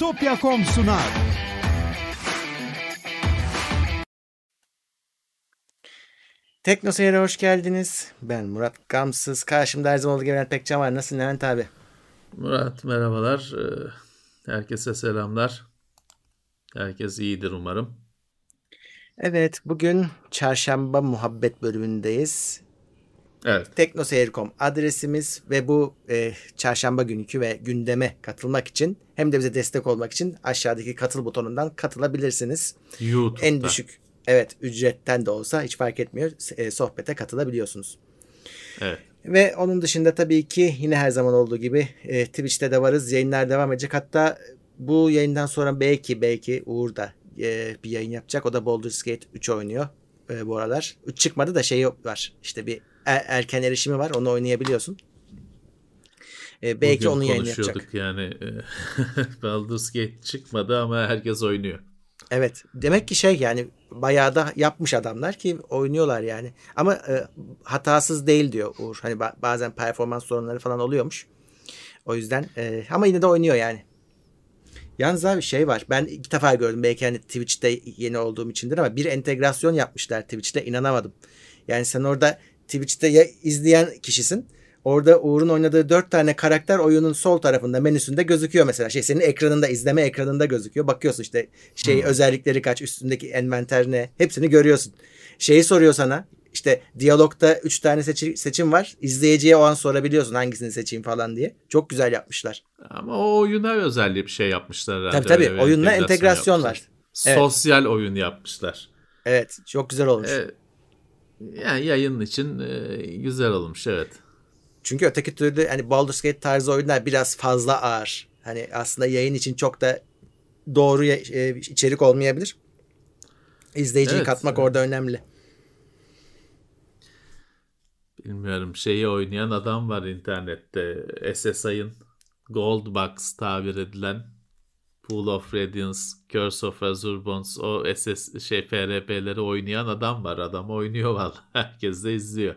Bitopya.com sunar. Tekno Seyir'e hoş geldiniz. Ben Murat Gamsız. Karşımda her zaman olduğu gibi Levent Pekcan var. Nasılsın Levent abi? Murat merhabalar. Ee, Herkese selamlar. Herkes iyidir umarım. Evet bugün çarşamba muhabbet bölümündeyiz. Evet. Teknoseyir.com adresimiz ve bu e, çarşamba günkü ve gündeme katılmak için hem de bize destek olmak için aşağıdaki katıl butonundan katılabilirsiniz. YouTube'da. En düşük evet ücretten de olsa hiç fark etmiyor e, sohbete katılabiliyorsunuz. Evet. Ve onun dışında tabii ki yine her zaman olduğu gibi e, Twitch'te de varız. Yayınlar devam edecek. Hatta bu yayından sonra belki belki Uğur da e, bir yayın yapacak. O da Baldur's Gate 3 oynuyor e, bu aralar. 3 çıkmadı da şey var. İşte bir er- erken erişimi var. Onu oynayabiliyorsun. E, belki Bugün onu yayın konuşuyorduk yapacak. yani. Baldur's Gate çıkmadı ama herkes oynuyor. Evet. Demek ki şey yani bayağı da yapmış adamlar ki oynuyorlar yani. Ama e, hatasız değil diyor Uğur. Hani ba- bazen performans sorunları falan oluyormuş. O yüzden e, ama yine de oynuyor yani. Yalnız abi şey var. Ben ilk defa gördüm. Belki hani Twitch'te yeni olduğum içindir ama bir entegrasyon yapmışlar Twitch'te. inanamadım. Yani sen orada Twitch'te ya izleyen kişisin. Orada Uğur'un oynadığı dört tane karakter oyunun sol tarafında menüsünde gözüküyor mesela. Şey senin ekranında izleme ekranında gözüküyor. Bakıyorsun işte şey özellikleri kaç üstündeki envanter ne hepsini görüyorsun. Şeyi soruyor sana işte diyalogda üç tane seçi- seçim var. İzleyiciye o an sorabiliyorsun hangisini seçeyim falan diye. Çok güzel yapmışlar. Ama o oyuna özel bir şey yapmışlar herhalde. Tabii tabii. Öyle Oyunla entegrasyon yapmışlar. Evet. Sosyal oyun yapmışlar. Evet çok güzel olmuş. E, yani yayın için e, güzel olmuş evet. Çünkü öteki türlü hani Baldur's Gate tarzı oyunlar biraz fazla ağır. Hani aslında yayın için çok da doğru e, içerik olmayabilir. İzleyiciyi Evet, katmak evet. orada önemli. Bilmiyorum şeyi oynayan adam var internette. SSI'ın Gold Box tabir edilen Pool of Radiance, Curse of Azure Bonds o SS şey FRP'leri oynayan adam var. Adam oynuyor vallahi. Herkes de izliyor.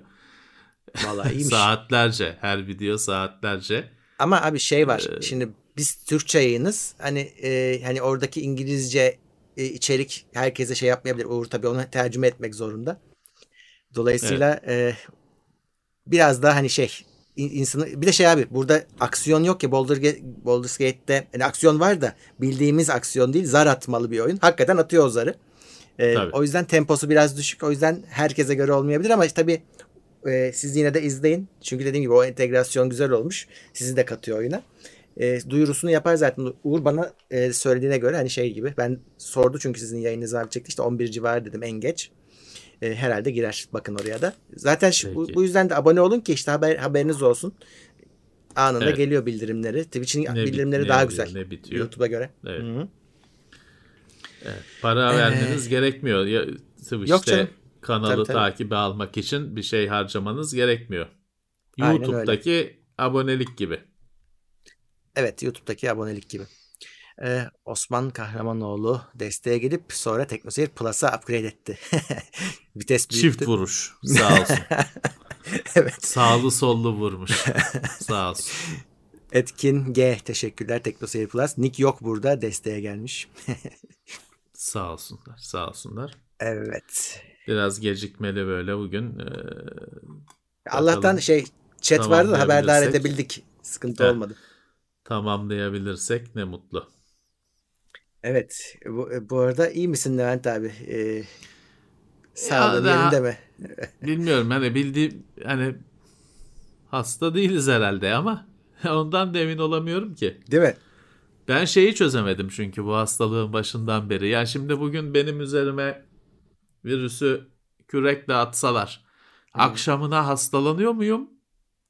Vallahi iyiymiş. saatlerce. Her video saatlerce. Ama abi şey var. Ee, Şimdi biz Türkçe yayınız. Hani e, hani oradaki İngilizce e, içerik herkese şey yapmayabilir. Uğur tabii onu tercüme etmek zorunda. Dolayısıyla e, biraz daha hani şey insanı bir de şey abi burada aksiyon yok ki Boulder Baldur's Gate'de hani aksiyon var da bildiğimiz aksiyon değil zar atmalı bir oyun. Hakikaten atıyor o zarı. E, Tabii. o yüzden temposu biraz düşük. O yüzden herkese göre olmayabilir ama tabii e, siz yine de izleyin. Çünkü dediğim gibi o entegrasyon güzel olmuş. Sizi de katıyor oyuna. E, duyurusunu yapar zaten. Uğur bana e, söylediğine göre hani şey gibi. Ben sordu çünkü sizin yayınınız var çekti. İşte 11 civarı dedim en geç. E, herhalde girer. Bakın oraya da. Zaten şu, bu, bu yüzden de abone olun ki işte haber, haberiniz olsun. Anında Evet. geliyor bildirimleri. Twitch'in Ne bit- bildirimleri ne daha güzel. ne bitiyor. YouTube'a göre. Evet. Hı-hı. Evet, para Ee, vermeniz gerekmiyor. Ya, Yok Twitch'te canım. kanalı Tabii, tabii. takibe almak için bir şey harcamanız gerekmiyor. YouTube'daki abonelik gibi. Evet YouTube'daki abonelik gibi. Ee, Osman Kahramanoğlu desteğe gelip sonra Teknoseyir Plus'a upgrade etti. Vites büyüttü. Çift vuruş. Sağ olsun. evet. Sağlı sollu vurmuş. Sağ olsun. Etkin G teşekkürler Teknoseyir Plus. Nick yok burada desteğe gelmiş. Sağ olsunlar. Sağ olsunlar. evet. Biraz gecikmeli böyle bugün. Ee, Allah'tan Bakalım. şey chat vardı da haberdar edebildik. Sıkıntı Heh. olmadı. tamamlayabilirsek ne mutlu. Evet. Bu, bu arada iyi misin Levent abi? Ee, sağlığın daha- yerinde mi? Bilmiyorum hani bildiğim hani hasta değiliz herhalde ama ondan da emin olamıyorum ki. Değil mi? Ben şeyi çözemedim çünkü bu hastalığın başından beri. Yani şimdi bugün benim üzerime virüsü kürekle atsalar akşamına hastalanıyor muyum?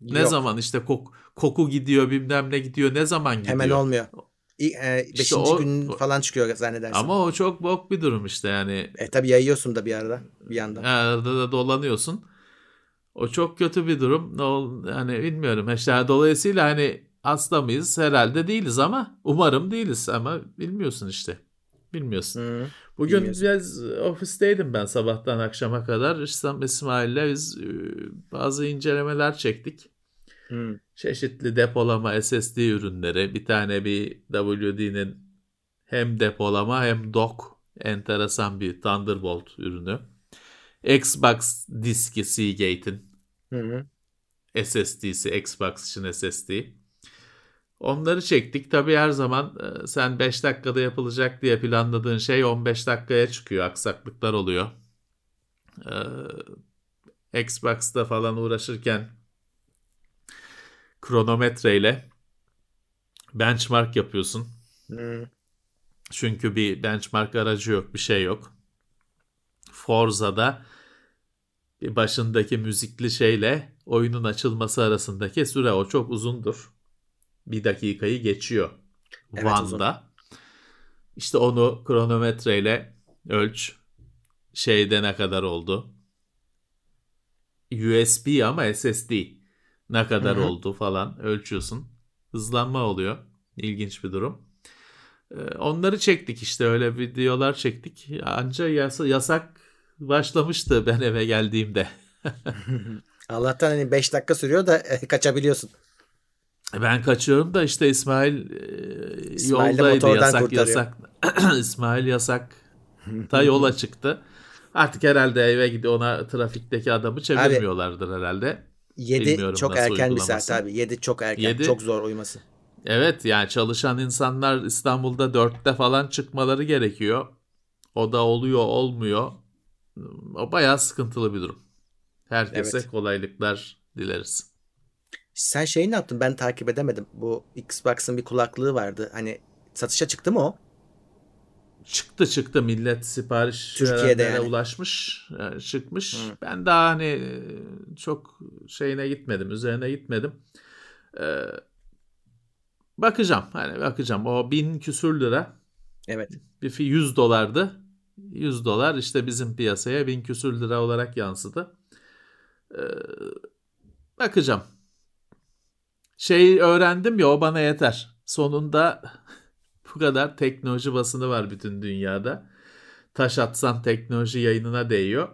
Ne Yok. zaman işte kok- koku gidiyor bilmem ne gidiyor ne zaman gidiyor? Hemen olmuyor. İ- e, beşinci İşte o- gün falan çıkıyor zannedersin. Ama o çok bok bir durum işte yani. E tabi yayıyorsun da bir arada bir yandan. Arada da dolanıyorsun. O çok kötü bir durum. Ne yani bilmiyorum. İşte dolayısıyla hani hasta mıyız? Herhalde değiliz ama umarım değiliz ama bilmiyorsun işte. Bilmiyorsun. Hı. Bugün bilmiyorsun. biraz ofisteydim ben sabahtan akşama kadar. İslam İsmail'le biz e, bazı incelemeler çektik. Hı. Çeşitli depolama SSD ürünleri. Bir tane bir WD'nin Hem depolama hem dock enteresan bir Thunderbolt ürünü. Xbox diski Seagate'in hı. SSD'si Xbox için SSD. Onları çektik. Tabii her zaman e, sen 5 dakikada yapılacak diye planladığın şey 15 dakikaya çıkıyor. Aksaklıklar oluyor. Ee, Xbox'ta falan uğraşırken kronometreyle benchmark yapıyorsun. Hı. Çünkü bir benchmark aracı yok, bir şey yok. Forza'da bir başındaki müzikli şeyle oyunun açılması arasındaki süre o çok uzundur. Bir dakikayı geçiyor. Evet, Van'da. İşte onu kronometreyle ölç. Şeyde ne kadar oldu? USB ama SSD ne kadar Hı hı. oldu falan ölçüyorsun. Hızlanma oluyor. İlginç bir durum. Ee, Onları çektik işte öyle videolar çektik. Anca yasa- yasak başlamıştı ben eve geldiğimde. Allah'tan hani 5 dakika sürüyor da e, kaçabiliyorsun. Ben kaçıyorum da işte İsmail, e, İsmail yoldaydı yasak kurtarıyor. yasak. İsmail yasak da yola çıktı. Artık herhalde eve gidiyor ona trafikteki adamı çevirmiyorlardır herhalde. 7 Bilmiyorum çok erken bir saat abi. 7 çok erken. Yedi- Çok zor uyuması. Evet yani çalışan insanlar İstanbul'da 4'te falan çıkmaları gerekiyor. O da oluyor olmuyor. O bayağı sıkıntılı bir durum. Herkese Evet. kolaylıklar dileriz. Sen şeyi ne yaptın? Ben takip edemedim. Bu Xbox'ın bir kulaklığı vardı. Hani satışa çıktı mı o? Çıktı çıktı millet sipariş Türkiye'de yani. ulaşmış e, çıkmış. Hı. Ben daha hani e, çok şeyine gitmedim üzerine gitmedim. E, bakacağım hani bakacağım o bin küsür lira Evet. bir fi 100 dolardı. 100 dolar işte bizim piyasaya bin küsür lira olarak yansıdı. E, bakacağım. Şey öğrendim ya o bana yeter. Sonunda bu kadar teknoloji basını var bütün dünyada. Taş atsan teknoloji yayınına değiyor.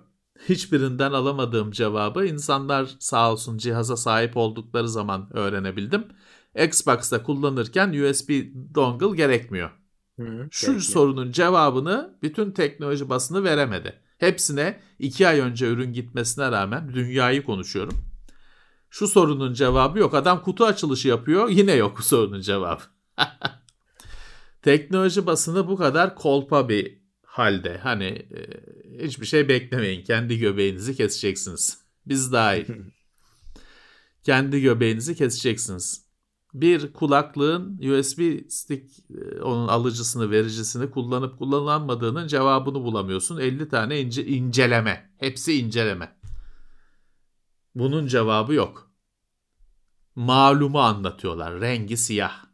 Hiçbirinden alamadığım cevabı insanlar sağ olsun cihaza sahip oldukları zaman öğrenebildim. Xbox'ta kullanırken USB dongle gerekmiyor. Hı. Şu Gerekiyor. sorunun cevabını bütün teknoloji basını veremedi. Hepsine iki ay önce ürün gitmesine rağmen dünyayı konuşuyorum. Şu sorunun cevabı yok. Adam kutu açılışı yapıyor yine yok sorunun cevabı. teknoloji basını bu kadar kolpa bir halde. Hani e, hiçbir şey beklemeyin. Kendi göbeğinizi keseceksiniz. Biz dahil. Kendi göbeğinizi keseceksiniz. Bir kulaklığın USB stick e, onun alıcısını vericisini kullanıp kullanılmadığının cevabını bulamıyorsun. 50 tane ince, inceleme. Hepsi inceleme. Bunun cevabı yok. Malumu anlatıyorlar. Rengi siyah.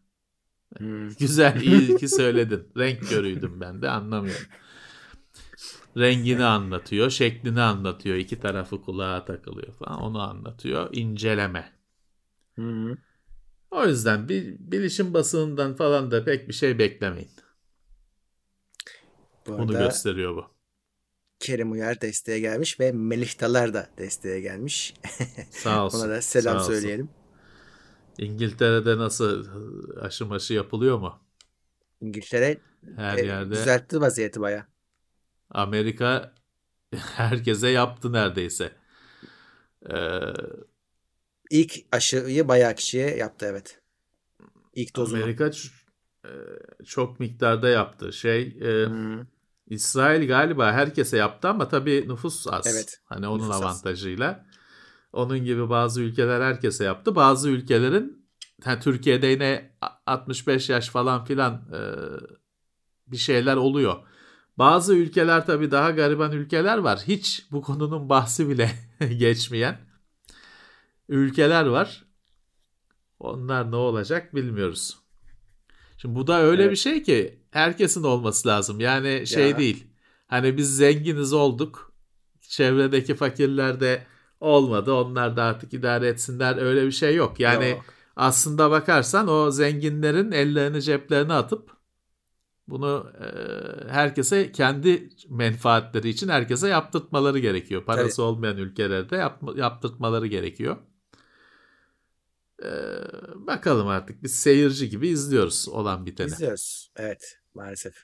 Hı. Güzel iyi ki söyledin. Renk körüydüm ben de anlamıyorum. Rengini anlatıyor, şeklini anlatıyor. iki tarafı kulağa takılıyor falan. Onu anlatıyor. İnceleme. Hı. O yüzden bir bilişim basınından falan da pek bir şey beklemeyin. Bu arada gösteriyor bu. Kerim Uyar desteğe gelmiş ve Melih Talar da desteğe gelmiş. Sağ olsun. Ona da selam sağ olsun. İngiltere'de nasıl aşı maşı yapılıyor mu? İngiltere Her e, yerde. düzeltti vaziyeti baya. Amerika herkese yaptı neredeyse. Ee, İlk aşıyı bayağı kişiye yaptı evet. İlk dozunu. Amerika e, çok miktarda yaptı. Şey e. İsrail galiba herkese yaptı ama tabii nüfus az. Evet, Hani onun nüfus az. Onun gibi bazı ülkeler herkese yaptı. Bazı ülkelerin ha, Türkiye'de yine a- 65 yaş falan filan e, bir şeyler oluyor. Bazı ülkeler tabii daha gariban ülkeler var. Hiç bu konunun bahsi bile geçmeyen ülkeler var. Onlar ne olacak bilmiyoruz. Şimdi bu da öyle Evet. bir şey ki herkesin olması lazım. Yani şey Ya. değil. Hani biz zenginiz olduk. Çevredeki fakirler de olmadı. Onlar da artık idare etsinler. Öyle bir şey yok. Yani Yok. aslında bakarsan o zenginlerin ellerini ceplerine atıp bunu e, herkese kendi menfaatleri için herkese yaptırtmaları gerekiyor. Parası olmayan ülkelerde yapma- yaptırtmaları gerekiyor. E, bakalım artık biz seyirci gibi izliyoruz olan biteni. İzliyoruz. Evet. Maalesef.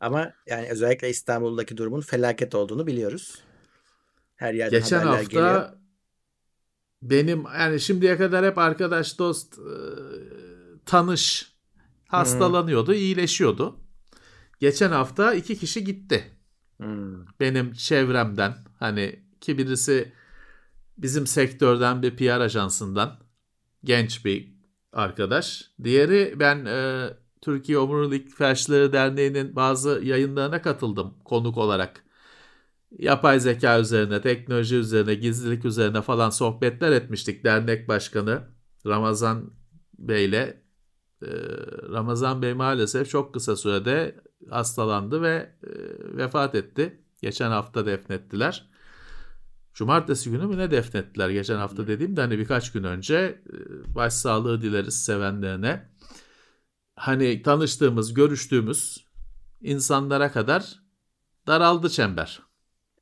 Ama yani özellikle İstanbul'daki durumun felaket olduğunu biliyoruz. Her yerden Geçen haberler hafta geliyor. Benim yani şimdiye kadar hep arkadaş dost e, tanış hastalanıyordu, iyileşiyordu. Geçen hafta iki kişi gitti. Hmm. Benim çevremden hani ki birisi bizim sektörden bir PR ajansından genç bir arkadaş. Diğeri ben e, Türkiye Omurilik Felçleri Derneği'nin bazı yayınlarına katıldım konuk olarak. Yapay zeka üzerine, teknoloji üzerine, gizlilik üzerine falan sohbetler etmiştik. Dernek Başkanı Ramazan Bey'le. E, Ramazan Bey maalesef çok kısa sürede hastalandı ve e, vefat etti. Geçen hafta defnettiler. Cumartesi günü mü ne defnettiler geçen hafta dediğimde hani birkaç gün önce e, başsağlığı dileriz sevenlerine. Hani tanıştığımız, görüştüğümüz insanlara kadar daraldı çember.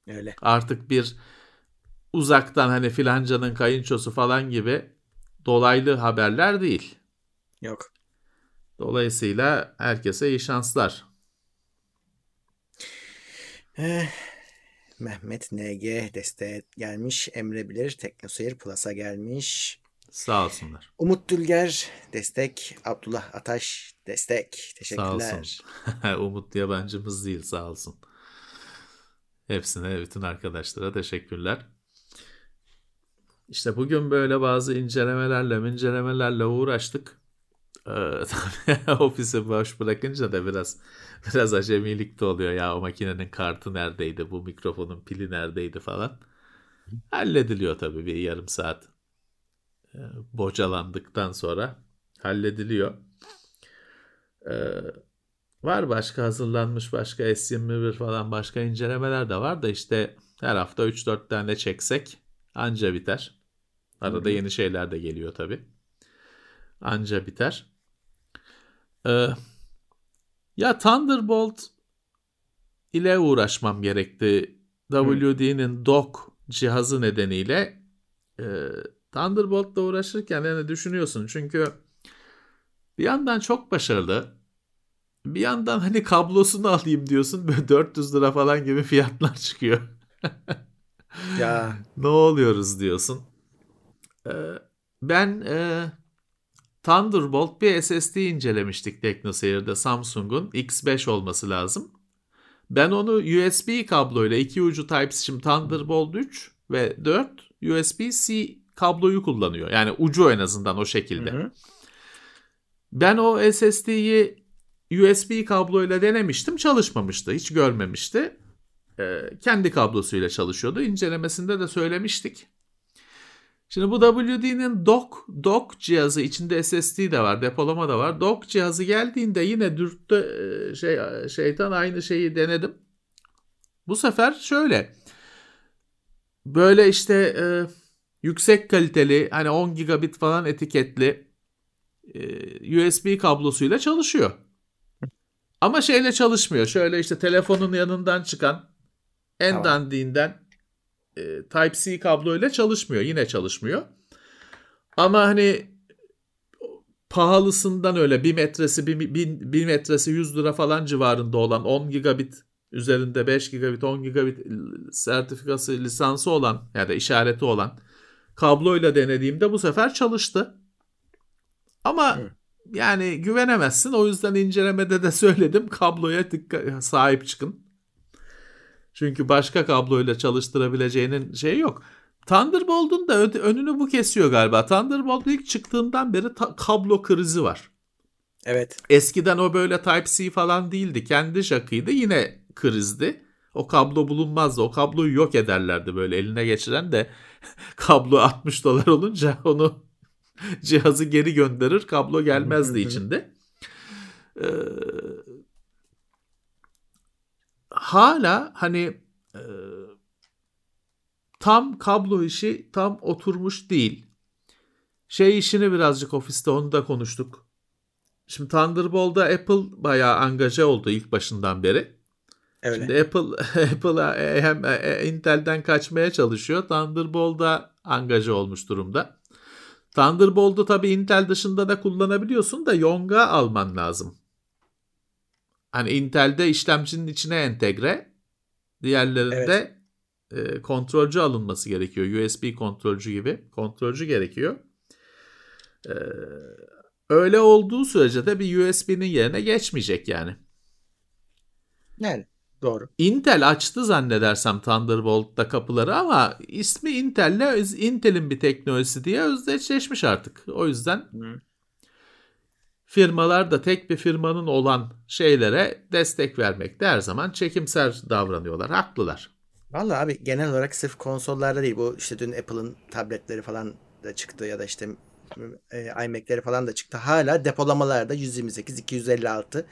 Öyle. Artık bir uzaktan hani filancanın kayınçosu falan gibi dolaylı haberler değil. Yok. Dolayısıyla herkese iyi şanslar. Eh, Mehmet NG desteğe gelmiş. Emre Bilir Teknoseyir Plus'a gelmiş. Sağ olsunlar. Umut Dülger destek. Abdullah Ataş destek. Sağ Teşekkürler. olsun. Umut yabancımız değil sağ olsun. Hepsine, bütün arkadaşlara teşekkürler. İşte bugün böyle bazı incelemelerle, incelemelerle uğraştık. Ee, ofisi boş bırakınca da biraz biraz acemilik de oluyor ya o makinenin kartı neredeydi, bu mikrofonun pili neredeydi falan. Hallediliyor tabii bir yarım saat e, bocalandıktan sonra hallediliyor. Ee, var başka hazırlanmış başka S21 falan başka incelemeler de var da işte her hafta 3-4 tane çeksek anca biter. Arada yeni şeyler de geliyor tabii. Anca biter. Ee, ya Thunderbolt ile uğraşmam gerekti. WD'nin dock cihazı nedeniyle e, Thunderbolt'la uğraşırken yani düşünüyorsun çünkü bir yandan çok başarılı bir yandan hani kablosunu alayım diyorsun böyle 400 lira falan gibi fiyatlar çıkıyor. Ya ne oluyoruz diyorsun. Ee, ben e, Thunderbolt bir SSD incelemiştik TeknoSeyir'de Samsung'un X5 olması lazım. Ben onu USB kabloyla iki ucu Type-C şimdi Thunderbolt 3 ve 4 USB-C kabloyu kullanıyor. Yani ucu en azından o şekilde. Hı hı. Ben o SSD'yi USB kabloyla denemiştim. Çalışmamıştı. Hiç görmemişti. Ee, kendi kablosuyla çalışıyordu. İncelemesinde de söylemiştik. Şimdi bu WD'nin dock, dock cihazı içinde SSD de var, depolama da var. Dock cihazı geldiğinde yine dürttü e, şey şeytan aynı şeyi denedim. Bu sefer şöyle. Böyle işte e, yüksek kaliteli hani 10 gigabit falan etiketli e, USB kablosuyla çalışıyor. Ama şeyle çalışmıyor. Şöyle işte telefonun yanından çıkan en Tamam. dandiğinden e, Type-C kabloyla çalışmıyor. Yine çalışmıyor. Ama hani pahalısından öyle bir metresi bir, bir, bir metresi 100 lira falan civarında olan 10 gigabit üzerinde 5 gigabit 10 gigabit sertifikası lisansı olan ya da işareti olan kabloyla denediğimde bu sefer çalıştı. Ama Hı. Yani güvenemezsin. O yüzden incelemede de söyledim kabloya dikkat, sahip çıkın. Çünkü başka kabloyla çalıştırabileceğinin şeyi yok. Thunderbolt'un da önünü bu kesiyor galiba. Thunderbolt ilk çıktığından beri kablo krizi var. Evet. Eskiden o böyle Type-C falan değildi. Kendi şakıydı. Yine krizdi. O kablo bulunmazdı. O kabloyu yok ederlerdi böyle eline geçiren de kablo 60 dolar olunca onu cihazı geri gönderir. Kablo gelmezdi içinde. Ee, hala hani e, tam kablo işi tam oturmuş değil. Şey işini birazcık ofiste onu da konuştuk. Şimdi Thunderbolt'da Apple bayağı angaje oldu ilk başından beri. Öyle. Şimdi Apple Apple'a hem e, Intel'den kaçmaya çalışıyor. Thunderbolt'da angaje olmuş durumda. Thunderbolt'u tabii Intel dışında da kullanabiliyorsun da Yonga alman lazım. Hani Intel'de işlemcinin içine entegre. Diğerlerinde evet. e, kontrolcü alınması gerekiyor. USB kontrolcü gibi. Kontrolcü gerekiyor. E, öyle olduğu sürece de bir USB'nin yerine geçmeyecek yani. Yani doğru. Intel açtı zannedersem Thunderbolt'ta kapıları ama ismi Intel'le Intel'in bir teknolojisi diye özdeşleşmiş artık. O yüzden Hı. firmalar da tek bir firmanın olan şeylere destek vermekte her zaman çekimser davranıyorlar. Haklılar. Vallahi abi genel olarak sırf konsollarda değil bu işte dün Apple'ın tabletleri falan da çıktı ya da işte e, iMac'leri falan da çıktı. Hala depolamalarda 128, 256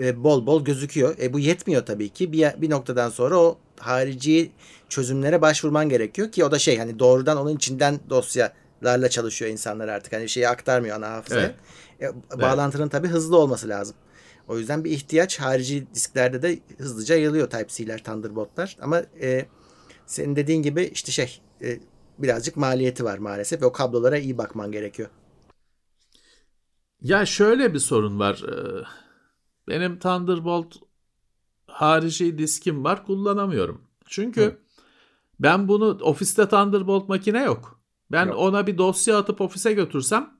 e, bol bol gözüküyor. E, bu yetmiyor tabii ki. Bir, bir noktadan sonra o harici çözümlere başvurman gerekiyor ki o da şey hani doğrudan onun içinden dosyalarla çalışıyor insanlar artık. Hani şeyi aktarmıyor ana hafızaya. Evet. E, bağlantının evet. tabii hızlı olması lazım. O yüzden bir ihtiyaç harici disklerde de hızlıca yayılıyor Type-C'ler, Thunderbolt'lar. Ama e, senin dediğin gibi işte şey e, birazcık maliyeti var maalesef ve o kablolara iyi bakman gerekiyor. Ya şöyle bir sorun var. Ee, benim Thunderbolt harici diskim var kullanamıyorum. Çünkü Hı. ben bunu ofiste Thunderbolt makine yok. Ben yok. ona bir dosya atıp ofise götürsem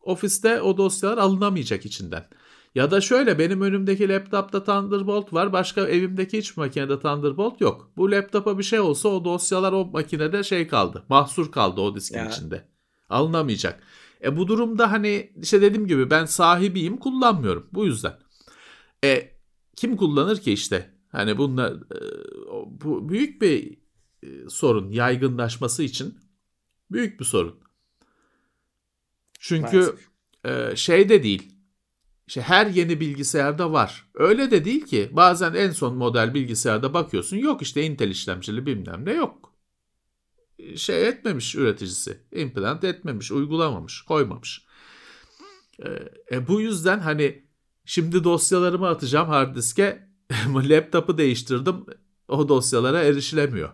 ofiste o dosyalar alınamayacak içinden. Ya da şöyle benim önümdeki laptopta Thunderbolt var. Başka evimdeki hiç makinede Thunderbolt yok. Bu laptopa bir şey olsa o dosyalar o makinede şey kaldı. Mahsur kaldı o diskin ya. içinde. Alınamayacak. E bu durumda hani işte dediğim gibi ben sahibiyim kullanmıyorum. Bu yüzden. E kim kullanır ki işte? Hani bunlar e, bu büyük bir e, sorun yaygınlaşması için büyük bir sorun. Çünkü e, şey de değil. İşte her yeni bilgisayarda var. Öyle de değil ki. Bazen en son model bilgisayarda bakıyorsun. Yok işte Intel işlemcili bilmem ne yok. Şey etmemiş üreticisi. Implant etmemiş, uygulamamış, koymamış. E, bu yüzden hani Şimdi dosyalarımı atacağım hard diske. Laptopu değiştirdim. O dosyalara erişilemiyor.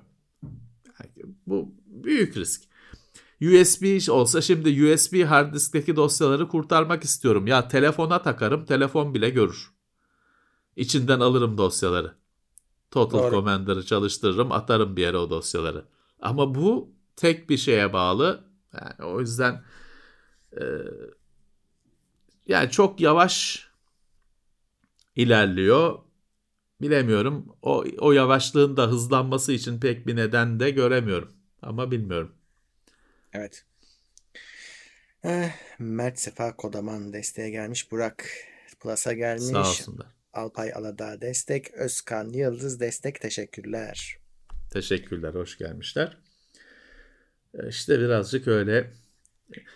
Bu büyük risk. USB olsa şimdi USB hard diskteki dosyaları kurtarmak istiyorum. Ya telefona takarım, telefon bile görür. İçinden alırım dosyaları. Total Doğru. Commander'ı çalıştırırım, atarım bir yere o dosyaları. Ama bu tek bir şeye bağlı. Yani o yüzden e, yani çok yavaş ilerliyor. Bilemiyorum. O, o yavaşlığın da hızlanması için pek bir neden de göremiyorum. Ama bilmiyorum. Evet. Eh, Mert Sefa Kodaman desteğe gelmiş. Burak Plus'a gelmiş. Sağ olsunlar. Alpay Aladağ destek. Özkan Yıldız destek. Teşekkürler. Teşekkürler. Hoş gelmişler. Eh, işte birazcık öyle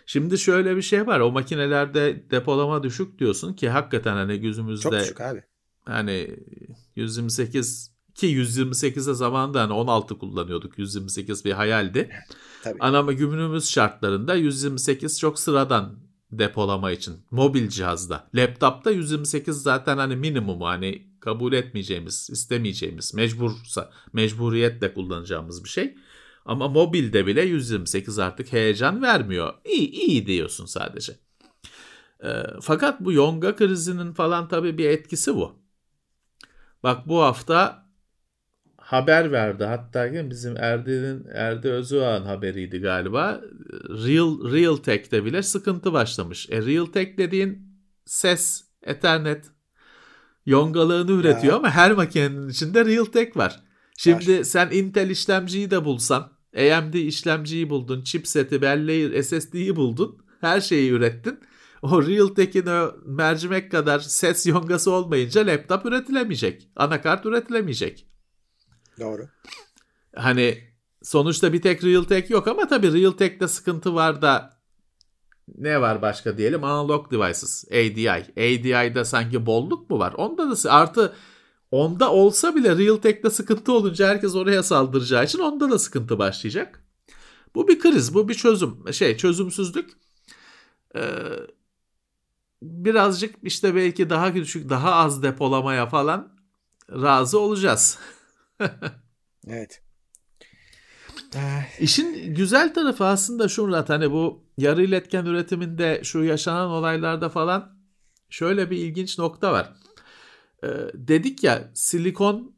Şimdi şöyle bir şey var. O makinelerde depolama düşük diyorsun ki hakikaten hani gözümüzde Çok düşük abi. Hani 128 ki 128'e zamanında hani 16 kullanıyorduk. 128 bir hayaldi. Tabii. Ama günümüz şartlarında 128 çok sıradan depolama için mobil cihazda. Laptopta 128 zaten hani minimumu hani kabul etmeyeceğimiz, istemeyeceğimiz, mecbursa mecburiyetle kullanacağımız bir şey. Ama mobilde bile 128 artık heyecan vermiyor. İyi, iyi diyorsun sadece. E, fakat bu yonga krizinin falan tabii bir etkisi bu. Bak bu hafta haber verdi. Hatta bizim Erdi'nin Erdi Özüağ'ın haberiydi galiba. Real Real Tech'te bile sıkıntı başlamış. E Real Tech dediğin ses, Ethernet yongalığını üretiyor ya. ama her makinenin içinde Real Tech var. Şimdi var. sen Intel işlemciyi de bulsan AMD işlemciyi buldun, chipseti, belleği, SSD'yi buldun. Her şeyi ürettin. O Realtek'in o mercimek kadar ses yongası olmayınca laptop üretilemeyecek. Anakart üretilemeyecek. Doğru. Hani sonuçta bir tek Realtek yok ama tabii Realtek'te sıkıntı var da ne var başka diyelim analog devices ADI. ADI'da sanki bolluk mu var? Onda da artı Onda olsa bile Realtek'te sıkıntı olunca herkes oraya saldıracağı için onda da sıkıntı başlayacak. Bu bir kriz, bu bir çözüm, şey çözümsüzlük. Ee, birazcık işte belki daha küçük, daha az depolamaya falan razı olacağız. evet. İşin güzel tarafı aslında şu Murat hani bu yarı iletken üretiminde şu yaşanan olaylarda falan şöyle bir ilginç nokta var. Ee, dedik ya silikon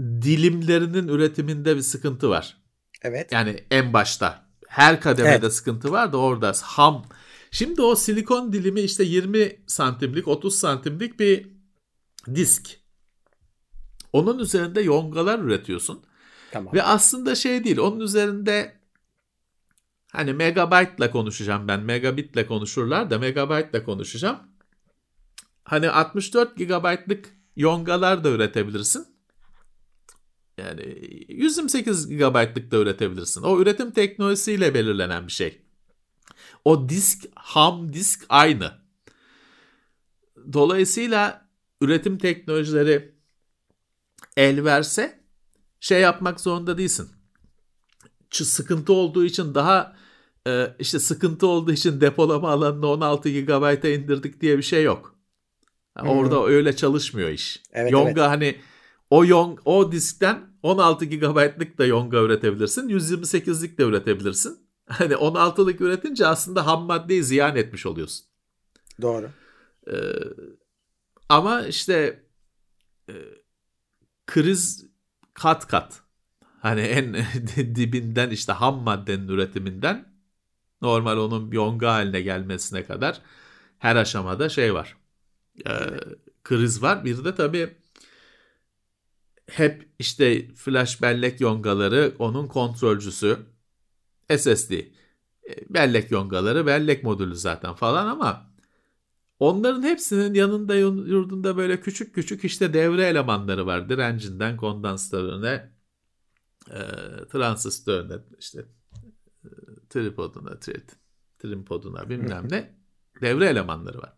dilimlerinin üretiminde bir sıkıntı var. Evet. Yani en başta her kademede evet. sıkıntı var da orada ham. Şimdi o silikon dilimi işte 20 santimlik 30 santimlik bir disk. Onun üzerinde yongalar üretiyorsun. Tamam. Ve aslında şey değil onun üzerinde hani megabyte ile konuşacağım ben megabitle konuşurlar da megabyte ile konuşacağım. Hani 64 GB'lık yongalar da üretebilirsin. Yani 128 GB'lık da üretebilirsin. O üretim teknolojisiyle belirlenen bir şey. O disk, ham disk aynı. Dolayısıyla üretim teknolojileri el verse şey yapmak zorunda değilsin. Sıkıntı olduğu için daha e, işte sıkıntı olduğu için depolama alanını 16 GB'a indirdik diye bir şey yok. Hmm. Orada öyle çalışmıyor iş. Evet, Yonga evet. hani o yong o diskten 16 GB'lık da Yonga üretebilirsin. 128'lik de üretebilirsin. Hani 16'lık üretince aslında ham maddeyi ziyan etmiş oluyorsun. Doğru. Ee, ama işte e, kriz kat kat. Hani en dibinden işte ham maddenin üretiminden normal onun yonga haline gelmesine kadar her aşamada şey var. Ee, kriz var. Bir de tabii hep işte flash bellek yongaları onun kontrolcüsü SSD. E, bellek yongaları bellek modülü zaten falan ama onların hepsinin yanında yurdunda böyle küçük küçük işte devre elemanları var. Direncinden kondansatörüne e, transistörüne işte e, tripoduna, tripoduna bilmem ne devre elemanları var.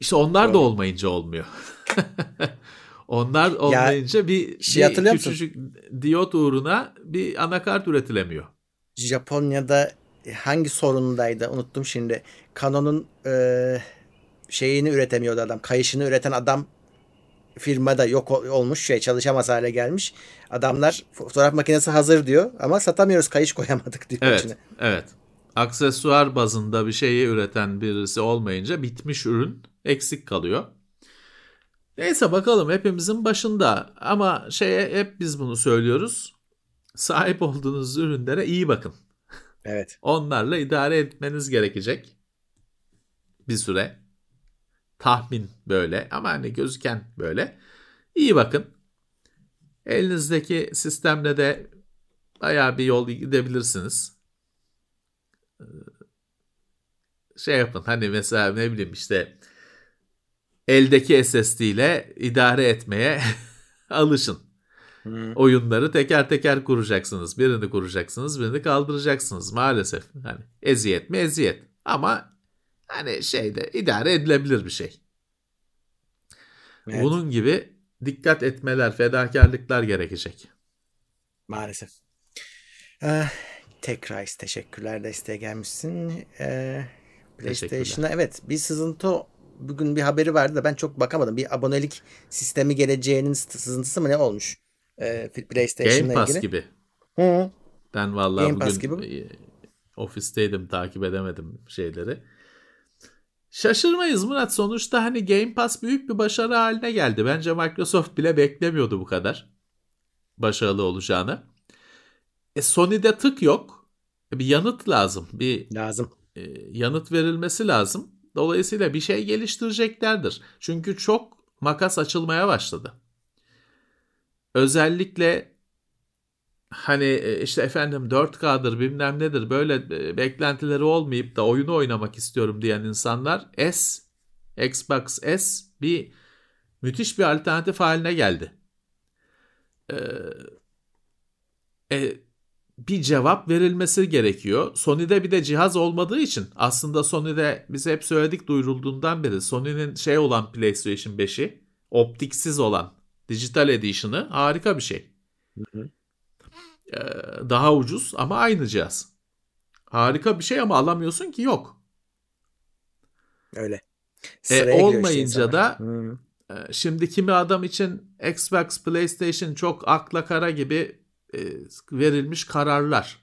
İşte onlar Doğru. da olmayınca olmuyor. onlar olmayınca ya, bir, şey bir küçücük diyot uğruna bir anakart üretilemiyor. Japonya'da hangi sorundaydı unuttum şimdi. Canon'un e, şeyini üretemiyordu adam. Kayışını üreten adam firmada yok olmuş şey çalışamaz hale gelmiş. Adamlar fotoğraf makinesi hazır diyor ama satamıyoruz kayış koyamadık diyor evet, içine. Evet. Aksesuar bazında bir şeyi üreten birisi olmayınca bitmiş ürün eksik kalıyor. Neyse bakalım hepimizin başında ama şeye hep biz bunu söylüyoruz. Sahip olduğunuz ürünlere iyi bakın. Evet. Onlarla idare etmeniz gerekecek. Bir süre. Tahmin böyle ama hani gözüken böyle. İyi bakın. Elinizdeki sistemle de bayağı bir yol gidebilirsiniz. Ee, şey yapın hani mesela ne bileyim işte eldeki SSD ile idare etmeye alışın. Hmm. Oyunları teker teker kuracaksınız. Birini kuracaksınız, birini kaldıracaksınız maalesef. Hani eziyet mi eziyet. Ama hani şeyde idare edilebilir bir şey. Evet. Bunun gibi dikkat etmeler, fedakarlıklar gerekecek. Maalesef. Ee, tekrar teşekkürler desteğe gelmişsin. Ee, PlayStation'a evet bir sızıntı bugün bir haberi vardı da ben çok bakamadım. Bir abonelik sistemi geleceğinin sızıntısı mı ne olmuş? Ee, PlayStation'la Game Pass ilgili. gibi. Hı. Ben vallahi Game bugün gibi. E, ofisteydim takip edemedim şeyleri. Şaşırmayız Murat. Sonuçta hani Game Pass büyük bir başarı haline geldi. Bence Microsoft bile beklemiyordu bu kadar başarılı olacağını. E Sony'de tık yok. E, bir yanıt lazım. Bir lazım. E, yanıt verilmesi lazım. Dolayısıyla bir şey geliştireceklerdir. Çünkü çok makas açılmaya başladı. Özellikle hani e, işte efendim 4K'dır bilmem nedir böyle e, beklentileri olmayıp da oyunu oynamak istiyorum diyen insanlar S, Xbox S bir müthiş bir alternatif haline geldi. Ee, e, bir cevap verilmesi gerekiyor. Sony'de bir de cihaz olmadığı için aslında Sony'de biz hep söyledik duyurulduğundan beri Sony'nin şey olan PlayStation 5'i optiksiz olan Digital Edition'ı harika bir şey. Hı hı. Ee, daha ucuz ama aynı cihaz. Harika bir şey ama alamıyorsun ki yok. Öyle. e, olmayınca işte da hı. E, şimdi kimi adam için Xbox, PlayStation çok akla kara gibi e, verilmiş kararlar.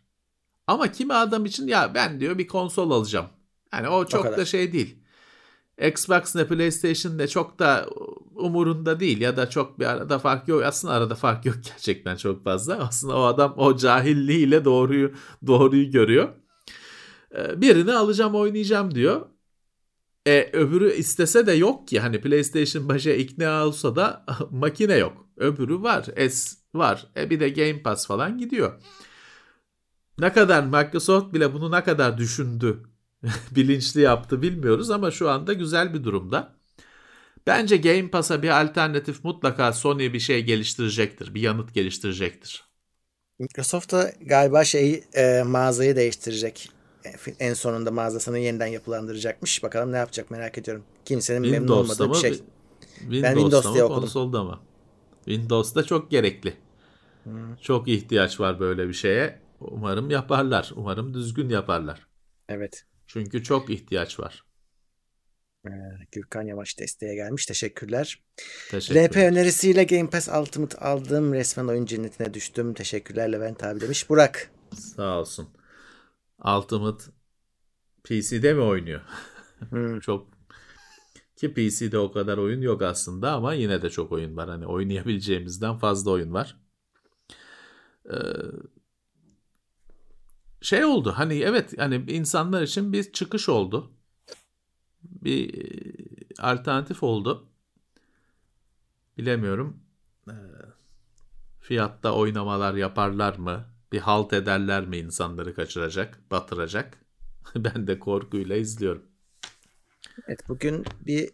Ama kimi adam için ya ben diyor bir konsol alacağım. Yani o çok o da şey değil. Xbox ne PlayStation ne çok da umurunda değil ya da çok bir arada fark yok. Aslında arada fark yok gerçekten çok fazla. Aslında o adam o cahilliğiyle doğruyu doğruyu görüyor. Ee, birini alacağım oynayacağım diyor. E, öbürü istese de yok ki hani PlayStation başa ikna olsa da makine yok. Öbürü var. S var. E bir de Game Pass falan gidiyor. Ne kadar Microsoft bile bunu ne kadar düşündü, bilinçli yaptı bilmiyoruz ama şu anda güzel bir durumda. Bence Game Pass'a bir alternatif mutlaka Sony bir şey geliştirecektir. Bir yanıt geliştirecektir. Microsoft da galiba şeyi e, mağazayı değiştirecek. E, en sonunda mağazasını yeniden yapılandıracakmış. Bakalım ne yapacak merak ediyorum. Kimsenin memnun olmadığı bir şey. Windows'ta ben Windows diye okudum. Konsolda mı? Windows'ta çok gerekli. Hmm. Çok ihtiyaç var böyle bir şeye. Umarım yaparlar. Umarım düzgün yaparlar. Evet. Çünkü çok ihtiyaç var. Ee, Gürkan Yavaş desteğe gelmiş. Teşekkürler. Teşekkür RP önerisiyle Game Pass Ultimate aldım. Resmen oyun cennetine düştüm. Teşekkürler Levent abi demiş. Burak. Sağ olsun. Ultimate PC'de mi oynuyor? Hmm. çok ki PC'de o kadar oyun yok aslında ama yine de çok oyun var. Hani oynayabileceğimizden fazla oyun var. Ee, şey oldu hani evet hani insanlar için bir çıkış oldu. Bir e, alternatif oldu. Bilemiyorum. Ee, fiyatta oynamalar yaparlar mı? Bir halt ederler mi insanları kaçıracak, batıracak? ben de korkuyla izliyorum. Evet bugün bir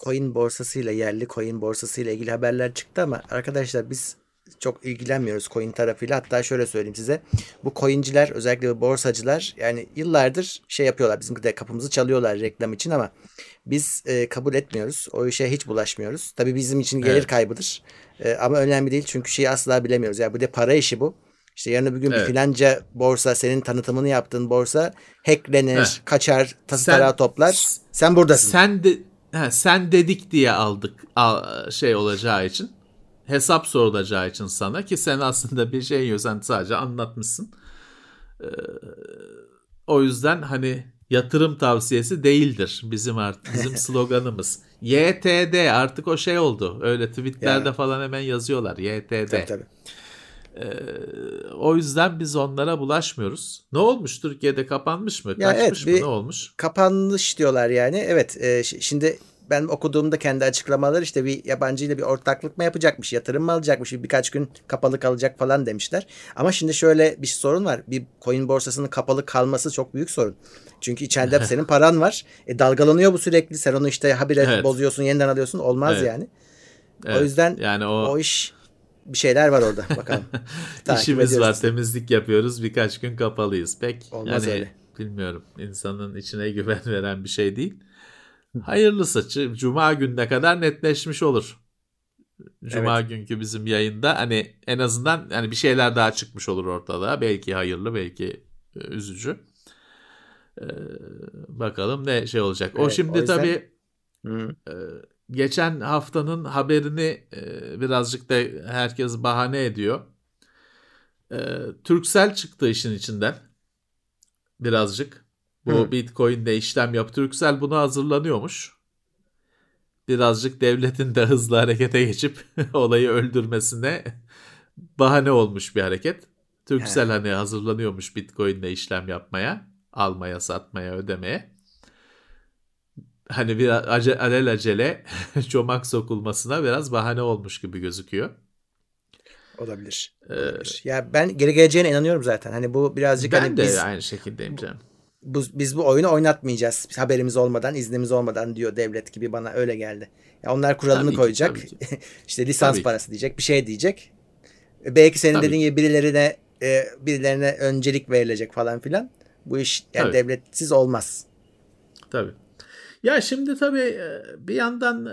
coin borsasıyla yerli coin borsasıyla ilgili haberler çıktı ama arkadaşlar biz çok ilgilenmiyoruz coin tarafıyla. Hatta şöyle söyleyeyim size. Bu coinciler özellikle bu borsacılar yani yıllardır şey yapıyorlar. Bizim de kapımızı çalıyorlar reklam için ama biz e, kabul etmiyoruz. O işe hiç bulaşmıyoruz. Tabii bizim için gelir evet. kaybıdır. E, ama önemli değil çünkü şeyi asla bilemiyoruz. Yani bu de para işi bu. İşte yarın bir gün evet. bir filanca borsa senin tanıtımını yaptığın borsa hacklenir, Heh. kaçar, tası sen, toplar. Sen buradasın. Sen de he, sen dedik diye aldık al, şey olacağı için hesap sorulacağı için sana ki sen aslında bir şey yiyorsan sadece anlatmışsın. Ee, o yüzden hani yatırım tavsiyesi değildir bizim artık bizim sloganımız. YTD artık o şey oldu. Öyle tweetlerde ya. falan hemen yazıyorlar YTD. Tabii tabii. Ee, o yüzden biz onlara bulaşmıyoruz. Ne olmuş Türkiye'de kapanmış mı? Ya Kaçmış evet, mı? Ne olmuş? Kapanmış diyorlar yani. Evet. E, şimdi ben okuduğumda kendi açıklamalar işte bir yabancı ile bir ortaklık mı yapacakmış, yatırım mı alacakmış, birkaç gün kapalı kalacak falan demişler. Ama şimdi şöyle bir sorun var. Bir coin borsasının kapalı kalması çok büyük sorun. Çünkü içeride senin paran var. E, dalgalanıyor bu sürekli. Sen onu işte habire evet. bozuyorsun, yeniden alıyorsun. Olmaz evet. yani. Evet. O yüzden yani o... o iş bir şeyler var orada bakalım. İşimiz var, temizlik yapıyoruz. Birkaç gün kapalıyız. Pek Olmaz yani öyle. bilmiyorum. İnsanın içine güven veren bir şey değil. Hayırlısı Cuma gününe kadar netleşmiş olur. Cuma evet. günkü bizim yayında hani en azından hani bir şeyler daha çıkmış olur ortada. Belki hayırlı, belki e, üzücü. Ee, bakalım ne şey olacak. Evet, o şimdi o yüzden... tabii e, geçen haftanın haberini e, birazcık da herkes bahane ediyor. E, Turkcell çıktı işin içinden. Birazcık. Bu Hı. Bitcoin'de işlem yap. Turkcell buna hazırlanıyormuş. Birazcık devletin de hızlı harekete geçip olayı öldürmesine bahane olmuş bir hareket. Turkcell hani hazırlanıyormuş Bitcoin'de işlem yapmaya, almaya, satmaya, ödemeye. Hani bir ace, alel acele çomak sokulmasına biraz bahane olmuş gibi gözüküyor. Olabilir. Olabilir. Ee, ya ben geri geleceğine inanıyorum zaten. Hani bu birazcık ben hani de biz, aynı şekildeyim canım bu, biz bu oyunu oynatmayacağız. Haberimiz olmadan, iznimiz olmadan diyor devlet gibi bana öyle geldi. Ya onlar kuralını tabii koyacak. Ki, işte lisans tabii parası ki. diyecek, bir şey diyecek. E, belki senin tabii. dediğin gibi birilerine e, birilerine öncelik verilecek falan filan. Bu iş yani tabii. devletsiz olmaz. Tabii. Ya şimdi tabii e, bir yandan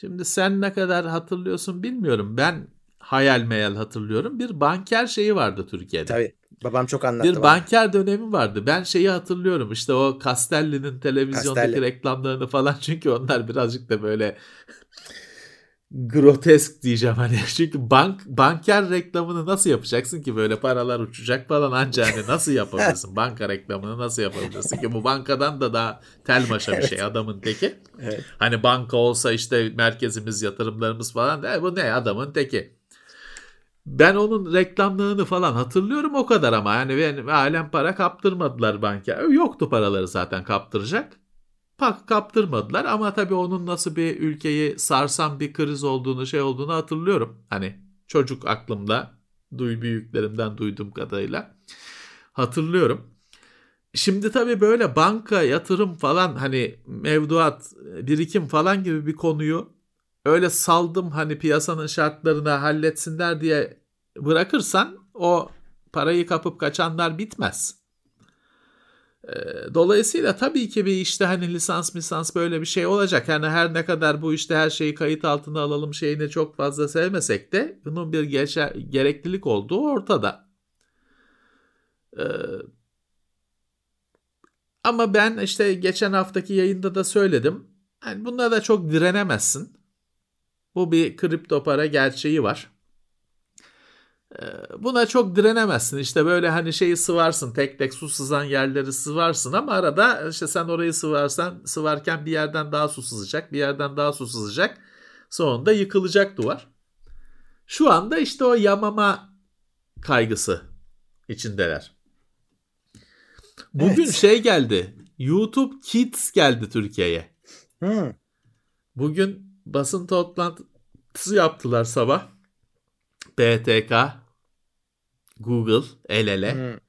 şimdi sen ne kadar hatırlıyorsun bilmiyorum. Ben hayal meyal hatırlıyorum. Bir banker şeyi vardı Türkiye'de. Tabii. Babam çok anlattı. Bir bana. banker dönemi vardı. Ben şeyi hatırlıyorum. İşte o Castelli'nin televizyondaki Castelli. reklamlarını falan çünkü onlar birazcık da böyle grotesk diyeceğim hani çünkü bank banker reklamını nasıl yapacaksın ki böyle paralar uçacak falan anca hani nasıl yapabilirsin banka reklamını nasıl yapabilirsin ki bu bankadan da daha tel maşa bir şey adamın teki. Evet. Hani banka olsa işte merkezimiz yatırımlarımız falan de, bu ne adamın teki. Ben onun reklamlığını falan hatırlıyorum o kadar ama yani benim alem para kaptırmadılar banka. Yoktu paraları zaten kaptıracak pak kaptırmadılar ama tabii onun nasıl bir ülkeyi sarsan bir kriz olduğunu şey olduğunu hatırlıyorum. Hani çocuk aklımda duy büyüklerimden duyduğum kadarıyla hatırlıyorum. Şimdi tabii böyle banka, yatırım falan hani mevduat, birikim falan gibi bir konuyu öyle saldım hani piyasanın şartlarına halletsinler diye bırakırsan o parayı kapıp kaçanlar bitmez. Dolayısıyla tabii ki bir işte hani lisans misans böyle bir şey olacak. Yani her ne kadar bu işte her şeyi kayıt altına alalım şeyini çok fazla sevmesek de bunun bir geçer, gereklilik olduğu ortada. Ee, ama ben işte geçen haftaki yayında da söyledim. Yani bunlara da çok direnemezsin. Bu bir kripto para gerçeği var. Ee, buna çok direnemezsin. İşte böyle hani şeyi sıvarsın. Tek tek su sızan yerleri sıvarsın ama arada işte sen orayı sıvarsan sıvarken bir yerden daha su sızacak. Bir yerden daha su sızacak. Sonunda yıkılacak duvar. Şu anda işte o yamama kaygısı içindeler. Bugün evet. şey geldi. YouTube Kids geldi Türkiye'ye. Hmm. Bugün basın toplantısı yaptılar sabah. BTK, Google el ele. Hmm.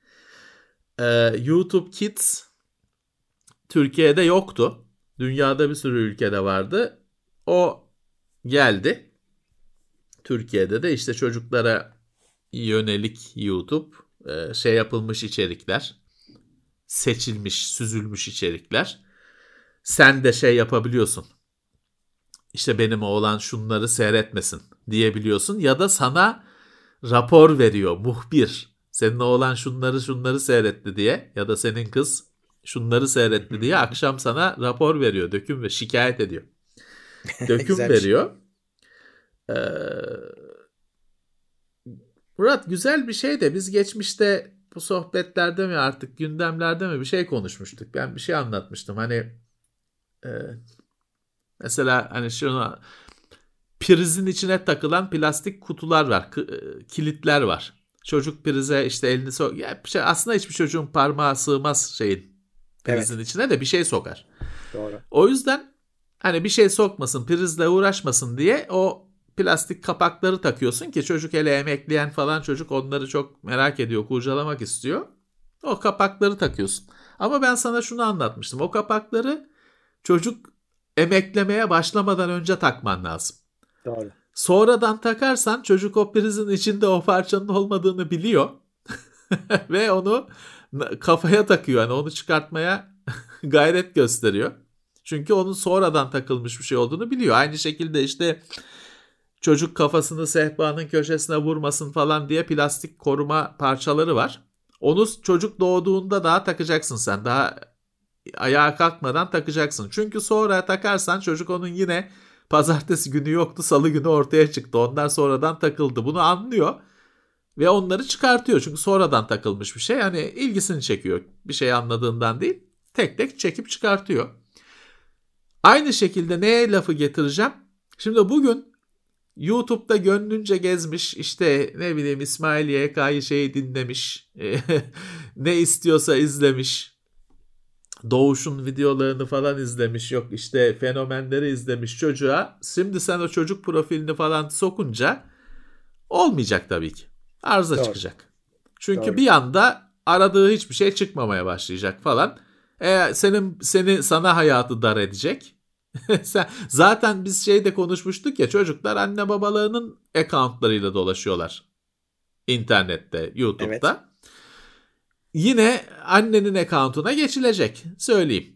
Ee, YouTube Kids Türkiye'de yoktu. Dünyada bir sürü ülkede vardı. O geldi. Türkiye'de de işte çocuklara yönelik YouTube e, şey yapılmış içerikler, seçilmiş, süzülmüş içerikler. Sen de şey yapabiliyorsun. İşte benim oğlan şunları seyretmesin diyebiliyorsun ya da sana rapor veriyor muhbir. Senin oğlan şunları şunları seyretti diye ya da senin kız şunları seyretti diye akşam sana rapor veriyor. Döküm ve şikayet ediyor. Döküm veriyor. Ee, Murat güzel bir şey de biz geçmişte bu sohbetlerde mi artık gündemlerde mi bir şey konuşmuştuk. Ben bir şey anlatmıştım. Hani e, mesela hani şunu prizin içine takılan plastik kutular var, e, kilitler var. Çocuk prize işte elini sok ya şey, aslında hiçbir çocuğun parmağı sığmaz şeyin prizin evet. içine de bir şey sokar. Doğru. O yüzden hani bir şey sokmasın, prizle uğraşmasın diye o plastik kapakları takıyorsun ki çocuk hele emekleyen falan çocuk onları çok merak ediyor, kurcalamak istiyor. O kapakları takıyorsun. Ama ben sana şunu anlatmıştım. O kapakları çocuk emeklemeye başlamadan önce takman lazım. Doğru. Sonradan takarsan çocuk o prizin içinde o parçanın olmadığını biliyor. Ve onu kafaya takıyor. Yani onu çıkartmaya gayret gösteriyor. Çünkü onun sonradan takılmış bir şey olduğunu biliyor. Aynı şekilde işte çocuk kafasını sehpanın köşesine vurmasın falan diye plastik koruma parçaları var. Onu çocuk doğduğunda daha takacaksın sen. Daha ayağa kalkmadan takacaksın. Çünkü sonra takarsan çocuk onun yine Pazartesi günü yoktu, salı günü ortaya çıktı. Onlar sonradan takıldı. Bunu anlıyor ve onları çıkartıyor. Çünkü sonradan takılmış bir şey. Yani ilgisini çekiyor. Bir şey anladığından değil. Tek tek çekip çıkartıyor. Aynı şekilde neye lafı getireceğim? Şimdi bugün YouTube'da gönlünce gezmiş işte ne bileyim İsmail YK'yı şeyi dinlemiş ne istiyorsa izlemiş Doğuş'un videolarını falan izlemiş yok işte fenomenleri izlemiş çocuğa. Şimdi sen o çocuk profilini falan sokunca olmayacak tabii ki. Arıza Doğru. çıkacak. Çünkü Doğru. bir anda aradığı hiçbir şey çıkmamaya başlayacak falan. E, senin seni sana hayatı dar edecek. Sen, zaten biz şeyde konuşmuştuk ya çocuklar anne babalarının accountlarıyla dolaşıyorlar. İnternette, YouTube'da. Evet yine annenin account'una geçilecek. Söyleyeyim.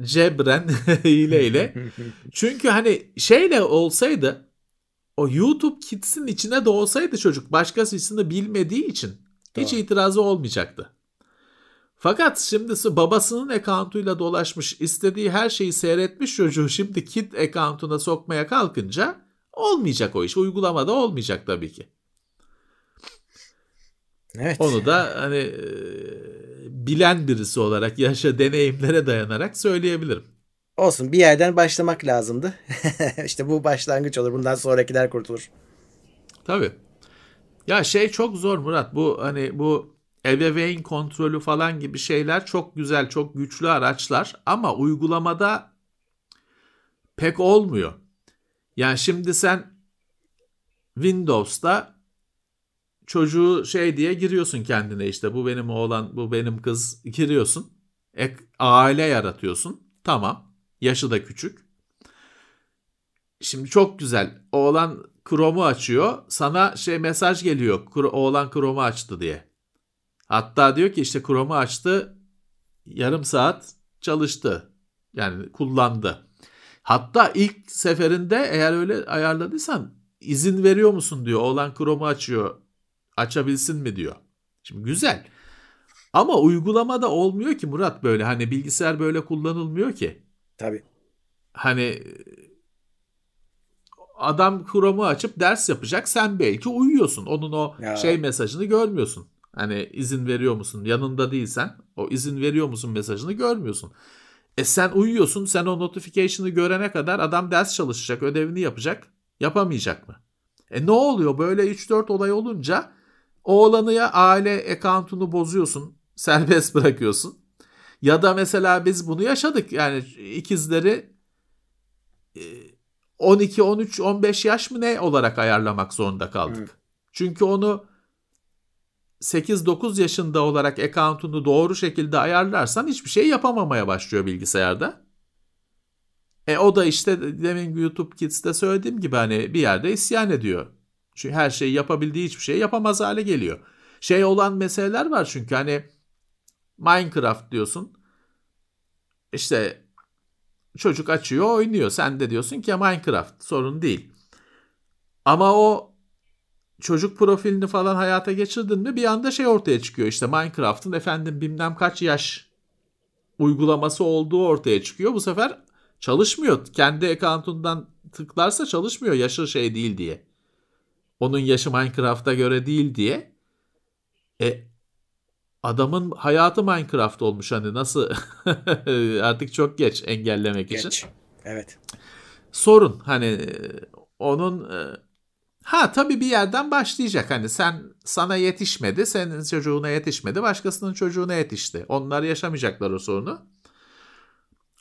Cebren hileyle. Çünkü hani şeyle olsaydı o YouTube Kids'in içine de olsaydı çocuk başkasını bilmediği için hiç Doğru. itirazı olmayacaktı. Fakat şimdi babasının account'uyla dolaşmış, istediği her şeyi seyretmiş çocuğu şimdi kid account'una sokmaya kalkınca olmayacak o iş. Uygulamada olmayacak tabii ki. Evet. Onu da hani e, bilen birisi olarak yaşa deneyimlere dayanarak söyleyebilirim. Olsun bir yerden başlamak lazımdı. İşte bu başlangıç olur. Bundan sonrakiler kurtulur. Tabii. Ya şey çok zor Murat. Bu hani bu ebeveyn kontrolü falan gibi şeyler çok güzel, çok güçlü araçlar ama uygulamada pek olmuyor. Yani şimdi sen Windows'ta çocuğu şey diye giriyorsun kendine işte bu benim oğlan, bu benim kız giriyorsun. Ek, aile yaratıyorsun. Tamam. Yaşı da küçük. Şimdi çok güzel. Oğlan Chrome'u açıyor. Sana şey mesaj geliyor. Oğlan Chrome'u açtı diye. Hatta diyor ki işte Chrome'u açtı. Yarım saat çalıştı. Yani kullandı. Hatta ilk seferinde eğer öyle ayarladıysan izin veriyor musun diyor. Oğlan Chrome'u açıyor. Açabilsin mi diyor. Şimdi güzel. Ama uygulamada olmuyor ki Murat böyle. Hani bilgisayar böyle kullanılmıyor ki. Tabii. Hani adam Chrome'u açıp ders yapacak. Sen belki uyuyorsun. Onun o ya. şey mesajını görmüyorsun. Hani izin veriyor musun? Yanında değilsen o izin veriyor musun mesajını görmüyorsun. E sen uyuyorsun. Sen o notification'ı görene kadar adam ders çalışacak, ödevini yapacak. Yapamayacak mı? E ne oluyor? Böyle 3-4 olay olunca oğlanı ya aile account'unu bozuyorsun. Serbest bırakıyorsun. Ya da mesela biz bunu yaşadık. Yani ikizleri 12, 13, 15 yaş mı ne olarak ayarlamak zorunda kaldık. Hı. Çünkü onu 8-9 yaşında olarak account'unu doğru şekilde ayarlarsan hiçbir şey yapamamaya başlıyor bilgisayarda. E o da işte demin YouTube Kids'te söylediğim gibi hani bir yerde isyan ediyor. Çünkü her şeyi yapabildiği hiçbir şey yapamaz hale geliyor. Şey olan meseleler var çünkü hani Minecraft diyorsun. İşte çocuk açıyor oynuyor. Sen de diyorsun ki Minecraft sorun değil. Ama o çocuk profilini falan hayata geçirdin mi bir anda şey ortaya çıkıyor. İşte Minecraft'ın efendim bilmem kaç yaş uygulaması olduğu ortaya çıkıyor. Bu sefer çalışmıyor. Kendi account'undan tıklarsa çalışmıyor yaşı şey değil diye. Onun yaşı Minecraft'a göre değil diye. E adamın hayatı Minecraft olmuş hani nasıl artık çok geç engellemek geç. için. Evet. Sorun hani onun e, ha tabii bir yerden başlayacak hani sen sana yetişmedi senin çocuğuna yetişmedi başkasının çocuğuna yetişti. Onlar yaşamayacaklar o sorunu.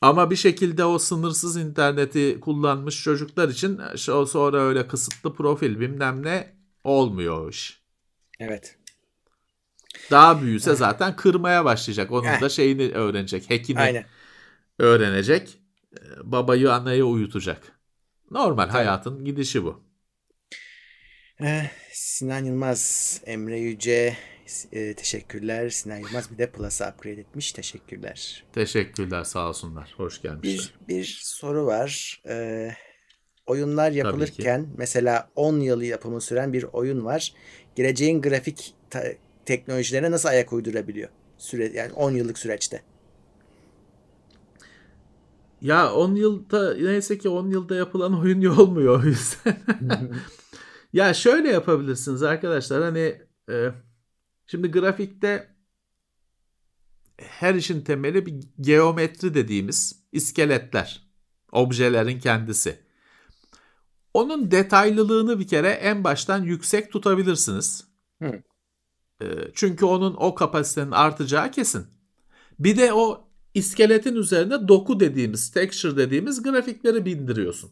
Ama bir şekilde o sınırsız interneti kullanmış çocuklar için o sonra öyle kısıtlı profil bilmem ne olmuyor o iş. Evet. Daha büyüse zaten kırmaya başlayacak. Onun da şeyini öğrenecek. Hackini Aynen. öğrenecek. Babayı anneye uyutacak. Normal Tabii. hayatın gidişi bu. Eh, Sinan Yılmaz, Emre Yüce, e, teşekkürler. Sinan Yılmaz bir de Plus'a upgrade etmiş. Teşekkürler. Teşekkürler sağ olsunlar. Hoş gelmişler. Bir, bir soru var. E, oyunlar yapılırken mesela 10 yılı yapımı süren bir oyun var. Geleceğin grafik ta- teknolojilerine nasıl ayak uydurabiliyor? Süre, yani 10 yıllık süreçte. Ya 10 yılda neyse ki 10 yılda yapılan oyun olmuyor o yüzden. ya şöyle yapabilirsiniz arkadaşlar hani e, şimdi grafikte her işin temeli bir geometri dediğimiz iskeletler, objelerin kendisi. Onun detaylılığını bir kere en baştan yüksek tutabilirsiniz. Hı. Ee, çünkü onun o kapasitenin artacağı kesin. Bir de o iskeletin üzerine doku dediğimiz, texture dediğimiz grafikleri bindiriyorsun.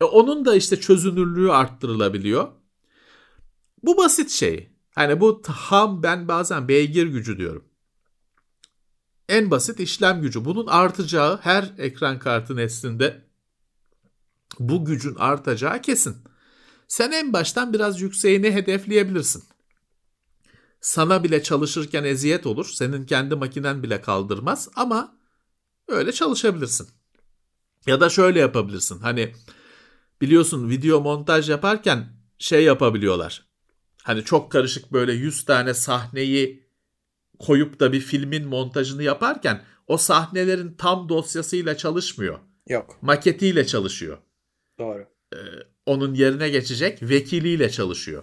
E onun da işte çözünürlüğü arttırılabiliyor. Bu basit şey. Hani bu ham ben bazen beygir gücü diyorum. En basit işlem gücü. Bunun artacağı her ekran kartı neslinde bu gücün artacağı kesin. Sen en baştan biraz yükseğini hedefleyebilirsin sana bile çalışırken eziyet olur. Senin kendi makinen bile kaldırmaz ama öyle çalışabilirsin. Ya da şöyle yapabilirsin. Hani biliyorsun video montaj yaparken şey yapabiliyorlar. Hani çok karışık böyle 100 tane sahneyi koyup da bir filmin montajını yaparken o sahnelerin tam dosyasıyla çalışmıyor. Yok. Maketiyle çalışıyor. Doğru. Ee, onun yerine geçecek vekiliyle çalışıyor.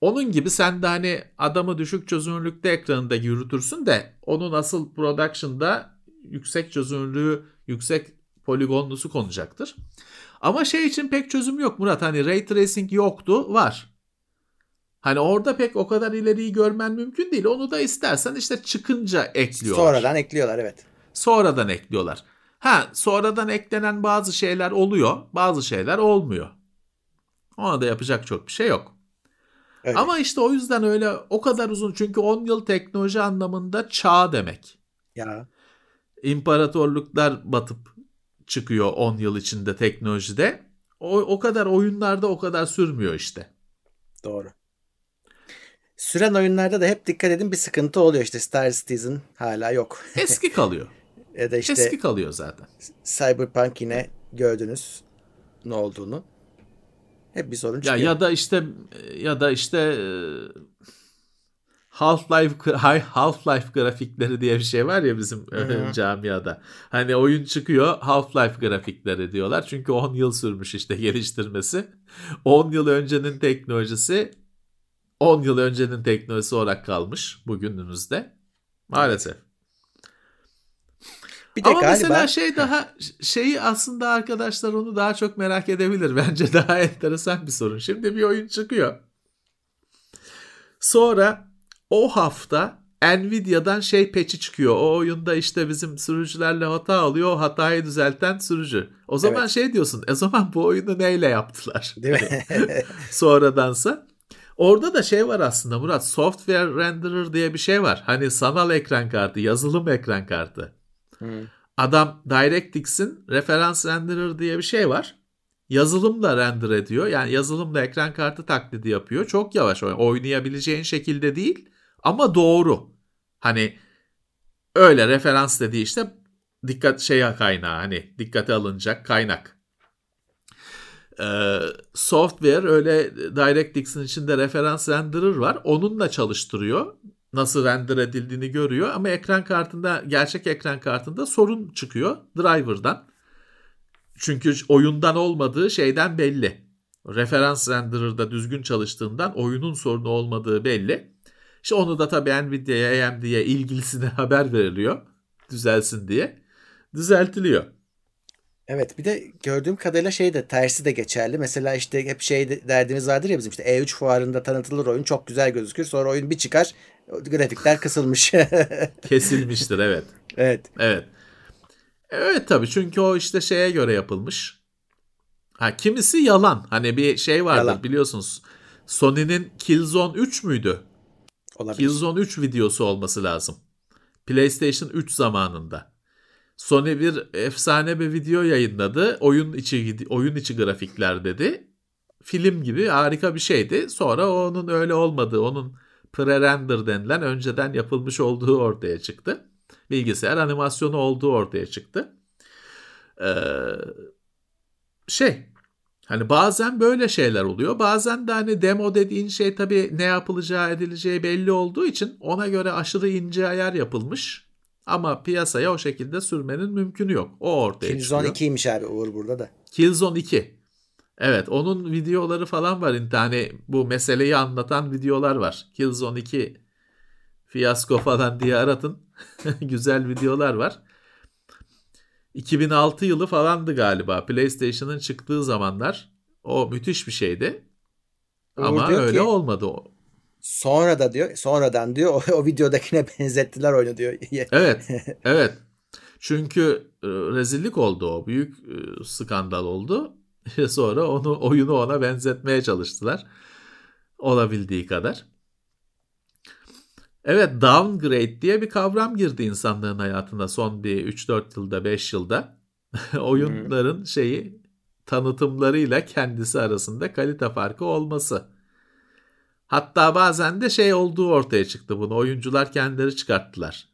Onun gibi sen de hani adamı düşük çözünürlükte ekranında yürütürsün de onun asıl production'da yüksek çözünürlüğü, yüksek poligonlusu konacaktır. Ama şey için pek çözüm yok Murat. Hani ray tracing yoktu, var. Hani orada pek o kadar ileriyi görmen mümkün değil. Onu da istersen işte çıkınca ekliyorlar. Sonradan ekliyorlar evet. Sonradan ekliyorlar. Ha sonradan eklenen bazı şeyler oluyor, bazı şeyler olmuyor. Ona da yapacak çok bir şey yok. Öyle. Ama işte o yüzden öyle o kadar uzun çünkü 10 yıl teknoloji anlamında çağ demek. Ya İmparatorluklar batıp çıkıyor 10 yıl içinde teknolojide. O, o kadar oyunlarda o kadar sürmüyor işte. doğru. Süren oyunlarda da hep dikkat edin bir sıkıntı oluyor işte Star Citizen hala yok. Eski kalıyor. ya da işte Eski kalıyor zaten. Cyberpunk yine gördünüz ne olduğunu. Hep bir sorun Ya çıkıyor. ya da işte ya da işte e, Half-Life Half-Life grafikleri diye bir şey var ya bizim e, Hı. camiada. Hani oyun çıkıyor Half-Life grafikleri diyorlar. Çünkü 10 yıl sürmüş işte geliştirmesi. 10 yıl öncenin teknolojisi 10 yıl öncenin teknolojisi olarak kalmış bugünümüzde. Maalesef. bir de Ama galiba mesela şey daha şeyi aslında arkadaşlar onu daha çok merak edebilir. Bence daha enteresan bir sorun. Şimdi bir oyun çıkıyor. Sonra o hafta Nvidia'dan şey patch'i çıkıyor. O oyunda işte bizim sürücülerle hata alıyor. O hatayı düzelten sürücü. O zaman Evet. şey diyorsun. E zaman bu oyunu neyle yaptılar? değil mi? Sonradansa. Orada da şey var aslında Murat. Software renderer diye bir şey var. Hani sanal ekran kartı, yazılım ekran kartı. Hı. Adam DirectX'in referans renderer diye bir şey var. Yazılımla render ediyor. Yani yazılımla ekran kartı taklidi yapıyor. Çok yavaş oyn- oynayabileceğin şekilde değil ama doğru. Hani öyle referans dediği işte dikkat şeye kaynağı hani dikkate alınacak kaynak. Ee, software öyle DirectX'in içinde referans renderer var. Onunla çalıştırıyor. Nasıl render edildiğini görüyor ama ekran kartında gerçek ekran kartında sorun çıkıyor driver'dan. Çünkü oyundan olmadığı şeyden belli. Referans renderer'da düzgün çalıştığından oyunun sorunu olmadığı belli. İşte onu da tabii Nvidia'ya, AMD'ye ilgilisine haber veriliyor. Düzelsin diye. Düzeltiliyor. Evet bir de gördüğüm kadarıyla şey de tersi de geçerli. Mesela işte hep şey de- derdimiz vardır ya bizim işte E3 fuarında tanıtılır oyun çok güzel gözükür. Sonra oyun bir çıkar grafikler kısılmış. Kesilmiştir evet. evet. Evet. Evet tabii çünkü o işte şeye göre yapılmış. Ha kimisi yalan. Hani bir şey vardır Yalan. biliyorsunuz. Sony'nin Killzone 3 müydü? Olabilir. Killzone 3 videosu olması lazım. PlayStation 3 zamanında. Sony bir efsane bir video yayınladı. Oyun içi oyun içi grafikler dedi. Film gibi harika bir şeydi. Sonra onun öyle olmadığı, onun pre-render denilen önceden yapılmış olduğu ortaya çıktı. Bilgisayar animasyonu olduğu ortaya çıktı. Ee, şey Hani bazen böyle şeyler oluyor. Bazen de hani demo dediğin şey tabii ne yapılacağı edileceği belli olduğu için ona göre aşırı ince ayar yapılmış. Ama piyasaya o şekilde sürmenin mümkünü yok. O ortaya Killzone çıkıyor. 2'ymiş abi Uğur burada da. Killzone 2. Evet onun videoları falan var. Hani bu meseleyi anlatan videolar var. Killzone 2 fiyasko falan diye aratın. Güzel videolar var. 2006 yılı falandı galiba. PlayStation'ın çıktığı zamanlar. O müthiş bir şeydi. Uğur Ama öyle ki- olmadı o. Sonra da diyor sonradan diyor o, o videodakine benzettiler oyunu diyor. Evet. Evet. Çünkü e, rezillik oldu o. Büyük e, skandal oldu. Sonra onu oyunu ona benzetmeye çalıştılar. Olabildiği kadar. Evet downgrade diye bir kavram girdi insanlığın hayatına son bir 3-4 yılda 5 yılda. Oyunların şeyi tanıtımlarıyla kendisi arasında kalite farkı olması. Hatta bazen de şey olduğu ortaya çıktı bunu. Oyuncular kendileri çıkarttılar.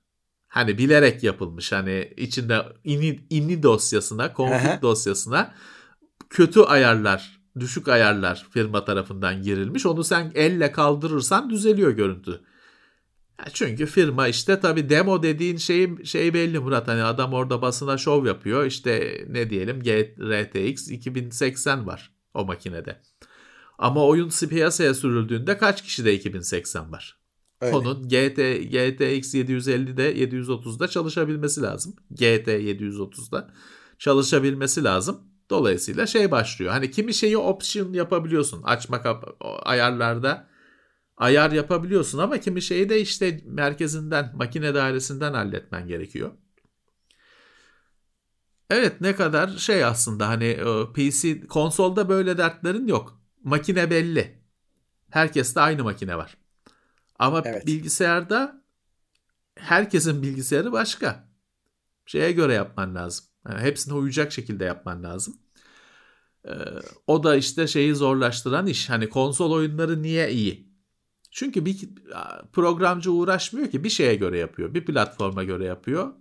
Hani bilerek yapılmış. Hani içinde ini, ini dosyasına, config Aha. dosyasına kötü ayarlar, düşük ayarlar firma tarafından girilmiş. Onu sen elle kaldırırsan düzeliyor görüntü. Çünkü firma işte tabi demo dediğin şey, şey belli Murat. Hani adam orada basına şov yapıyor. İşte ne diyelim RTX 2080 var o makinede. Ama oyun piyasaya sürüldüğünde kaç kişide 2080 var? Öyle. Onun GT, GTX 750'de 730'da çalışabilmesi lazım. GT 730'da çalışabilmesi lazım. Dolayısıyla şey başlıyor. Hani kimi şeyi option yapabiliyorsun. Açma ayarlarda ayar yapabiliyorsun ama kimi şeyi de işte merkezinden, makine dairesinden halletmen gerekiyor. Evet ne kadar şey aslında hani e, PC konsolda böyle dertlerin yok. Makine belli. Herkeste aynı makine var. Ama evet. bilgisayarda herkesin bilgisayarı başka. Şeye göre yapman lazım. Yani hepsine uyacak şekilde yapman lazım. Ee, o da işte şeyi zorlaştıran iş. Hani konsol oyunları niye iyi? Çünkü bir programcı uğraşmıyor ki bir şeye göre yapıyor. Bir platforma göre yapıyor.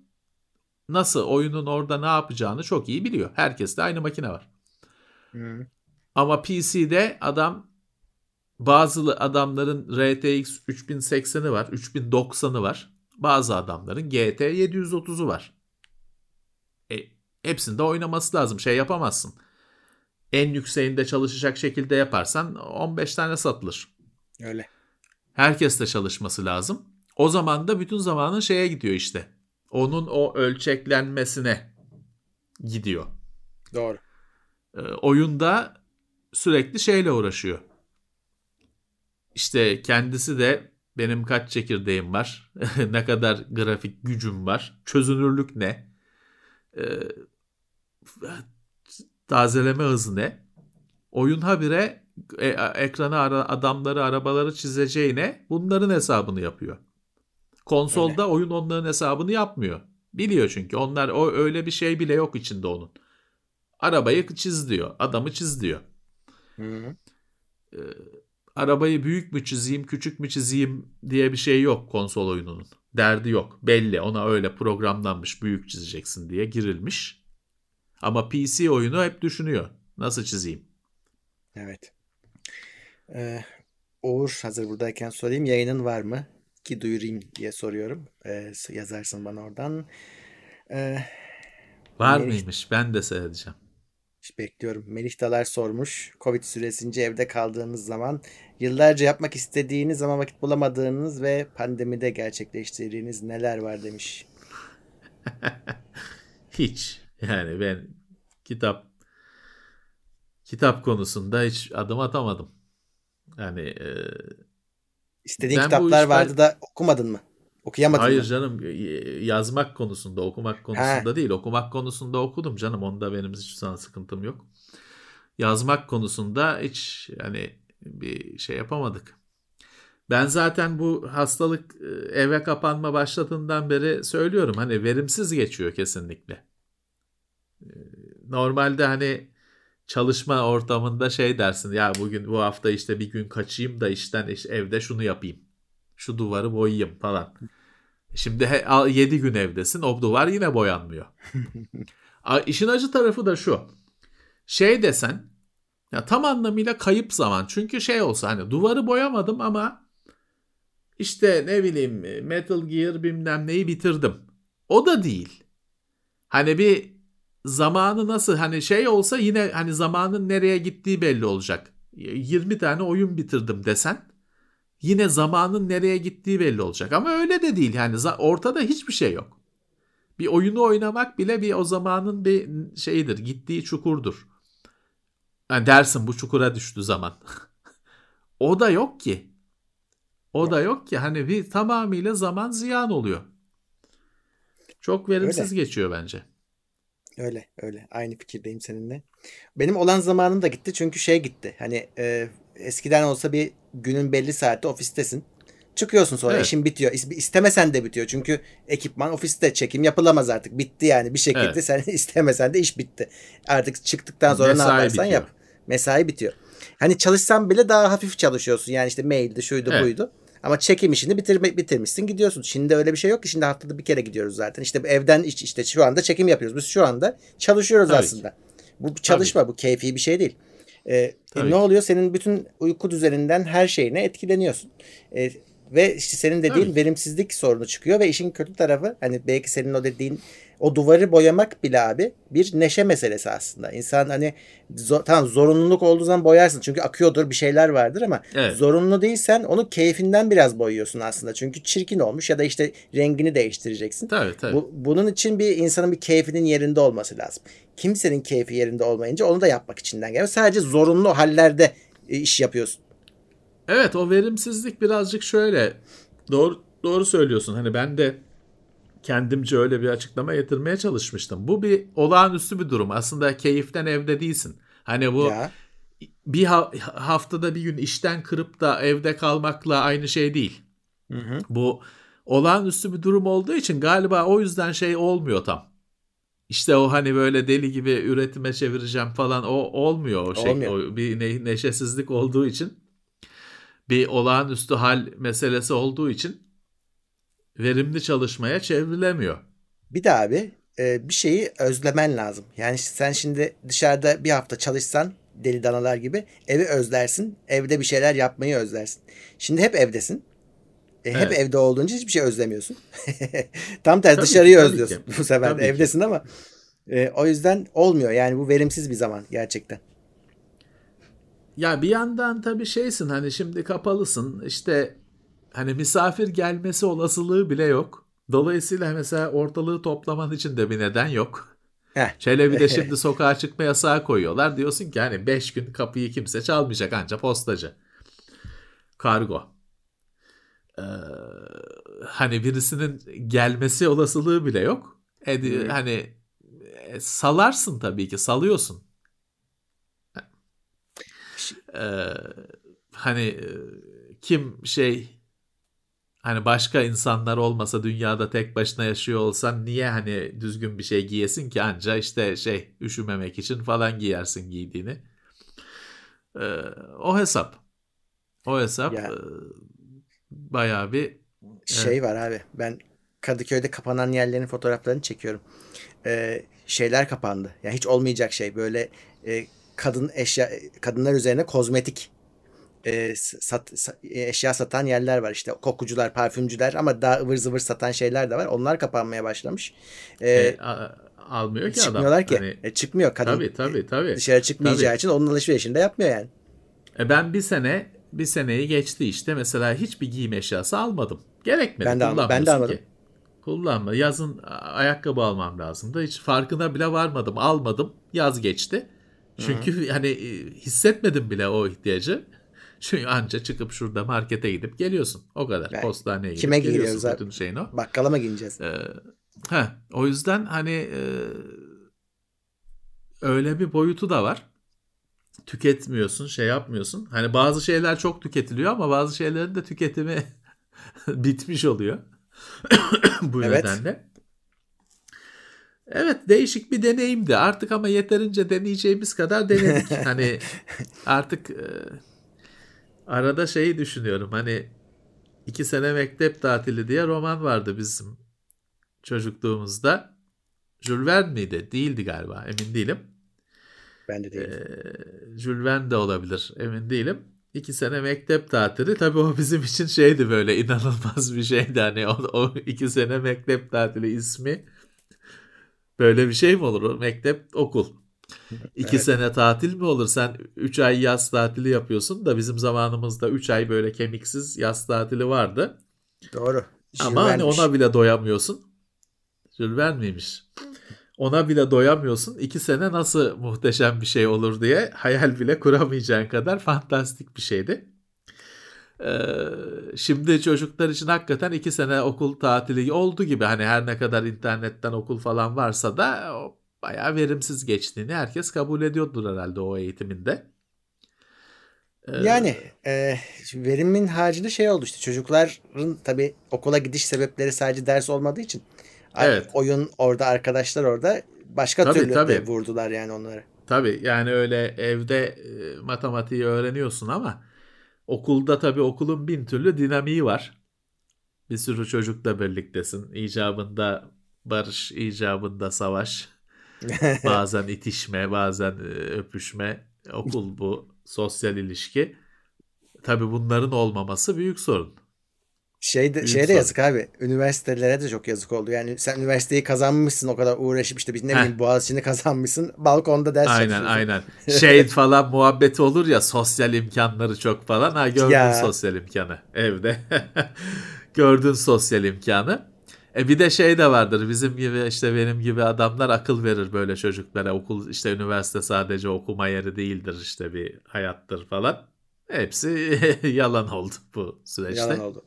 Nasıl oyunun orada ne yapacağını çok iyi biliyor. Herkeste aynı makine var. Hmm. Ama PC'de adam bazı adamların RTX 3080'i var, 3090'ı var. Bazı adamların GT 730'u var. E, hepsinde oynaması lazım. Şey yapamazsın. En yükseğinde çalışacak şekilde yaparsan 15 tane satılır. Öyle. Herkes de çalışması lazım. O zaman da bütün zamanın şeye gidiyor işte. Onun o ölçeklenmesine gidiyor. Doğru. E, oyunda sürekli şeyle uğraşıyor. İşte kendisi de benim kaç çekirdeğim var, ne kadar grafik gücüm var, çözünürlük ne, ee, tazeleme hızı ne, oyun habire e, ekrana ara, adamları, arabaları çizeceğine bunların hesabını yapıyor. Konsolda öyle. oyun onların hesabını yapmıyor. Biliyor çünkü onlar o öyle bir şey bile yok içinde onun. Arabayı çiz diyor, adamı çiz diyor. Hı hı. Ee, arabayı büyük mü çizeyim, küçük mü çizeyim diye bir şey yok konsol oyununun. Derdi yok. Belli ona öyle programlanmış büyük çizeceksin diye girilmiş. Ama PC oyunu hep düşünüyor. Nasıl çizeyim? Evet. Ee, Uğur hazır buradayken sorayım. Yayının var mı? Ki duyurayım diye soruyorum. Ee, yazarsın bana oradan. Ee, var mıymış? Ben de seyredeceğim. Bekliyorum. Melih Dalar sormuş. Covid süresince evde kaldığınız zaman yıllarca yapmak istediğiniz ama vakit bulamadığınız ve pandemide gerçekleştirdiğiniz neler var demiş. hiç. Yani ben kitap kitap konusunda hiç adım atamadım. Yani e, istediğin kitaplar işler... vardı da okumadın mı? Okuyamadın Hayır mı? canım yazmak konusunda okumak konusunda He. değil. Okumak konusunda okudum canım. Onda benim hiç sana sıkıntım yok. Yazmak konusunda hiç yani bir şey yapamadık. Ben zaten bu hastalık e, eve kapanma başladığından beri söylüyorum. Hani verimsiz geçiyor kesinlikle. E, normalde hani çalışma ortamında şey dersin ya bugün bu hafta işte bir gün kaçayım da işten işte evde şunu yapayım. Şu duvarı boyayayım falan. Şimdi 7 gün evdesin o duvar yine boyanmıyor. İşin acı tarafı da şu. Şey desen ya tam anlamıyla kayıp zaman. Çünkü şey olsa hani duvarı boyamadım ama işte ne bileyim Metal Gear bilmem neyi bitirdim. O da değil. Hani bir zamanı nasıl hani şey olsa yine hani zamanın nereye gittiği belli olacak. 20 tane oyun bitirdim desen yine zamanın nereye gittiği belli olacak. Ama öyle de değil yani ortada hiçbir şey yok. Bir oyunu oynamak bile bir o zamanın bir şeyidir, gittiği çukurdur. Yani dersin bu çukura düştü zaman. o da yok ki. O da yok ki. Hani bir tamamıyla zaman ziyan oluyor. Çok verimsiz öyle. geçiyor bence. Öyle öyle. Aynı fikirdeyim seninle. Benim olan zamanım da gitti çünkü şey gitti. Hani e, eskiden olsa bir günün belli saatte ofistesin. Çıkıyorsun sonra evet. işin bitiyor. İstemesen de bitiyor. Çünkü ekipman ofiste çekim yapılamaz artık. Bitti yani bir şekilde evet. sen istemesen de iş bitti. Artık çıktıktan sonra Mesai ne yaparsan bitiyor. yap. Mesai bitiyor. Hani çalışsan bile daha hafif çalışıyorsun. Yani işte maildi şuydu evet. buydu. Ama çekim işini bitirme, bitirmişsin gidiyorsun. Şimdi öyle bir şey yok ki. Şimdi haftada bir kere gidiyoruz zaten. İşte evden işte şu anda çekim yapıyoruz. Biz şu anda çalışıyoruz Tabii aslında. Ki. Bu çalışma Tabii. bu keyfi bir şey değil. Ee, e, ne oluyor? Senin bütün uyku düzeninden her şeyine etkileniyorsun. E, ve işte senin dediğin Evet. verimsizlik sorunu çıkıyor ve işin kötü tarafı hani belki senin o dediğin o duvarı boyamak bile abi bir neşe meselesi aslında. İnsan hani zo- tamam zorunluluk olduğu zaman boyarsın çünkü akıyordur bir şeyler vardır ama Evet. zorunlu değilsen onu keyfinden biraz boyuyorsun aslında. Çünkü çirkin olmuş ya da işte rengini değiştireceksin. Tabii tabii. Bu, bunun için bir insanın bir keyfinin yerinde olması lazım. Kimsenin keyfi yerinde olmayınca onu da yapmak içinden geliyor. Sadece zorunlu hallerde e, iş yapıyorsun. Evet o verimsizlik birazcık şöyle doğru doğru söylüyorsun. Hani ben de kendimce öyle bir açıklama getirmeye çalışmıştım. Bu bir olağanüstü bir durum. Aslında keyiften evde değilsin. Hani bu Ya. bir ha- haftada bir gün işten kırıp da evde kalmakla aynı şey değil. Hı hı. Bu olağanüstü bir durum olduğu için galiba o yüzden şey olmuyor tam. İşte o hani böyle deli gibi üretime çevireceğim falan o olmuyor o şey. Olmuyor. O bir ne- neşesizlik olduğu için bir olağanüstü hal meselesi olduğu için verimli çalışmaya çevrilemiyor. Bir de abi e, bir şeyi özlemen lazım. Yani sen şimdi dışarıda bir hafta çalışsan deli danalar gibi evi özlersin. Evde bir şeyler yapmayı özlersin. Şimdi hep evdesin. E, hep Evet. evde olduğunca hiçbir şey özlemiyorsun. Tam tersi Tabii dışarıyı ki, özlüyorsun. ki. Bu sefer Tabii de ki. evdesin ama e, o yüzden olmuyor. Yani bu verimsiz bir zaman gerçekten. Ya bir yandan tabii şeysin hani şimdi kapalısın işte hani misafir gelmesi olasılığı bile yok. Dolayısıyla mesela ortalığı toplaman için de bir neden yok. Heh. Şöyle bir de şimdi sokağa çıkma yasağı koyuyorlar. Diyorsun ki hani 5 gün kapıyı kimse çalmayacak anca postacı. Kargo. Ee, hani birisinin gelmesi olasılığı bile yok. E, hani e, salarsın tabii ki salıyorsun. Ee, hani e, kim şey hani başka insanlar olmasa dünyada tek başına yaşıyor olsan niye hani düzgün bir şey giyesin ki anca işte şey üşümemek için falan giyersin giydiğini. Ee, o hesap. O hesap Ya. e, bayağı bir Şey var abi ben Kadıköy'de kapanan yerlerin fotoğraflarını çekiyorum. Ee, şeyler kapandı. Yani hiç olmayacak şey böyle e, kadın eşya kadınlar üzerine kozmetik e, sat, sa- eşya satan yerler var işte kokucular, parfümcüler ama daha ıvır zıvır satan şeyler de var. Onlar kapanmaya başlamış. Ee, e, a- almıyor ki adam. çıkmıyorlar ki. Hani, E, çıkmıyor kadın. tabii tabii tabii. Dışarı çıkmayacağı Tabii. için onun alışverişini de yapmıyor yani. E ben bir sene bir seneyi geçti işte mesela hiçbir giyim eşyası almadım. Gerekmedi. Ben de almadım, ben de almadım. ki. Kullanma. Yazın ayakkabı almam lazımdı. Hiç farkına bile varmadım. Almadım. Yaz geçti. Çünkü hani e, hissetmedim bile o ihtiyacı. Çünkü anca çıkıp şurada markete gidip geliyorsun. O kadar. Yani Postaneye gidip kime geliyorsun. abi? Bütün şeyin o. Bakkala mı gideceğiz? Ee, heh, o yüzden hani e, öyle bir boyutu da var. Tüketmiyorsun, şey yapmıyorsun. Hani bazı şeyler çok tüketiliyor ama bazı şeylerin de tüketimi bitmiş oluyor. Bu Evet. nedenle. Evet değişik bir deneyimdi. Artık ama yeterince deneyeceğimiz kadar denedik. hani artık e, arada şeyi düşünüyorum. Hani iki sene mektep tatili diye roman vardı bizim çocukluğumuzda. Jules Verne miydi? Değildi galiba. Emin değilim. Ben de değilim. Ee, Jules Verne de olabilir. Emin değilim. İki sene mektep tatili. Tabii o bizim için şeydi böyle inanılmaz bir şeydi. Hani o, o iki sene mektep tatili ismi böyle bir şey mi olur? Mektep okul. İki Evet. sene tatil mi olur? Sen 3 ay yaz tatili yapıyorsun da bizim zamanımızda 3 ay böyle kemiksiz yaz tatili vardı. Doğru. Ama hani ona bile doyamıyorsun. Jules Verne miymiş? Ona bile doyamıyorsun. İki sene nasıl muhteşem bir şey olur diye hayal bile kuramayacağın kadar fantastik bir şeydi. Ee, şimdi çocuklar için hakikaten iki sene okul tatili oldu gibi. Hani her ne kadar internetten okul falan varsa da bayağı verimsiz geçtiğini herkes kabul ediyordur herhalde o eğitiminde. Ee, Yani e, verimin haricinde şey oldu işte çocukların tabii okula gidiş sebepleri sadece ders olmadığı için Evet. oyun orada arkadaşlar orada başka Tabii, türlü de tabii. vurdular yani onları. Tabii yani öyle evde e, matematiği öğreniyorsun ama okulda tabii okulun bin türlü dinamiği var. Bir sürü çocukla birliktesin. İcabında barış, icabında savaş. Bazen itişme, bazen e, öpüşme. Okul bu. Sosyal ilişki. Tabii bunların olmaması büyük sorun. Şey de, şeye de yazık abi. Üniversitelere de çok yazık oldu. Yani sen üniversiteyi kazanmışsın o kadar uğraşıp işte bir ne bileyim Boğaziçi'ni kazanmışsın. Balkonda ders Aynen aynen. Şey falan muhabbeti olur ya sosyal imkanları çok falan. Ha gördün ya. sosyal imkanı evde. gördün sosyal imkanı. E bir de şey de vardır bizim gibi işte benim gibi adamlar akıl verir böyle çocuklara okul işte üniversite sadece okuma yeri değildir işte bir hayattır falan. Hepsi yalan oldu bu süreçte. Yalan oldu.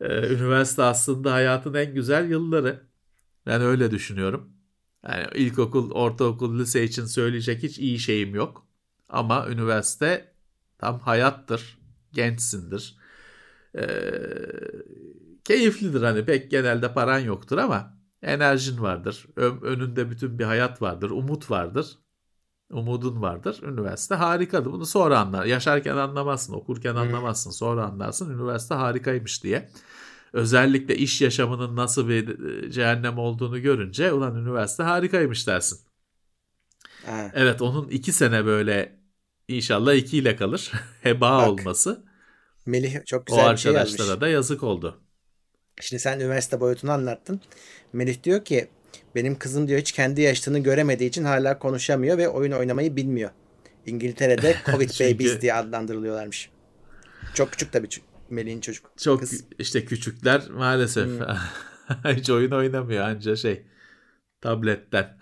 Ee, üniversite aslında hayatın en güzel yılları. Ben öyle düşünüyorum. Yani ilkokul, ortaokul, lise için söyleyecek hiç iyi şeyim yok. Ama üniversite tam hayattır. Gençsindir. Ee, keyiflidir hani pek genelde paran yoktur ama enerjin vardır. Önünde bütün bir hayat vardır. Umut vardır. Umudun vardır. Üniversite harikadır. Bunu sonra anlar. Yaşarken anlamazsın, okurken anlamazsın. Sonra anlarsın üniversite harikaymış diye. Özellikle iş yaşamının nasıl bir e, cehennem olduğunu görünce ulan üniversite harikaymış dersin. Ha. Evet onun iki sene böyle inşallah ikiyle kalır. Heba Bak, olması. Melih çok güzel o bir şey yazmış. O arkadaşlara da yazık oldu. Şimdi sen üniversite boyutunu anlattın. Melih diyor ki benim kızım diyor hiç kendi yaşını göremediği için hala konuşamıyor ve oyun oynamayı bilmiyor. İngiltere'de Covid Çünkü... Babies diye adlandırılıyorlarmış. Çok küçük tabii Melih'in çocuk. Çok kız. işte küçükler maalesef hmm. hiç oyun oynamıyor anca şey tabletten.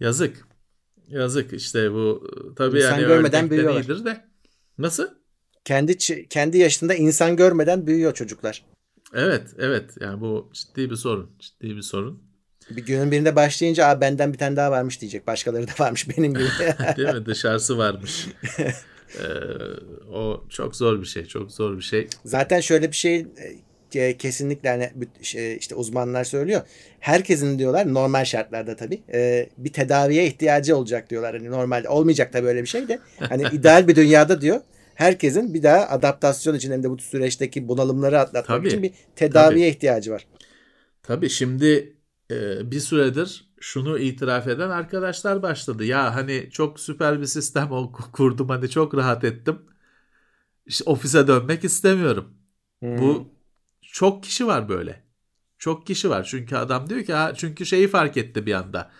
Yazık. Yazık işte bu tabii İnsan yani görmeden büyüyorlar. iyidir de. Nasıl? Kendi kendi yaşında insan görmeden büyüyor çocuklar. Evet, evet. Yani bu ciddi bir sorun. Ciddi bir sorun. Bir günün birinde başlayınca Aa, benden bir tane daha varmış diyecek. Başkaları da varmış benim gibi. Değil mi? Dışarısı varmış. ee, o çok zor bir şey. Çok zor bir şey. Zaten şöyle bir şey e, kesinlikle hani şey, işte uzmanlar söylüyor. Herkesin diyorlar normal şartlarda tabii e, bir tedaviye ihtiyacı olacak diyorlar. Hani normalde olmayacak da böyle bir şey de. Hani ideal bir dünyada diyor herkesin bir daha adaptasyon için hem de bu süreçteki bunalımları atlatmak tabii, için bir tedaviye tabii. ihtiyacı var. Tabii şimdi e, bir süredir şunu itiraf eden arkadaşlar başladı. Ya hani çok süper bir sistem kurdum hani çok rahat ettim. İşte ofise dönmek istemiyorum. Hmm. Bu çok kişi var böyle. Çok kişi var. Çünkü adam diyor ki ha çünkü şeyi fark etti bir anda.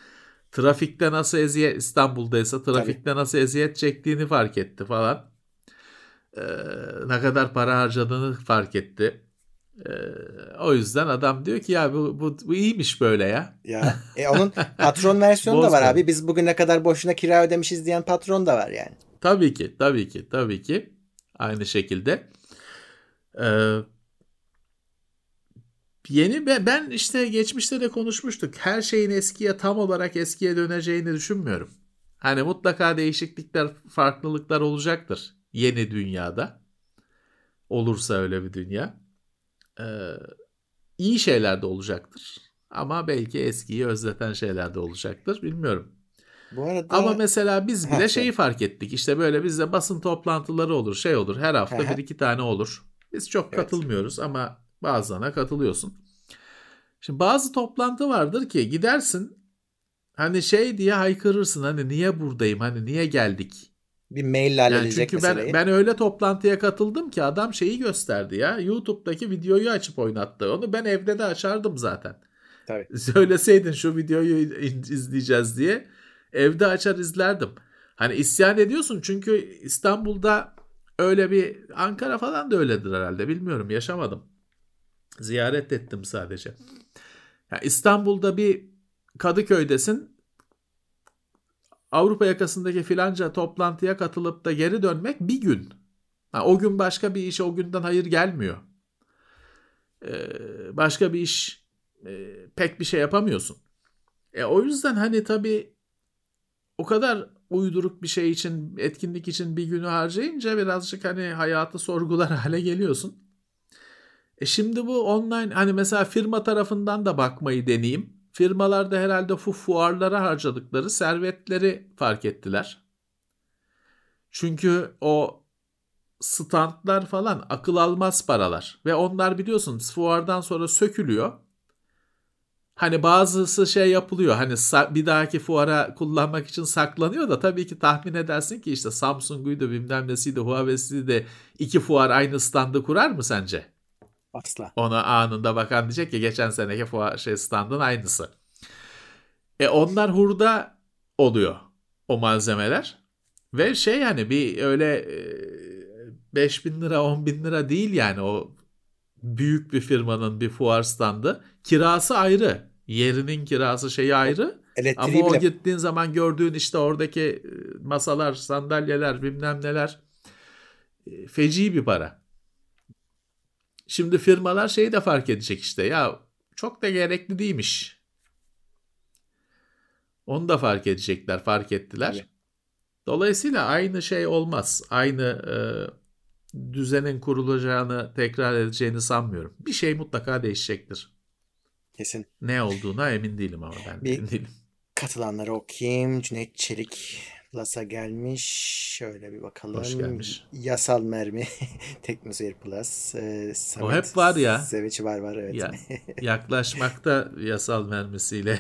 Trafikte nasıl eziyet İstanbul'daysa trafikte Tabii. nasıl eziyet çektiğini fark etti falan e, ne kadar para harcadığını fark etti. E, o yüzden adam diyor ki ya bu, bu, bu iyiymiş böyle ya. Ya e onun patron versiyonu da var abi. Biz bugün ne kadar boşuna kira ödemişiz diyen patron da var yani. Tabii ki, tabii ki, tabii ki. Aynı şekilde. Ee, yeni ben işte geçmişte de konuşmuştuk. Her şeyin eskiye tam olarak eskiye döneceğini düşünmüyorum. Hani mutlaka değişiklikler, farklılıklar olacaktır yeni dünyada olursa öyle bir dünya ee, iyi şeyler de olacaktır. Ama belki eskiyi özleten şeyler de olacaktır. Bilmiyorum. Bu arada... Ama mesela biz bile şeyi fark ettik. İşte böyle bizde basın toplantıları olur, şey olur. Her hafta bir iki tane olur. Biz çok evet. katılmıyoruz ama bazılarına katılıyorsun. Şimdi bazı toplantı vardır ki gidersin hani şey diye haykırırsın hani niye buradayım hani niye geldik bir maille halledecek yani çünkü meseleyi. ben, ben öyle toplantıya katıldım ki adam şeyi gösterdi ya. YouTube'daki videoyu açıp oynattı. Onu ben evde de açardım zaten. Tabii. Söyleseydin şu videoyu izleyeceğiz diye evde açar izlerdim. Hani isyan ediyorsun çünkü İstanbul'da öyle bir Ankara falan da öyledir herhalde bilmiyorum yaşamadım. Ziyaret ettim sadece. Yani İstanbul'da bir Kadıköy'desin Avrupa yakasındaki filanca toplantıya katılıp da geri dönmek bir gün. Ha, o gün başka bir iş o günden hayır gelmiyor. Ee, başka bir iş e, pek bir şey yapamıyorsun. E, o yüzden hani tabii o kadar uyduruk bir şey için, etkinlik için bir günü harcayınca birazcık hani hayatı sorgular hale geliyorsun. E şimdi bu online hani mesela firma tarafından da bakmayı deneyeyim firmalarda herhalde fu fuarlara harcadıkları servetleri fark ettiler. Çünkü o standlar falan akıl almaz paralar ve onlar biliyorsun fuardan sonra sökülüyor. Hani bazısı şey yapılıyor. Hani bir dahaki fuara kullanmak için saklanıyor da tabii ki tahmin edersin ki işte Samsung'uydu bilmem nesiydi Huawei'siydi de iki fuar aynı standı kurar mı sence? Asla. Ona anında bakan diyecek ki geçen seneki fuar şey standın aynısı. E onlar hurda oluyor o malzemeler. Ve şey yani bir öyle 5 bin lira 10 bin lira değil yani o büyük bir firmanın bir fuar standı. Kirası ayrı. Yerinin kirası şeyi ayrı. Elektriği Ama o gittiğin zaman gördüğün işte oradaki masalar, sandalyeler, bilmem neler feci bir para. Şimdi firmalar şeyi de fark edecek işte ya çok da gerekli değilmiş. Onu da fark edecekler, fark ettiler. Evet. Dolayısıyla aynı şey olmaz. Aynı e, düzenin kurulacağını tekrar edeceğini sanmıyorum. Bir şey mutlaka değişecektir. Kesin. Ne olduğuna emin değilim ama ben bir emin değilim. Katılanları okuyayım. Cüneyt Çelik Plus'a gelmiş. Şöyle bir bakalım. Hoş gelmiş. Yasal mermi. Teknoseyir Plus. Ee, Samet, o hep var ya. Sevici var var evet. Ya, yaklaşmakta yasal mermisiyle.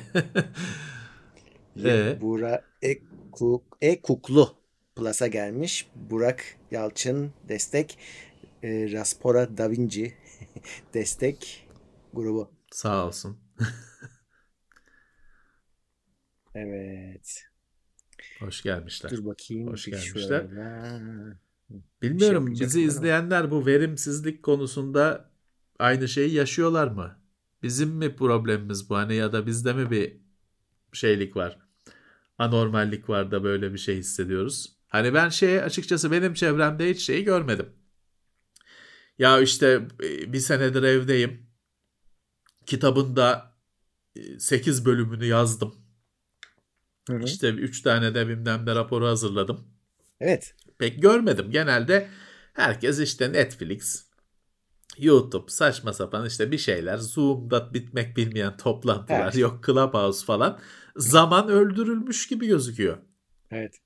ee? Bura Ekuk, Ekuklu Plus'a gelmiş. Burak Yalçın destek. E, Raspora Da Vinci destek grubu. Sağ olsun. evet. Hoş gelmişler. Dur bakayım. Hoş gelmişler. Şöyle. Bilmiyorum şey bizi izleyenler bu verimsizlik konusunda aynı şeyi yaşıyorlar mı? Bizim mi problemimiz bu hani ya da bizde mi bir şeylik var? Anormallik var da böyle bir şey hissediyoruz. Hani ben şey açıkçası benim çevremde hiç şeyi görmedim. Ya işte e, bir senedir evdeyim. Kitabında 8 e, bölümünü yazdım. Hı hı. İşte 3 tane de bilmem ne raporu hazırladım. Evet. Pek görmedim. Genelde herkes işte Netflix, YouTube saçma sapan işte bir şeyler. Zoom'da bitmek bilmeyen toplantılar. Evet. Yok Clubhouse falan. Zaman öldürülmüş gibi gözüküyor. Evet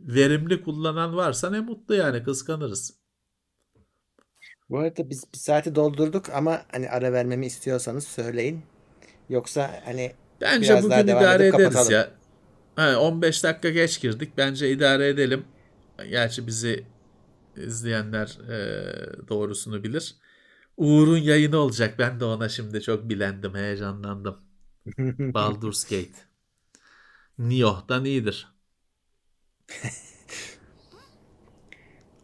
verimli kullanan varsa ne mutlu yani kıskanırız. Bu arada biz bir saati doldurduk ama hani ara vermemi istiyorsanız söyleyin. Yoksa hani Bence biraz bugün daha devam idare ederiz kapatalım. ya. Ha, 15 dakika geç girdik. Bence idare edelim. Gerçi bizi izleyenler e, doğrusunu bilir. Uğur'un yayını olacak. Ben de ona şimdi çok bilendim, heyecanlandım. Baldur's Gate. Nioh'dan iyidir.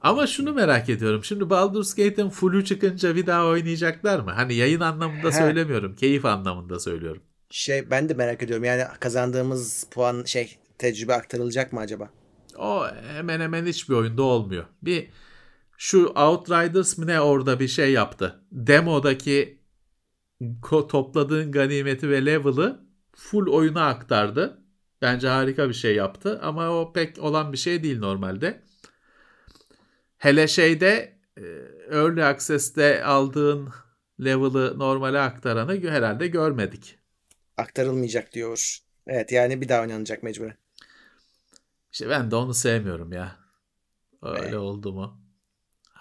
Ama şunu merak ediyorum. Şimdi Baldur's Gate'in full'ü çıkınca bir daha oynayacaklar mı? Hani yayın anlamında söylemiyorum. Keyif anlamında söylüyorum. Şey ben de merak ediyorum. Yani kazandığımız puan şey tecrübe aktarılacak mı acaba? O hemen hemen hiçbir oyunda olmuyor. Bir şu Outriders mı ne orada bir şey yaptı. Demodaki topladığın ganimeti ve level'ı full oyuna aktardı. Bence harika bir şey yaptı ama o pek olan bir şey değil normalde. Hele şeyde e, Early Access'te aldığın level'ı normale aktaranı herhalde görmedik. Aktarılmayacak diyor. Evet yani bir daha oynanacak mecburen. İşte ben de onu sevmiyorum ya. Öyle evet. oldu mu?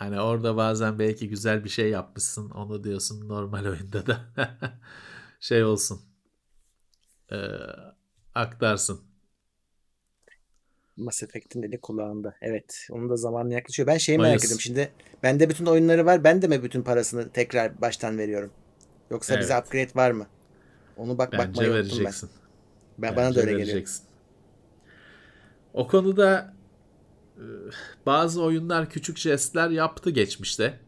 Hani orada bazen belki güzel bir şey yapmışsın. Onu diyorsun normal oyunda da şey olsun. Ee, aktarsın. Mass Effect'in eli kulağında. Evet. Onun da zamanı yaklaşıyor. Ben şeyi merak ediyorum. Şimdi bende bütün oyunları var. Ben de mi bütün parasını tekrar baştan veriyorum? Yoksa evet. bize upgrade var mı? Onu bak Bence bakmayı unuttum ben. ben bana da öyle vereceksin. geliyor. O konuda e, bazı oyunlar küçük jestler yaptı geçmişte.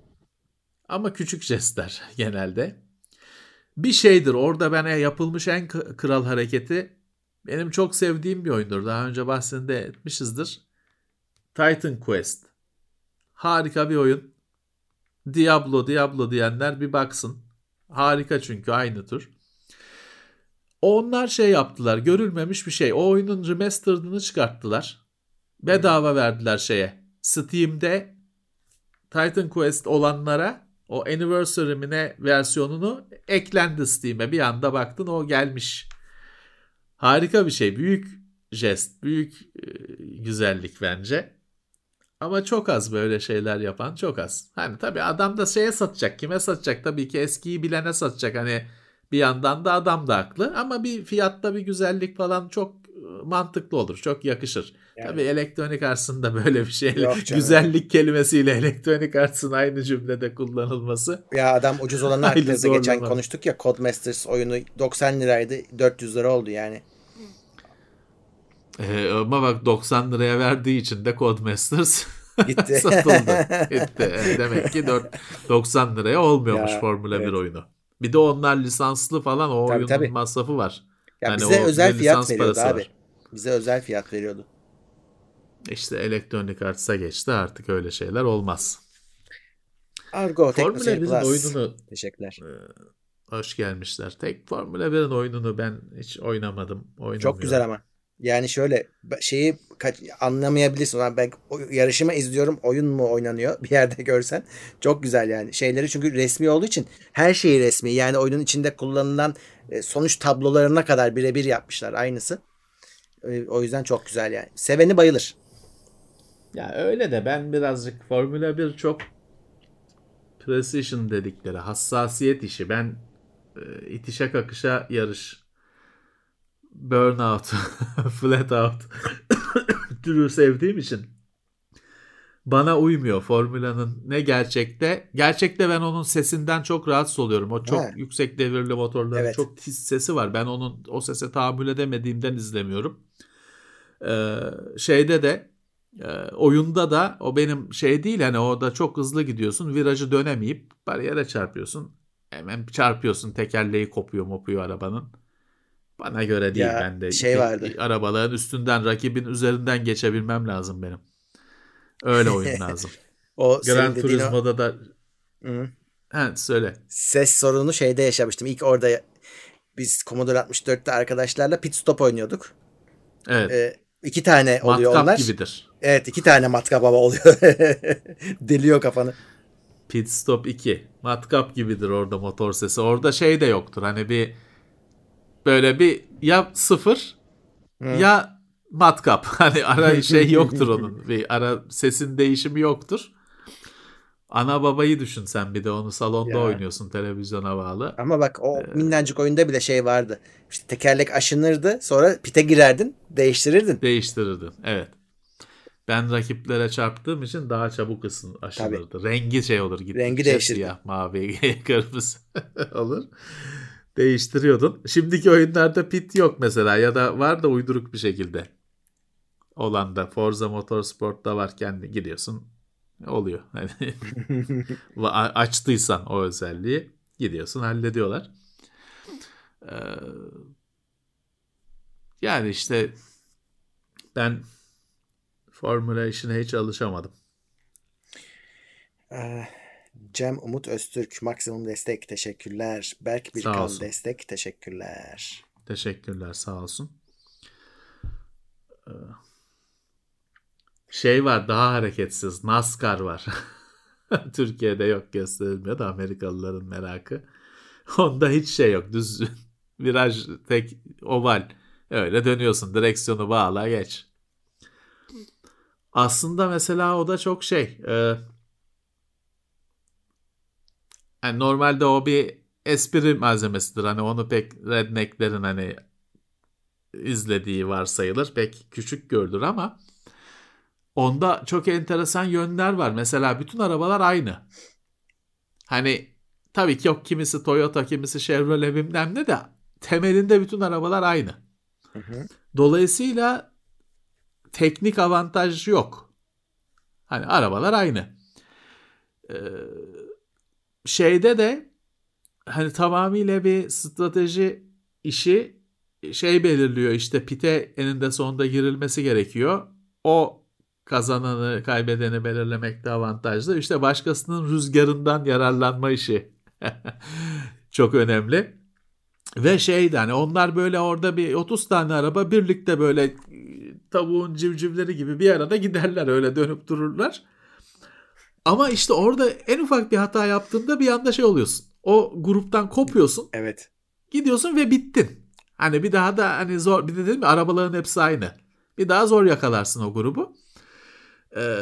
Ama küçük jestler genelde. Bir şeydir orada ben yapılmış en kral hareketi benim çok sevdiğim bir oyundur. Daha önce bahsinde etmişizdir. Titan Quest. Harika bir oyun. Diablo, Diablo diyenler bir baksın. Harika çünkü aynı tür. Onlar şey yaptılar. Görülmemiş bir şey. O oyunun remastered'ını çıkarttılar. Bedava verdiler şeye. Steam'de Titan Quest olanlara o Anniversary ne versiyonunu eklendi Steam'e. Bir anda baktın o gelmiş Harika bir şey. Büyük jest, büyük e, güzellik bence. Ama çok az böyle şeyler yapan çok az. Hani tabii adam da şeye satacak. Kime satacak? Tabii ki eskiyi bilene satacak. Hani Bir yandan da adam da haklı ama bir fiyatta bir güzellik falan çok e, mantıklı olur. Çok yakışır. Yani. Tabii elektronik arsında böyle bir şeyle güzellik kelimesiyle elektronik arsın aynı cümlede kullanılması. Ya adam ucuz olanı hakkında geçen konuştuk ya Codemasters oyunu 90 liraydı 400 lira oldu yani. Ee, ama bak 90 liraya verdiği için de Codemasters Gitti. satıldı. Gitti. Demek ki 4, 90 liraya olmuyormuş ya, Formula evet. 1 oyunu. Bir de onlar lisanslı falan o tabii, oyunun tabii. masrafı var. Ya yani bize özel fiyat veriyordu abi. Var. Bize özel fiyat veriyordu. İşte elektronik artsa geçti artık öyle şeyler olmaz. Argo Formula 1'in oyununu teşekkürler. E, hoş gelmişler. Tek Formula 1'in oyununu ben hiç oynamadım. Çok güzel ama. Yani şöyle şeyi anlamayabilirsin. Yani ben yarışımı izliyorum. Oyun mu oynanıyor bir yerde görsen. Çok güzel yani. Şeyleri çünkü resmi olduğu için her şeyi resmi. Yani oyunun içinde kullanılan e, sonuç tablolarına kadar birebir yapmışlar aynısı. E, o yüzden çok güzel yani. Seveni bayılır. Ya öyle de ben birazcık Formula 1 çok precision dedikleri hassasiyet işi. Ben e, itişe kakışa yarış burnout, flat out türü sevdiğim için bana uymuyor formülanın ne gerçekte. Gerçekte ben onun sesinden çok rahatsız oluyorum. O çok He. yüksek devirli motorların evet. çok tiz sesi var. Ben onun o sese tahammül edemediğimden izlemiyorum. Ee, şeyde de e, oyunda da o benim şey değil hani orada çok hızlı gidiyorsun virajı dönemeyip bariyere çarpıyorsun. Hemen çarpıyorsun tekerleği kopuyor mopuyor arabanın. Bana göre değil ya, ben de. Şey vardı. Arabaların üstünden rakibin üzerinden geçebilmem lazım benim. Öyle oyun lazım. o Gran Turismo'da o... da Hı. Ha, söyle. Ses sorunu şeyde yaşamıştım. İlk orada biz Commodore 64'te arkadaşlarla pit stop oynuyorduk. Evet. Ee, iki tane oluyor matkap onlar. gibidir. Evet iki tane matkap baba oluyor. Deliyor kafanı. Pit stop 2. Matkap gibidir orada motor sesi. Orada şey de yoktur. Hani bir böyle bir ya sıfır Hı. ya matkap. Hani ara şey yoktur onun. Bir ara sesin değişimi yoktur. Ana babayı düşün sen bir de onu salonda ya. oynuyorsun televizyona bağlı. Ama bak o ee, minnacık oyunda bile şey vardı. İşte tekerlek aşınırdı sonra pite girerdin değiştirirdin. Değiştirirdin evet. Ben rakiplere çarptığım için daha çabuk ısın aşınırdı. Tabii. Rengi şey olur. Rengi değişir. Siyah, mavi, kırmızı olur değiştiriyordun. Şimdiki oyunlarda pit yok mesela ya da var da uyduruk bir şekilde. Olan da Forza Motorsport'ta var kendi gidiyorsun oluyor. Hani açtıysan o özelliği gidiyorsun hallediyorlar. Ee, yani işte ben Formula işine hiç alışamadım. Ee, Cem Umut Öztürk maksimum destek teşekkürler. Berk Birkan destek teşekkürler. Teşekkürler sağ olsun. Ee, şey var daha hareketsiz NASCAR var. Türkiye'de yok gösterilmiyor da Amerikalıların merakı. Onda hiç şey yok. Düz viraj tek oval. Öyle dönüyorsun. Direksiyonu bağla geç. Aslında mesela o da çok şey. E, yani normalde o bir espri malzemesidir. Hani onu pek rednecklerin hani izlediği varsayılır. Pek küçük görülür ama onda çok enteresan yönler var. Mesela bütün arabalar aynı. Hani tabii ki yok kimisi Toyota, kimisi Chevrolet bilmem ne de temelinde bütün arabalar aynı. Hı hı. Dolayısıyla teknik avantaj yok. Hani arabalar aynı. Ee, şeyde de hani tamamıyla bir strateji işi şey belirliyor işte pite eninde sonunda girilmesi gerekiyor. O kazananı kaybedeni belirlemekte avantajlı. İşte başkasının rüzgarından yararlanma işi çok önemli. Ve şeydi hani onlar böyle orada bir 30 tane araba birlikte böyle tavuğun civcivleri gibi bir arada giderler öyle dönüp dururlar. Ama işte orada en ufak bir hata yaptığında bir anda şey oluyorsun. O gruptan kopuyorsun. Evet. Gidiyorsun ve bittin. Hani bir daha da hani zor bir de dedim mi arabaların hepsi aynı. Bir daha zor yakalarsın o grubu. Ee,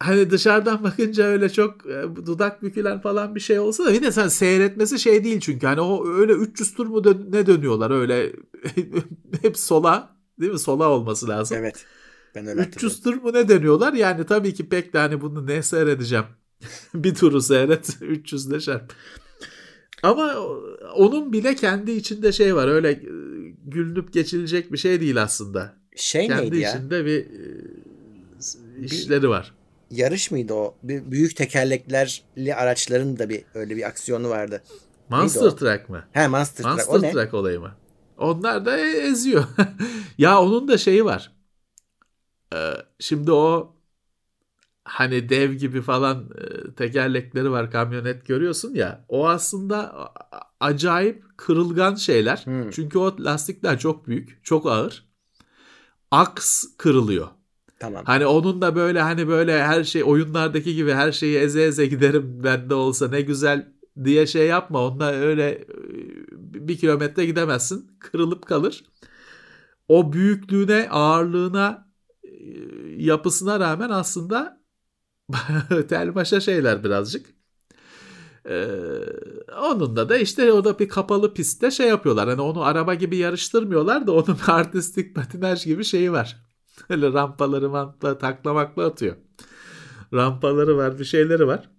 hani dışarıdan bakınca öyle çok e, dudak bükülen falan bir şey olsa da bir de sen seyretmesi şey değil çünkü hani o öyle 300 tur mu dön- ne dönüyorlar öyle hep sola değil mi sola olması lazım. Evet. Ben öyle 300 tur mu ne dönüyorlar yani tabii ki pek de hani bunu ne seyredeceğim. bir turu seyret 300 de çarp. Ama onun bile kendi içinde şey var öyle e, gülünüp geçilecek bir şey değil aslında. Şey kendi neydi ya? içinde bir e, işleri var. Yarış mıydı o? Bir büyük tekerleklerli araçların da bir öyle bir aksiyonu vardı. Monster? Truck mı? He Monster, Monster Truck. O ne? Truck olayı mı? Onlar da e- eziyor. ya onun da şeyi var. Ee, şimdi o hani dev gibi falan e, tekerlekleri var kamyonet görüyorsun ya o aslında acayip kırılgan şeyler. Hmm. Çünkü o lastikler çok büyük, çok ağır. Aks kırılıyor. Tamam. Hani onun da böyle hani böyle her şey oyunlardaki gibi her şeyi eze eze giderim ben de olsa ne güzel diye şey yapma. Onunla öyle e, bir kilometre gidemezsin. Kırılıp kalır. O büyüklüğüne, ağırlığına, yapısına rağmen aslında telmaşa şeyler birazcık. Ee, onunla da işte o da bir kapalı pistte şey yapıyorlar. Hani onu araba gibi yarıştırmıyorlar da onun artistik patinaj gibi şeyi var. Öyle rampaları mantla taklamakla atıyor. Rampaları var bir şeyleri var.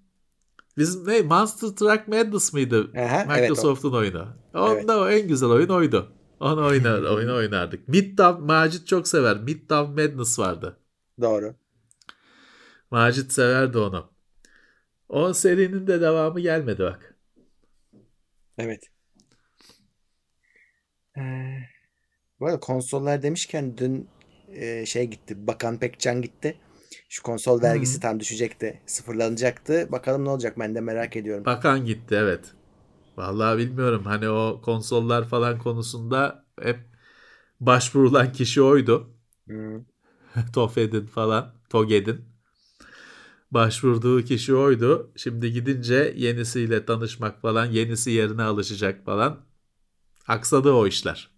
Biz ne Monster Truck Madness mıydı? Aha, evet, Microsoft'un oyunu. Onda Evet. o en güzel oyun oydu. Onu oynar, oyunu oynardık. Midtown Macit çok sever. Midtown Madness vardı. Doğru. Macit severdi onu. O serinin de devamı gelmedi bak. Evet. Ee, bu arada konsollar demişken dün e, şey gitti. Bakan Pekcan gitti. Şu konsol vergisi tam düşecekti. Sıfırlanacaktı. Bakalım ne olacak ben de merak ediyorum. Bakan gitti evet. Vallahi bilmiyorum. Hani o konsollar falan konusunda hep başvurulan kişi oydu. Hmm. Tofed'in falan. Toged'in. Başvurduğu kişi oydu. Şimdi gidince yenisiyle tanışmak falan, yenisi yerine alışacak falan. Aksadı o işler.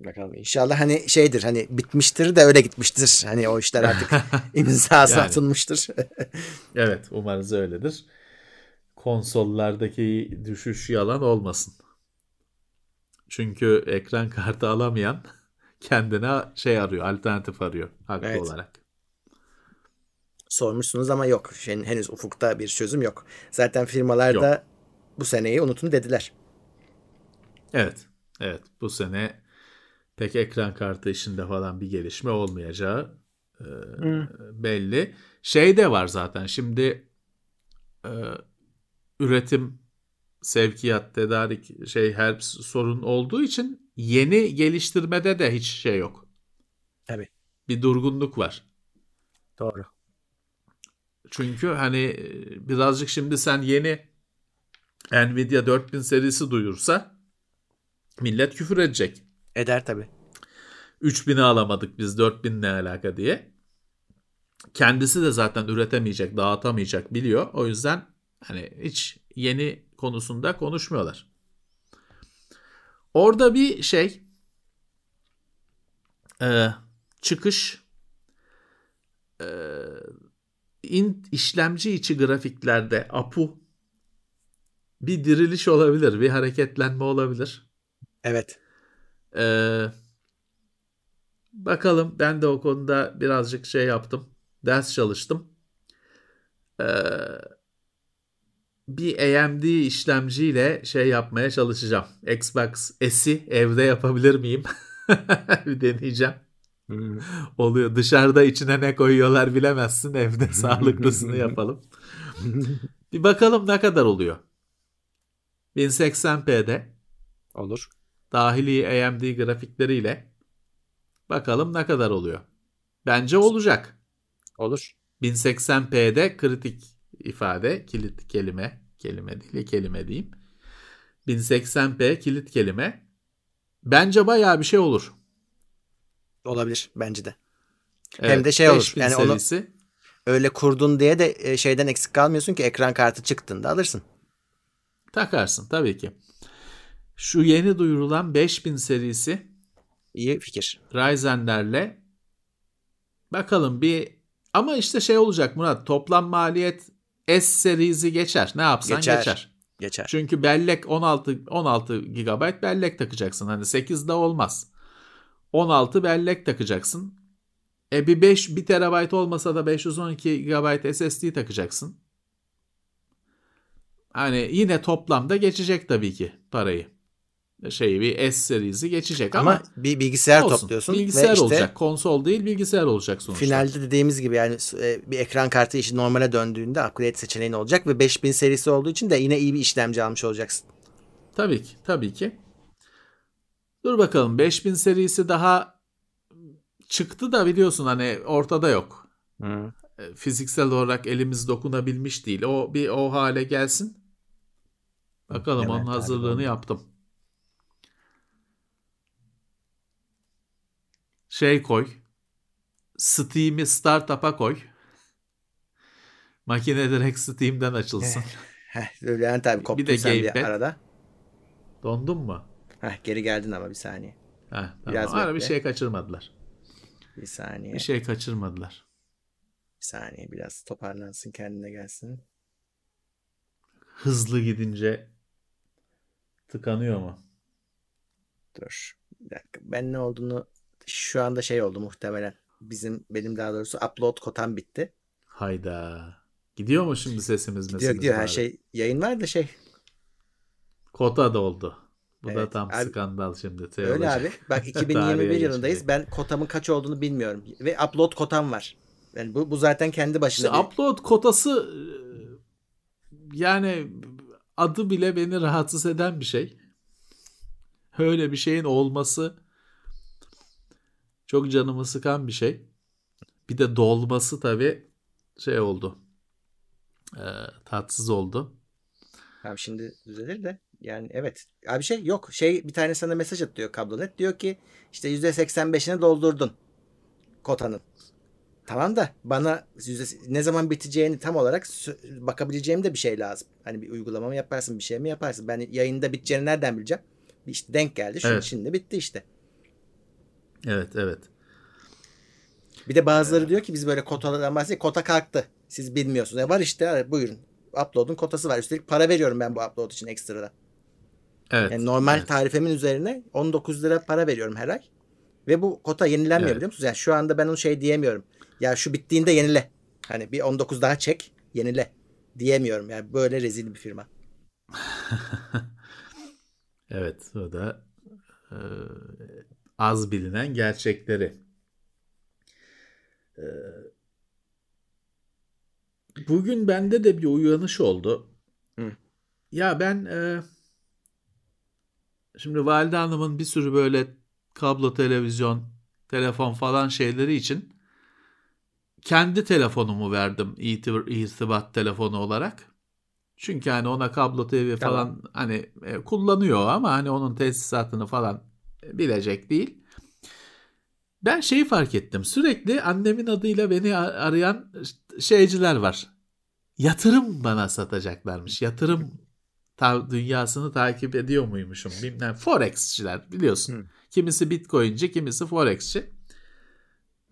Bakalım inşallah hani şeydir hani bitmiştir de öyle gitmiştir. Hani o işler artık imzası Yani. atılmıştır. Evet, umarız öyledir. Konsollardaki düşüş yalan olmasın. Çünkü ekran kartı alamayan kendine şey arıyor, alternatif arıyor haklı Evet. olarak. Sormuşsunuz ama yok. Şeyin, henüz ufukta bir çözüm yok. Zaten firmalar da Yok. bu seneyi unutun dediler. Evet, evet. Bu sene pek ekran kartı işinde falan bir gelişme olmayacağı e, belli. Şey de var zaten. Şimdi e, üretim, sevkiyat, tedarik şey her sorun olduğu için yeni geliştirmede de hiç şey yok. Tabii. Bir durgunluk var. Doğru. Çünkü hani e, birazcık şimdi sen yeni Nvidia 4000 serisi duyursa millet küfür edecek. Eder tabii. 3000'i alamadık biz 4000 ne alaka diye. Kendisi de zaten üretemeyecek, dağıtamayacak biliyor. O yüzden hani hiç yeni konusunda konuşmuyorlar. Orada bir şey e, çıkış e, in, işlemci içi grafiklerde APU bir diriliş olabilir, bir hareketlenme olabilir. Evet. Ee, bakalım ben de o konuda birazcık şey yaptım. Ders çalıştım. Ee, bir AMD işlemciyle şey yapmaya çalışacağım. Xbox S'i evde yapabilir miyim? bir deneyeceğim. Oluyor. Dışarıda içine ne koyuyorlar bilemezsin. Evde sağlıklısını yapalım. bir bakalım ne kadar oluyor. 1080p'de Olur. dahili AMD grafikleriyle bakalım ne kadar oluyor. Bence olacak. Olur. 1080p'de kritik ifade, kilit kelime, kelime değil, kelime diyeyim. 1080p kilit kelime. Bence bayağı bir şey olur. Olabilir bence de. Evet, Hem de şey olur, 5000 yani onu-. Öyle kurdun diye de e, şeyden eksik kalmıyorsun ki ekran kartı çıktığında alırsın. Takarsın tabii ki. Şu yeni duyurulan 5000 serisi İyi fikir. Ryzen'lerle bakalım bir Ama işte şey olacak Murat toplam maliyet S serisi geçer. Ne yapsan geçer. geçer. Geçer. Çünkü bellek 16 16 GB bellek takacaksın. Hani 8 de olmaz. 16 bellek takacaksın. E bir 5 1 TB olmasa da 512 GB SSD takacaksın. Hani yine toplamda geçecek tabii ki parayı şeyi bir S serisi geçecek ama, ama bir bilgisayar olsun. topluyorsun. Bilgisayar işte, olacak. Konsol değil bilgisayar olacak sonuçta. Finalde dediğimiz gibi yani e, bir ekran kartı işi normale döndüğünde upgrade seçeneğin olacak ve 5000 serisi olduğu için de yine iyi bir işlemci almış olacaksın. Tabii ki. Tabii ki. Dur bakalım 5000 serisi daha çıktı da biliyorsun hani ortada yok. Hı. E, fiziksel olarak elimiz dokunabilmiş değil. O bir o hale gelsin. Bakalım evet, onun hazırlığını yaptım. Şey koy. Steam'i startup'a koy. Makine direkt Steam'den açılsın. Heh, Bülent abi koptun bir de sen bir arada. Dondun mu? Heh, geri geldin ama bir saniye. Heh, tamam. Biraz Ara bir şey kaçırmadılar. Bir saniye. Bir şey kaçırmadılar. Bir saniye biraz toparlansın kendine gelsin. Hızlı gidince tıkanıyor mu? Dur. Bir dakika. Ben ne olduğunu şu anda şey oldu muhtemelen. Bizim benim daha doğrusu upload kotam bitti. Hayda. Gidiyor mu şimdi sesimiz gidiyor, mesimiz? Gidiyor her şey. Yayın var da şey. Kota da oldu. Bu evet, da tam abi, skandal şimdi. Teoloji. Öyle abi. Bak 2021 yılındayız. Ben kotamın kaç olduğunu bilmiyorum. Ve upload kotam var. Yani bu, bu zaten kendi başına. İşte bir... upload kotası yani adı bile beni rahatsız eden bir şey. Öyle bir şeyin olması çok canımı sıkan bir şey. Bir de dolması tabii şey oldu. E, tatsız oldu. Abi şimdi düzelir de yani evet. Abi şey yok. Şey bir tane sana mesaj atıyor kablonet. Diyor ki işte %85'ine doldurdun kotanın. Tamam da bana ne zaman biteceğini tam olarak bakabileceğim de bir şey lazım. Hani bir uygulama mı yaparsın bir şey mi yaparsın. Ben yayında biteceğini nereden bileceğim? İşte denk geldi. Şimdi, evet. şimdi bitti işte. Evet evet. Bir de bazıları diyor ki biz böyle kotalardan bahsediyoruz. Kota kalktı. Siz bilmiyorsunuz. Ya var işte buyurun. Upload'un kotası var. Üstelik para veriyorum ben bu upload için ekstradan. Evet. Yani normal evet. tarifemin üzerine 19 lira para veriyorum her ay. Ve bu kota yenilenmiyor evet. biliyor musunuz? Yani şu anda ben onu şey diyemiyorum. Ya şu bittiğinde yenile. Hani bir 19 daha çek, yenile diyemiyorum. Yani böyle rezil bir firma. evet, o da e, az bilinen gerçekleri. E, bugün bende de bir uyanış oldu. Hı. Ya ben e, şimdi Valide Hanım'ın bir sürü böyle kablo televizyon, telefon falan şeyleri için kendi telefonumu verdim irtibat telefonu olarak. Çünkü hani ona kablo TV falan tamam. hani e, kullanıyor ama hani onun tesisatını falan bilecek değil. Ben şeyi fark ettim. Sürekli annemin adıyla beni arayan şeyciler var. Yatırım bana satacaklarmış. Yatırım ta- dünyasını takip ediyor muymuşum bilmem. Forexçiler biliyorsun. Hı. Kimisi bitcoinci, kimisi forexçi.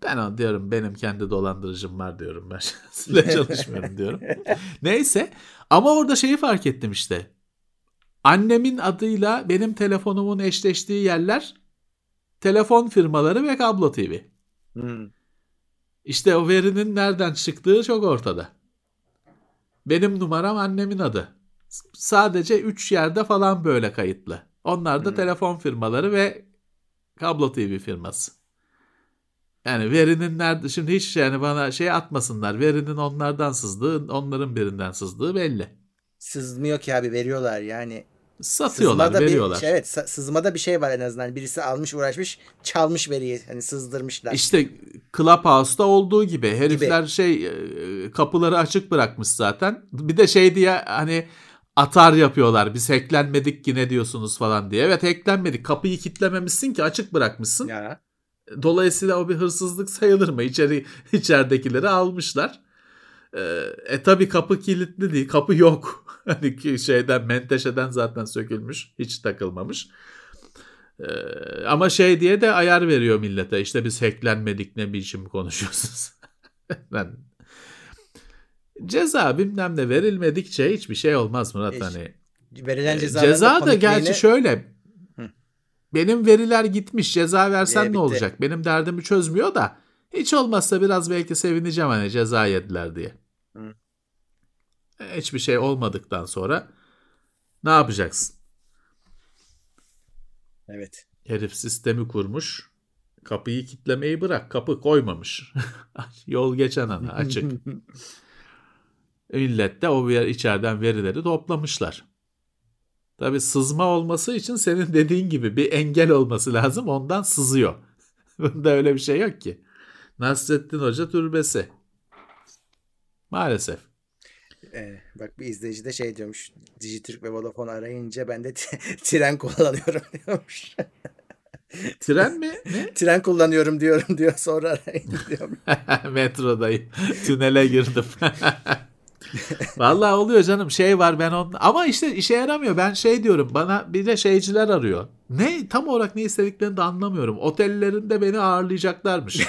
Ben o diyorum benim kendi dolandırıcım var diyorum ben. Sizle çalışmıyorum diyorum. Neyse ama orada şeyi fark ettim işte. Annemin adıyla benim telefonumun eşleştiği yerler telefon firmaları ve kablo TV. Hmm. İşte o verinin nereden çıktığı çok ortada. Benim numaram annemin adı. Sadece 3 yerde falan böyle kayıtlı. Onlar da hmm. telefon firmaları ve kablo TV firması. Yani verinin nerede şimdi hiç yani bana şey atmasınlar. Verinin onlardan sızdığı, onların birinden sızdığı belli. Sızmıyor ki abi veriyorlar yani. Satıyorlar, sızmada veriyorlar. Bir, evet, sızmada bir şey var en azından. Birisi almış, uğraşmış, çalmış veriyi, hani sızdırmışlar. İşte Clubhouse'da olduğu gibi herifler gibi. şey e, kapıları açık bırakmış zaten. Bir de şey diye hani atar yapıyorlar. Biz hacklenmedik ki ne diyorsunuz falan diye. Evet hacklenmedik. Kapıyı kilitlememişsin ki açık bırakmışsın. Ya. Dolayısıyla o bir hırsızlık sayılır mı? İçeri içeridekileri almışlar. Ee, e tabi kapı kilitli değil. Kapı yok. hani şeyden menteşeden zaten sökülmüş. Hiç takılmamış. Ee, ama şey diye de ayar veriyor millete. İşte biz hacklenmedik ne biçim konuşuyorsunuz. ben ceza bilmem ne verilmedikçe hiçbir şey olmaz Murat Hiç. hani. Verilen Ee, ceza Ceza da gerçi şöyle. Hı. Benim veriler gitmiş. Ceza versen Ee, ne olacak? Benim derdimi çözmüyor da hiç olmazsa biraz belki sevineceğim hani ceza yediler diye. Hı. Hiçbir şey olmadıktan sonra ne yapacaksın? Evet. Herif sistemi kurmuş. Kapıyı kitlemeyi bırak. Kapı koymamış. Yol geçen ana açık. Millet de o bir içeriden verileri toplamışlar. Tabi sızma olması için senin dediğin gibi bir engel olması lazım. Ondan sızıyor. Bunda öyle bir şey yok ki. Nasrettin Hoca türbesi. Maalesef. Ee, bak bir izleyici de şey diyormuş. Dijitürk ve Vodafone arayınca ben de tren kullanıyorum diyormuş. Tren mi? Ne? tren kullanıyorum diyorum diyor sonra arayın diyormuş. Metrodayım. Tünele girdim. Vallahi oluyor canım şey var ben on ama işte işe yaramıyor. Ben şey diyorum bana bir de şeyciler arıyor. Ne tam olarak ne istediklerini de anlamıyorum. Otellerinde beni ağırlayacaklarmış.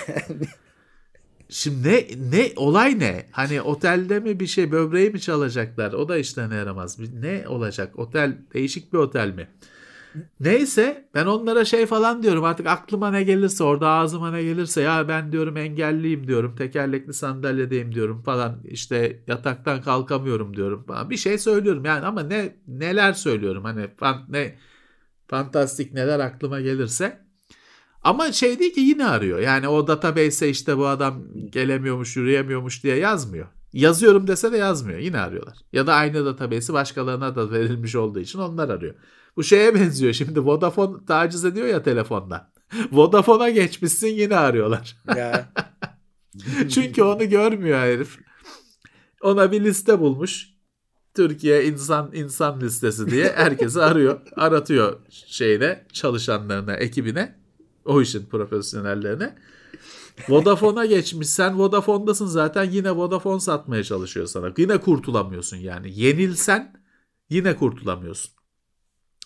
Şimdi ne, ne olay ne? Hani otelde mi bir şey böbreği mi çalacaklar? O da işlerine yaramaz. Ne olacak? Otel değişik bir otel mi? Neyse ben onlara şey falan diyorum artık aklıma ne gelirse orada ağzıma ne gelirse ya ben diyorum engelliyim diyorum tekerlekli sandalyedeyim diyorum falan işte yataktan kalkamıyorum diyorum falan bir şey söylüyorum yani ama ne neler söylüyorum hani fan, ne fantastik neler aklıma gelirse ama şey değil ki yine arıyor yani o database'e işte bu adam gelemiyormuş yürüyemiyormuş diye yazmıyor. Yazıyorum dese de yazmıyor. Yine arıyorlar. Ya da aynı database'i başkalarına da verilmiş olduğu için onlar arıyor. Bu şeye benziyor şimdi Vodafone taciz ediyor ya telefonda. Vodafone'a geçmişsin yine arıyorlar. ya Çünkü onu görmüyor herif. Ona bir liste bulmuş. Türkiye insan insan listesi diye herkesi arıyor. Aratıyor şeyine çalışanlarına, ekibine. O işin profesyonellerine. Vodafone'a geçmiş. Sen Vodafone'dasın zaten yine Vodafone satmaya çalışıyor sana. Yine kurtulamıyorsun yani. Yenilsen yine kurtulamıyorsun.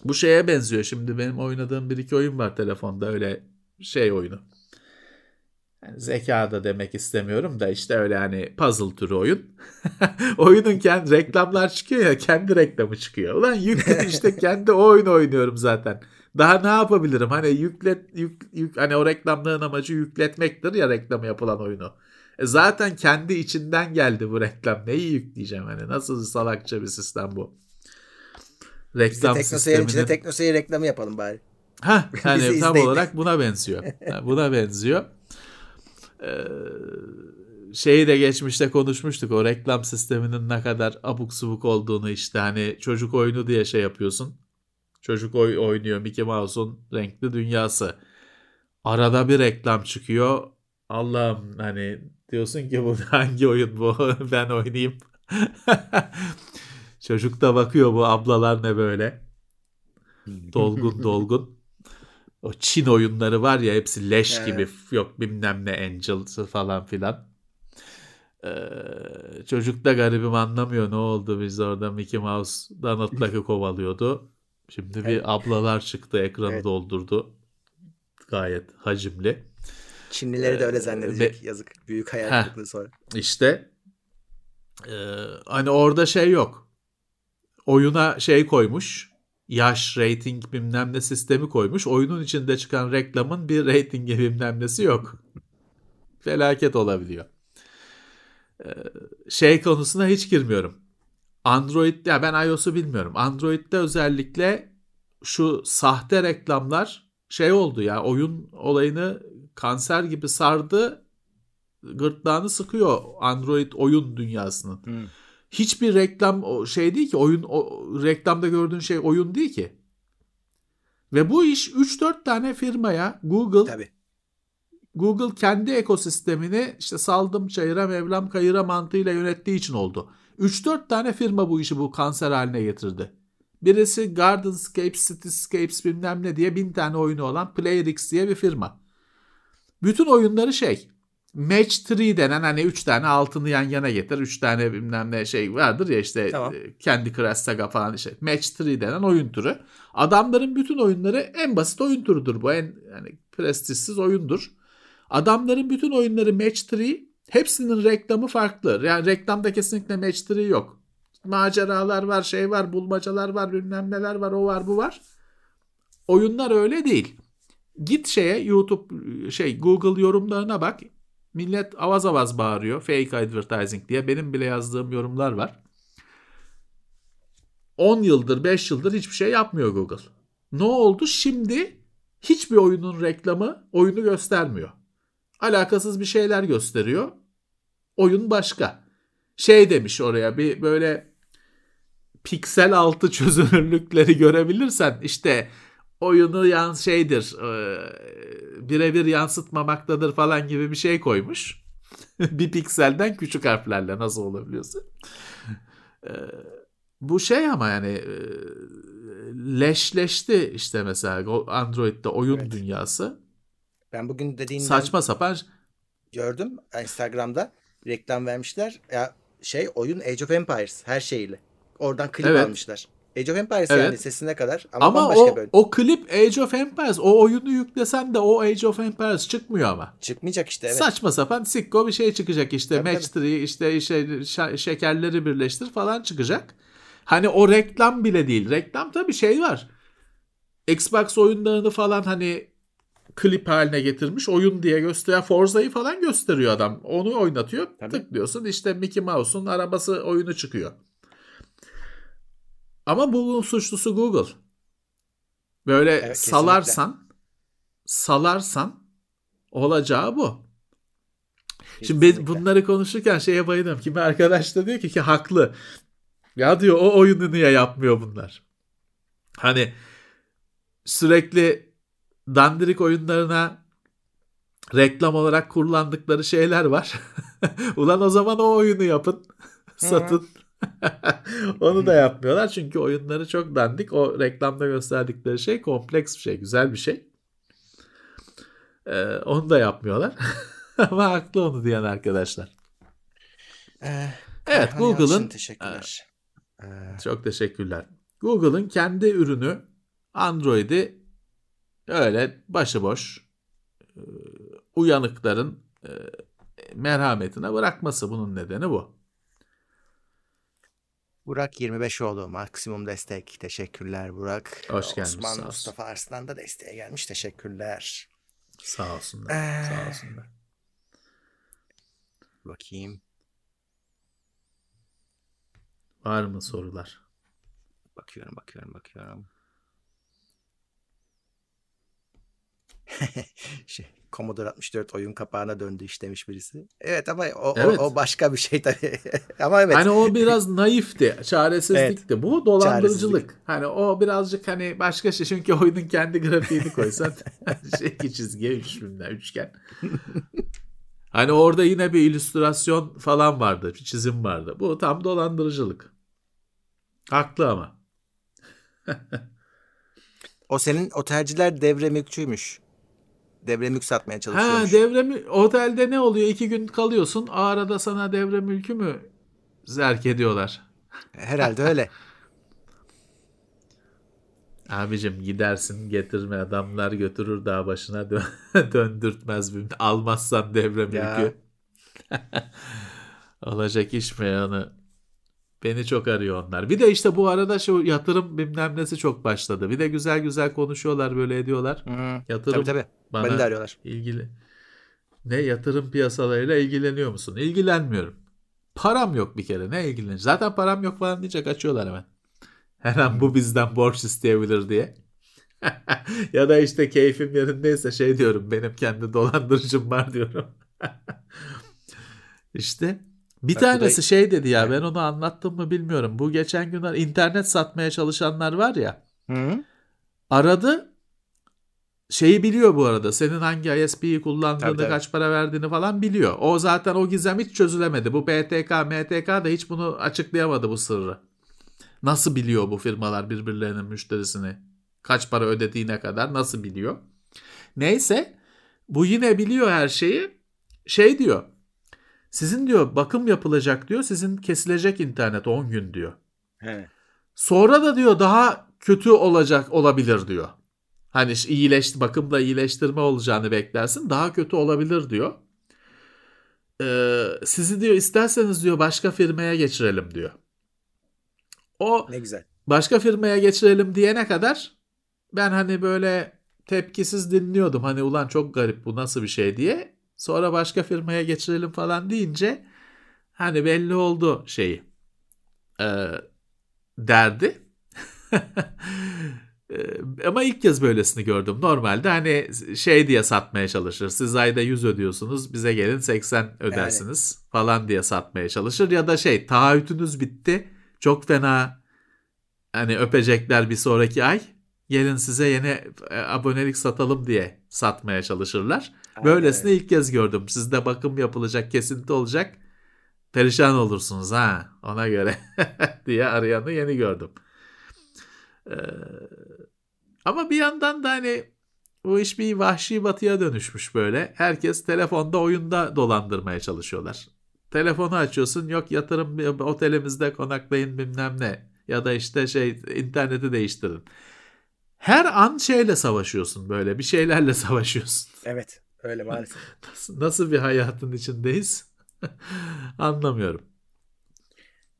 Bu şeye benziyor. Şimdi benim oynadığım bir iki oyun var telefonda öyle şey oyunu. Yani zeka da demek istemiyorum da işte öyle hani puzzle türü oyun. Oyunun kendi reklamlar çıkıyor ya kendi reklamı çıkıyor. Ulan yükle işte kendi o oyunu oynuyorum zaten. Daha ne yapabilirim? Hani yüklet yük, yük hani o reklamların amacı yükletmektir ya reklamı yapılan oyunu. E zaten kendi içinden geldi bu reklam. Neyi yükleyeceğim hani? Nasıl salakça bir sistem bu? biz de Reklam teknoseyir'in içinde sisteminin teknoseyir reklamı yapalım bari. Ha, yani tam olarak buna benziyor. Ha, buna benziyor. Ee, şeyi de geçmişte konuşmuştuk o reklam sisteminin ne kadar abuk subuk olduğunu işte hani çocuk oyunu diye şey yapıyorsun. Çocuk oy oynuyor Mickey Mouse'un renkli dünyası. Arada bir reklam çıkıyor. Allah'ım hani diyorsun ki bu hangi oyun bu ben oynayayım. Çocuk da bakıyor bu ablalar ne böyle dolgun dolgun. O Çin oyunları var ya hepsi leş Evet. gibi yok bilmem ne Angels falan filan. Ee, çocuk da garibim anlamıyor ne oldu biz orada Mickey Mouse Donald Duck'ı kovalıyordu. Şimdi bir Evet. ablalar çıktı ekranı Evet. doldurdu. Gayet hacimli. Çinlileri de öyle Ee, zannedecek. Yazık. Büyük hayal kırıklığı sonra. İşte e, hani orada şey yok. Oyuna şey koymuş. Yaş, rating bilmem ne sistemi koymuş. Oyunun içinde çıkan reklamın bir ratingi bilmem nesi yok. Felaket olabiliyor. E, şey konusuna hiç girmiyorum. Android ya ben iOS'u bilmiyorum. Android'de özellikle şu sahte reklamlar şey oldu ya oyun olayını kanser gibi sardı gırtlağını sıkıyor Android oyun dünyasının. Hmm. Hiçbir reklam şey değil ki oyun o, reklamda gördüğün şey oyun değil ki. Ve bu iş 3-4 tane firmaya Google Tabii. Google kendi ekosistemini işte saldım çayıra mevlam kayıra mantığıyla yönettiği için oldu. 3-4 tane firma bu işi bu kanser haline getirdi. Birisi Gardenscapes, Cityscapes bilmem ne diye bin tane oyunu olan PlayerX diye bir firma. Bütün oyunları şey Match 3 denen hani 3 tane altını yan yana getir. 3 tane bilmem ne şey vardır ya işte Tamam. kendi Crash Saga falan işte. Match 3 denen oyun türü. Adamların bütün oyunları en basit oyun türüdür bu. En yani prestijsiz oyundur. Adamların bütün oyunları Match 3 Hepsinin reklamı farklı. Yani reklamda kesinlikle 3 yok. Maceralar var, şey var, bulmacalar var, bilmem neler var, o var, bu var. Oyunlar öyle değil. Git şeye YouTube şey Google yorumlarına bak. Millet avaz avaz bağırıyor fake advertising diye. Benim bile yazdığım yorumlar var. 10 yıldır 5 yıldır hiçbir şey yapmıyor Google. Ne oldu? Şimdi hiçbir oyunun reklamı oyunu göstermiyor. Alakasız bir şeyler gösteriyor. Oyun başka. Şey demiş oraya bir böyle piksel altı çözünürlükleri görebilirsen işte oyunu yan şeydir e, birebir yansıtmamaktadır falan gibi bir şey koymuş. bir pikselden küçük harflerle nasıl olabiliyorsa. E, bu şey ama yani e, leşleşti işte mesela Android'de oyun evet. dünyası. Ben bugün dediğinden saçma sapan gördüm Instagram'da reklam vermişler. Ya şey oyun Age of Empires her şeyiyle. Oradan klip evet. almışlar. Age of Empires evet. yani sesine kadar ama, ama o, bölüm. o klip Age of Empires o oyunu yüklesen de o Age of Empires çıkmıyor ama. Çıkmayacak işte evet. Saçma sapan sikko bir şey çıkacak işte tabii, Match tabii. 3 işte şey, şekerleri birleştir falan çıkacak. Hani o reklam bile değil. Reklam tabii şey var. Xbox oyunlarını falan hani klip haline getirmiş oyun diye gösteriyor. Forza'yı falan gösteriyor adam. Onu oynatıyor. Tabii. Tıklıyorsun işte Mickey Mouse'un arabası oyunu çıkıyor. Ama bunun suçlusu Google. Böyle evet, salarsan salarsan olacağı bu. Şimdi ben bunları konuşurken şeye bayılıyorum. Kimi arkadaş da diyor ki ki haklı. Ya diyor o oyunu niye yapmıyor bunlar? Hani sürekli dandirik oyunlarına reklam olarak kullandıkları şeyler var. Ulan o zaman o oyunu yapın. Satın. Onu da yapmıyorlar çünkü oyunları çok dandik. O reklamda gösterdikleri şey kompleks bir şey, güzel bir şey. Ee, onu da yapmıyorlar. Ama haklı onu diyen arkadaşlar. Ee, evet Google'ın teşekkürler. Ee, çok teşekkürler. Google'ın kendi ürünü Android'i öyle başıboş e, uyanıkların e, merhametine bırakması bunun nedeni bu. Burak 25 oldu. Maksimum destek. Teşekkürler Burak. Hoş geldin. Osman Mustafa Arslan da desteğe gelmiş. Teşekkürler. Sağ olsunlar. Ee, Sağ olsunlar. Bakayım. Var mı sorular? Bakıyorum, bakıyorum, bakıyorum. şey, Commodore 64 oyun kapağına döndü iş demiş birisi. Evet ama o, evet. o, o başka bir şey tabii. ama evet. Hani o biraz naifti, çaresizlikti. Evet. Bu dolandırıcılık. Hani o birazcık hani başka şey. Çünkü oyunun kendi grafiğini koysan şey iki çizgiye üç üçgen. hani orada yine bir illüstrasyon falan vardı. Bir çizim vardı. Bu tam dolandırıcılık. Haklı ama. o senin o tercihler devre mülkçüymüş. Devre mülk satmaya çalışıyormuş. Ha devre. Otelde ne oluyor? İki gün kalıyorsun. Arada sana devre mülkü mü zerk ediyorlar? Herhalde öyle. Abicim gidersin getirme adamlar götürür dağ başına dö- döndürtmez almazsan devre mülkü. Olacak iş mi onu Beni çok arıyor onlar. Bir de işte bu arada şu yatırım bilmem nesi çok başladı. Bir de güzel güzel konuşuyorlar böyle ediyorlar. Hmm. Yatırım tabii, tabii. bana Beni de arıyorlar. ilgili. Ne yatırım piyasalarıyla ilgileniyor musun? İlgilenmiyorum. Param yok bir kere. Ne ilgileneceğim? Zaten param yok falan diyecek açıyorlar hemen. Her an bu bizden borç isteyebilir diye. ya da işte keyfim yerindeyse şey diyorum benim kendi dolandırıcım var diyorum. İşte bir Bak, tanesi da... şey dedi ya ben onu anlattım mı bilmiyorum. Bu geçen günler internet satmaya çalışanlar var ya. Hı? Aradı şeyi biliyor bu arada. Senin hangi ISP'yi kullandığını, tabii, kaç para verdiğini falan biliyor. O zaten o gizem hiç çözülemedi. Bu BTK, MTK da hiç bunu açıklayamadı bu sırrı. Nasıl biliyor bu firmalar birbirlerinin müşterisini? Kaç para ödediğine kadar nasıl biliyor? Neyse bu yine biliyor her şeyi. Şey diyor. Sizin diyor bakım yapılacak diyor. Sizin kesilecek internet 10 gün diyor. He. Sonra da diyor daha kötü olacak olabilir diyor. Hani iyileşti bakımla iyileştirme olacağını beklersin. Daha kötü olabilir diyor. e, sizi diyor isterseniz diyor başka firmaya geçirelim diyor. O Ne güzel. başka firmaya geçirelim diyene kadar ben hani böyle tepkisiz dinliyordum. Hani ulan çok garip bu nasıl bir şey diye. Sonra başka firmaya geçirelim falan deyince hani belli oldu şeyi. Ee, derdi. Ee, Ama ilk kez böylesini gördüm. Normalde hani şey diye satmaya çalışır. Siz ayda 100 ödüyorsunuz bize gelin 80 ödersiniz falan diye satmaya çalışır. Ya da şey taahhütünüz bitti. Çok fena hani öpecekler bir sonraki ay. Gelin size yeni e, abonelik satalım diye satmaya çalışırlar. Böylesini ilk kez gördüm. Sizde bakım yapılacak, kesinti olacak. Perişan olursunuz ha ona göre diye arayanı yeni gördüm. Ee, ama bir yandan da hani bu iş bir vahşi batıya dönüşmüş böyle. Herkes telefonda oyunda dolandırmaya çalışıyorlar. Telefonu açıyorsun yok yatırım otelimizde konaklayın bilmem ne. Ya da işte şey interneti değiştirin. Her an şeyle savaşıyorsun böyle bir şeylerle savaşıyorsun. Evet öyle maalesef. Nasıl, nasıl bir hayatın içindeyiz anlamıyorum.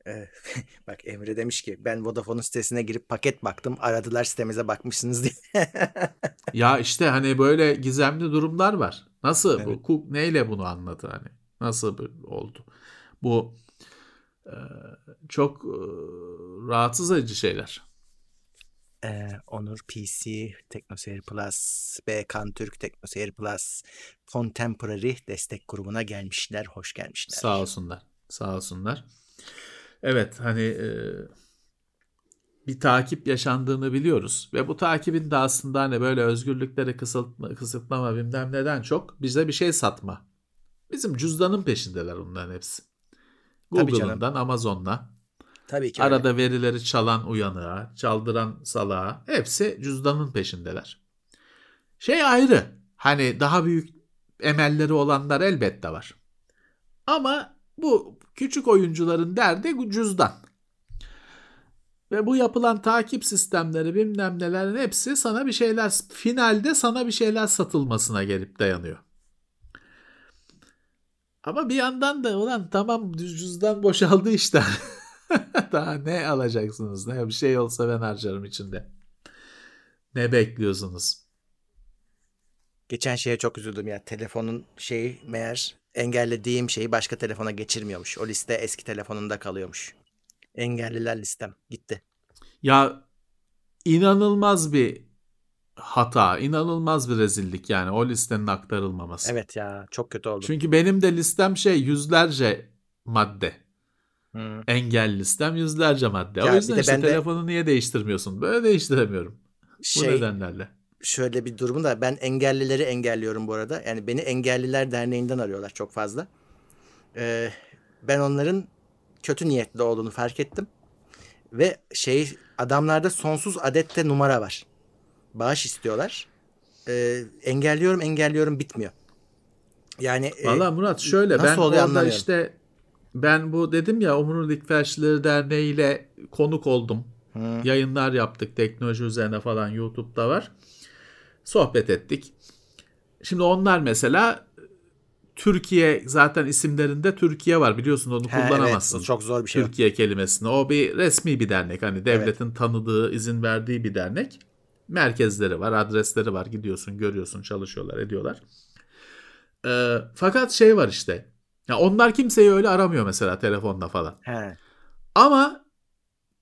Ee, bak Emre demiş ki ben Vodafone'un sitesine girip paket baktım. Aradılar sitemize bakmışsınız diye. Ya işte hani böyle gizemli durumlar var. Nasıl bu Evet. Cook neyle bunu anladı hani? Nasıl bu- oldu? Bu e, çok e, rahatsız edici şeyler. Onur PC, TeknoSeyir Plus, Bekan Türk TeknoSeyir Plus, Contemporary destek grubuna gelmişler. Hoş gelmişler. Sağ olsunlar. Sağ olsunlar. Evet hani e, bir takip yaşandığını biliyoruz ve bu takibin de aslında hani böyle özgürlükleri kısıtma, kısıtlama bilmem neden çok bize bir şey satma. Bizim cüzdanın peşindeler onların hepsi. Google'ından Amazon'la Tabii ki öyle. arada verileri çalan uyanığa, çaldıran salağa hepsi cüzdanın peşindeler. Şey ayrı. Hani daha büyük emelleri olanlar elbette var. Ama bu küçük oyuncuların derdi cüzdan. Ve bu yapılan takip sistemleri bilmem nelerin hepsi sana bir şeyler finalde sana bir şeyler satılmasına gelip dayanıyor. Ama bir yandan da ulan tamam cüzdan boşaldı işte. Daha ne alacaksınız? Ne bir şey olsa ben harcarım içinde. Ne bekliyorsunuz? Geçen şeye çok üzüldüm ya. Telefonun şeyi meğer engellediğim şeyi başka telefona geçirmiyormuş. O liste eski telefonunda kalıyormuş. Engelliler listem gitti. Ya inanılmaz bir hata, inanılmaz bir rezillik yani o listenin aktarılmaması. Evet ya çok kötü oldu. Çünkü benim de listem şey yüzlerce madde. Hı. Engel listem yüzlerce madde. Ya o yüzden de işte ben de- telefonu niye değiştirmiyorsun? Böyle değiştiremiyorum. Bu Şey nedenlerle. şöyle bir durum da ben engellileri engelliyorum bu arada. Yani beni Engelliler Derneği'nden arıyorlar çok fazla. Ee, ben onların kötü niyetli olduğunu fark ettim. Ve şey adamlarda sonsuz adette numara var. Bağış istiyorlar. Ee, engelliyorum engelliyorum bitmiyor. Yani e, Valla Murat şöyle nasıl ben orada işte ben bu dedim ya Omurilik Felçlileri Derneği ile konuk oldum. Hı. Yayınlar yaptık teknoloji üzerine falan YouTube'da var. Sohbet ettik. Şimdi onlar mesela Türkiye zaten isimlerinde Türkiye var biliyorsun onu He, evet, kullanamazsın. çok zor bir şey. Türkiye kelimesini. O bir resmi bir dernek. Hani devletin tanıdığı, izin verdiği bir dernek. Merkezleri var, adresleri var. Gidiyorsun, görüyorsun, çalışıyorlar, ediyorlar. Ee, fakat şey var işte. Ya onlar kimseyi öyle aramıyor mesela telefonda falan. He. Ama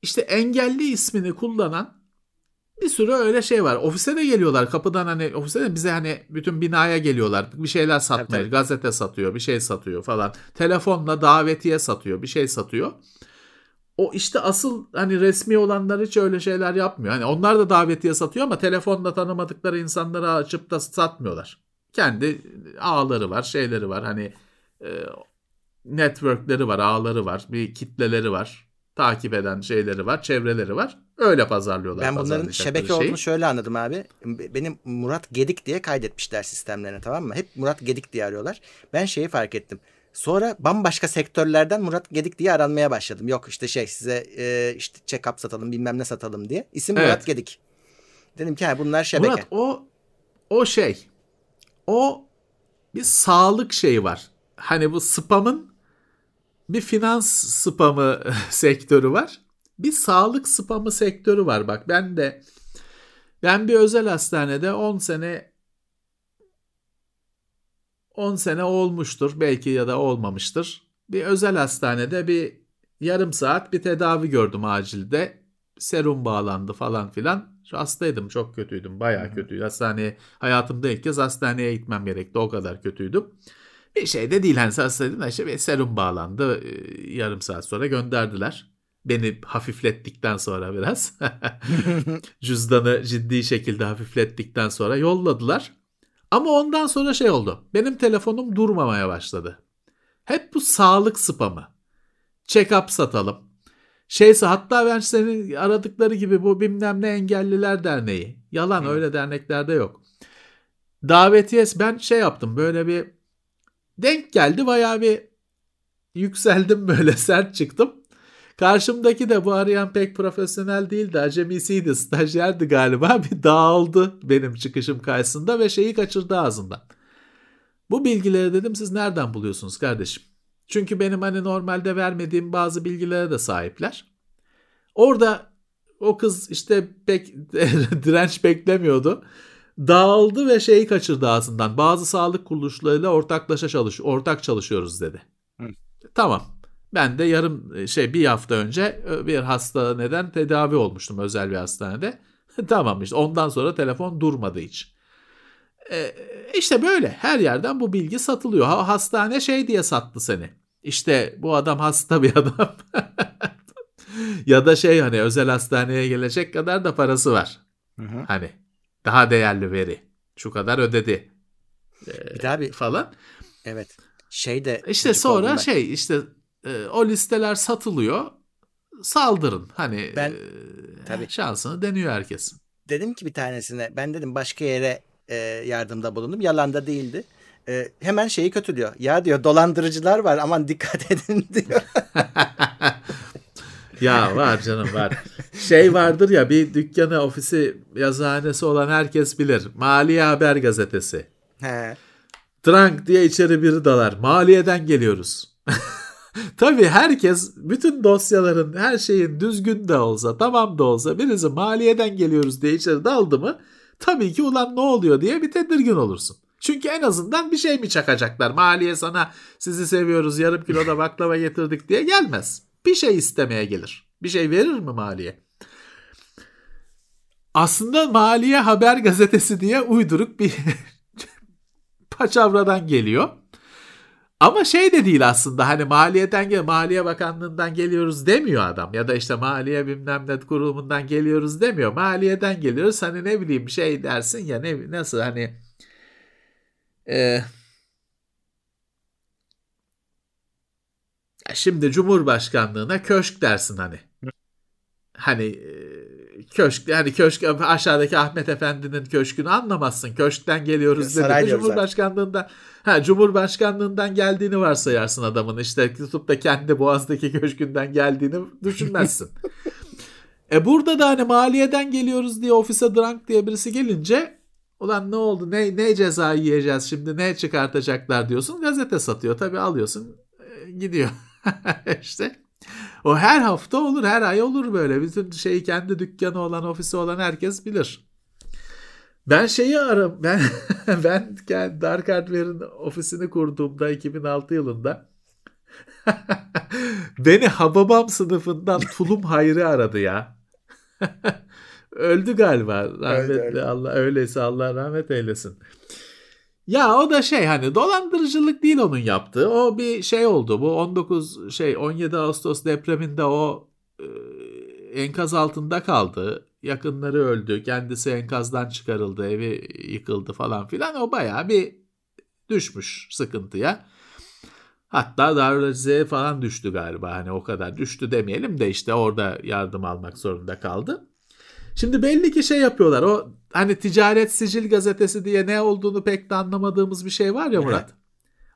işte engelli ismini kullanan bir sürü öyle şey var. Ofise de geliyorlar kapıdan hani ofise de bize hani bütün binaya geliyorlar. Bir şeyler satmaya, Tabii, tabii. gazete satıyor, bir şey satıyor falan. Telefonla davetiye satıyor, bir şey satıyor. O işte asıl hani resmi olanlar hiç öyle şeyler yapmıyor. Hani onlar da davetiye satıyor ama telefonla tanımadıkları insanlara açıp da satmıyorlar. Kendi ağları var, şeyleri var. Hani e, networkleri var, ağları var, bir kitleleri var. Takip eden şeyleri var, çevreleri var. Öyle pazarlıyorlar. Ben bunların şebeke şeyi. olduğunu şöyle anladım abi. Benim Murat Gedik diye kaydetmişler sistemlerine tamam mı? Hep Murat Gedik diye arıyorlar. Ben şeyi fark ettim. Sonra bambaşka sektörlerden Murat Gedik diye aranmaya başladım. Yok işte şey size e, işte check-up satalım bilmem ne satalım diye. İsim Evet. Murat Gedik. Dedim ki ha bunlar şebeke. Murat o o şey o bir sağlık şeyi var. Hani bu spamın bir finans spamı sektörü var. Bir sağlık spamı sektörü var. Bak ben de ben bir özel hastanede 10 sene 10 sene olmuştur belki ya da olmamıştır. Bir özel hastanede bir yarım saat bir tedavi gördüm acilde. Serum bağlandı falan filan. Hastaydım çok kötüydüm bayağı kötüydü. Hastaneye hayatımda ilk kez hastaneye gitmem gerekti o kadar kötüydüm. Bir şey de değil hani hastaydım işte bir serum bağlandı yarım saat sonra gönderdiler. Beni hafiflettikten sonra biraz cüzdanı ciddi şekilde hafiflettikten sonra yolladılar. Ama ondan sonra şey oldu. Benim telefonum durmamaya başladı. Hep bu sağlık spamı. Check-up satalım. Şeyse hatta ben senin aradıkları gibi bu bilmem ne engelliler derneği. Yalan Hı. öyle derneklerde yok. Davetiyes ben şey yaptım böyle bir denk geldi bayağı bir yükseldim böyle sert çıktım. Karşımdaki de bu arayan pek profesyonel değildi. Acemisiydi, stajyerdi galiba. Bir dağıldı benim çıkışım karşısında ve şeyi kaçırdı ağzından. Bu bilgileri dedim siz nereden buluyorsunuz kardeşim? Çünkü benim hani normalde vermediğim bazı bilgilere de sahipler. Orada o kız işte pek direnç beklemiyordu. Dağıldı ve şeyi kaçırdı ağzından. Bazı sağlık kuruluşlarıyla ortaklaşa çalış ortak çalışıyoruz dedi. Hı. Tamam. Ben de yarım e, şey bir hafta önce e, bir hasta neden tedavi olmuştum özel bir hastanede. tamam işte ondan sonra telefon durmadı hiç. Ee, işte böyle her yerden bu bilgi satılıyor. Ha, hastane şey diye sattı seni. İşte bu adam hasta bir adam. ya da şey hani özel hastaneye gelecek kadar da parası var. Hı hı. Hani daha değerli veri. Şu kadar ödedi. Ee, bir daha bir falan. Evet. Şey de işte sonra şey işte e, o listeler satılıyor. Saldırın. Hani ben e, tabii. şansını deniyor herkes. Dedim ki bir tanesine ben dedim başka yere e, yardımda bulundum. Yalan da değildi. E, hemen şeyi kötülüyor. Ya diyor dolandırıcılar var aman dikkat edin diyor. ya var canım var. Şey vardır ya bir dükkanı, ofisi, yazıhanesi olan herkes bilir. Maliye Haber Gazetesi. He. Drunk diye içeri biri dalar. Maliyeden geliyoruz. Tabii herkes bütün dosyaların her şeyin düzgün de olsa tamam da olsa birisi maliyeden geliyoruz diye içeri daldı mı tabii ki ulan ne oluyor diye bir tedirgin olursun. Çünkü en azından bir şey mi çakacaklar? Maliye sana sizi seviyoruz yarım kilo da baklava getirdik diye gelmez. Bir şey istemeye gelir. Bir şey verir mi maliye? Aslında Maliye Haber Gazetesi diye uyduruk bir paçavradan geliyor. Ama şey de değil aslında hani maliyeden gel Maliye Bakanlığından geliyoruz demiyor adam ya da işte maliye bilmem ne kurumundan geliyoruz demiyor. Maliyeden geliyoruz hani ne bileyim şey dersin ya ne nasıl hani e, şimdi Cumhurbaşkanlığına köşk dersin hani. Hani köşk yani köşk aşağıdaki Ahmet Efendi'nin köşkünü anlamazsın. Köşkten geliyoruz dedi. Cumhurbaşkanlığından ha Cumhurbaşkanlığından geldiğini varsayarsın adamın. İşte tutup da kendi Boğaz'daki köşkünden geldiğini düşünmezsin. e burada da hani maliyeden geliyoruz diye ofise drunk diye birisi gelince ulan ne oldu ne ne ceza yiyeceğiz şimdi ne çıkartacaklar diyorsun gazete satıyor tabii alıyorsun e, gidiyor işte o her hafta olur, her ay olur böyle. Bütün şeyi kendi dükkanı olan, ofisi olan herkes bilir. Ben şeyi arım. Ben ben Dark Hardware'ın ofisini kurduğumda 2006 yılında beni Hababam sınıfından Tulum Hayri aradı ya. Öldü galiba. Rahmetli. Allah öyleyse Allah rahmet eylesin. Ya o da şey hani dolandırıcılık değil onun yaptığı. O bir şey oldu. Bu 19 şey 17 Ağustos depreminde o e, enkaz altında kaldı. Yakınları öldü. Kendisi enkazdan çıkarıldı. Evi yıkıldı falan filan. O bayağı bir düşmüş sıkıntıya. Hatta Darülacizeye falan düştü galiba. Hani o kadar düştü demeyelim de işte orada yardım almak zorunda kaldı. Şimdi belli ki şey yapıyorlar. O hani ticaret sicil gazetesi diye ne olduğunu pek de anlamadığımız bir şey var ya Murat.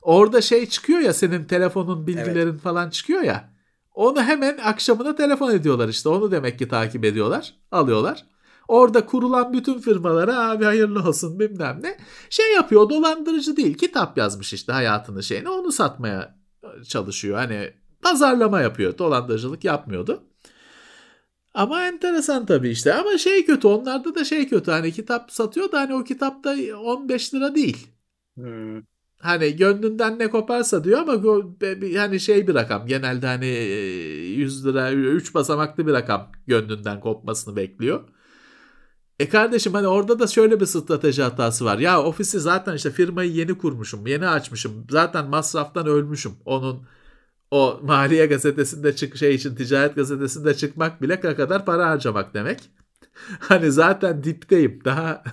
Orada şey çıkıyor ya senin telefonun bilgilerin evet. falan çıkıyor ya. Onu hemen akşamına telefon ediyorlar işte. Onu demek ki takip ediyorlar. Alıyorlar. Orada kurulan bütün firmalara abi hayırlı olsun bilmem ne. Şey yapıyor dolandırıcı değil. Kitap yazmış işte hayatını şeyini onu satmaya çalışıyor. Hani pazarlama yapıyor. Dolandırıcılık yapmıyordu. Ama enteresan tabii işte. Ama şey kötü onlarda da şey kötü. Hani kitap satıyor da hani o kitapta 15 lira değil. Hmm. Hani gönlünden ne koparsa diyor ama hani şey bir rakam. Genelde hani 100 lira 3 basamaklı bir rakam gönlünden kopmasını bekliyor. E kardeşim hani orada da şöyle bir strateji hatası var. Ya ofisi zaten işte firmayı yeni kurmuşum, yeni açmışım. Zaten masraftan ölmüşüm. Onun o Maliye gazetesinde çık şey için ticaret gazetesinde çıkmak bile kadar para harcamak demek. Hani zaten dipteyim. Daha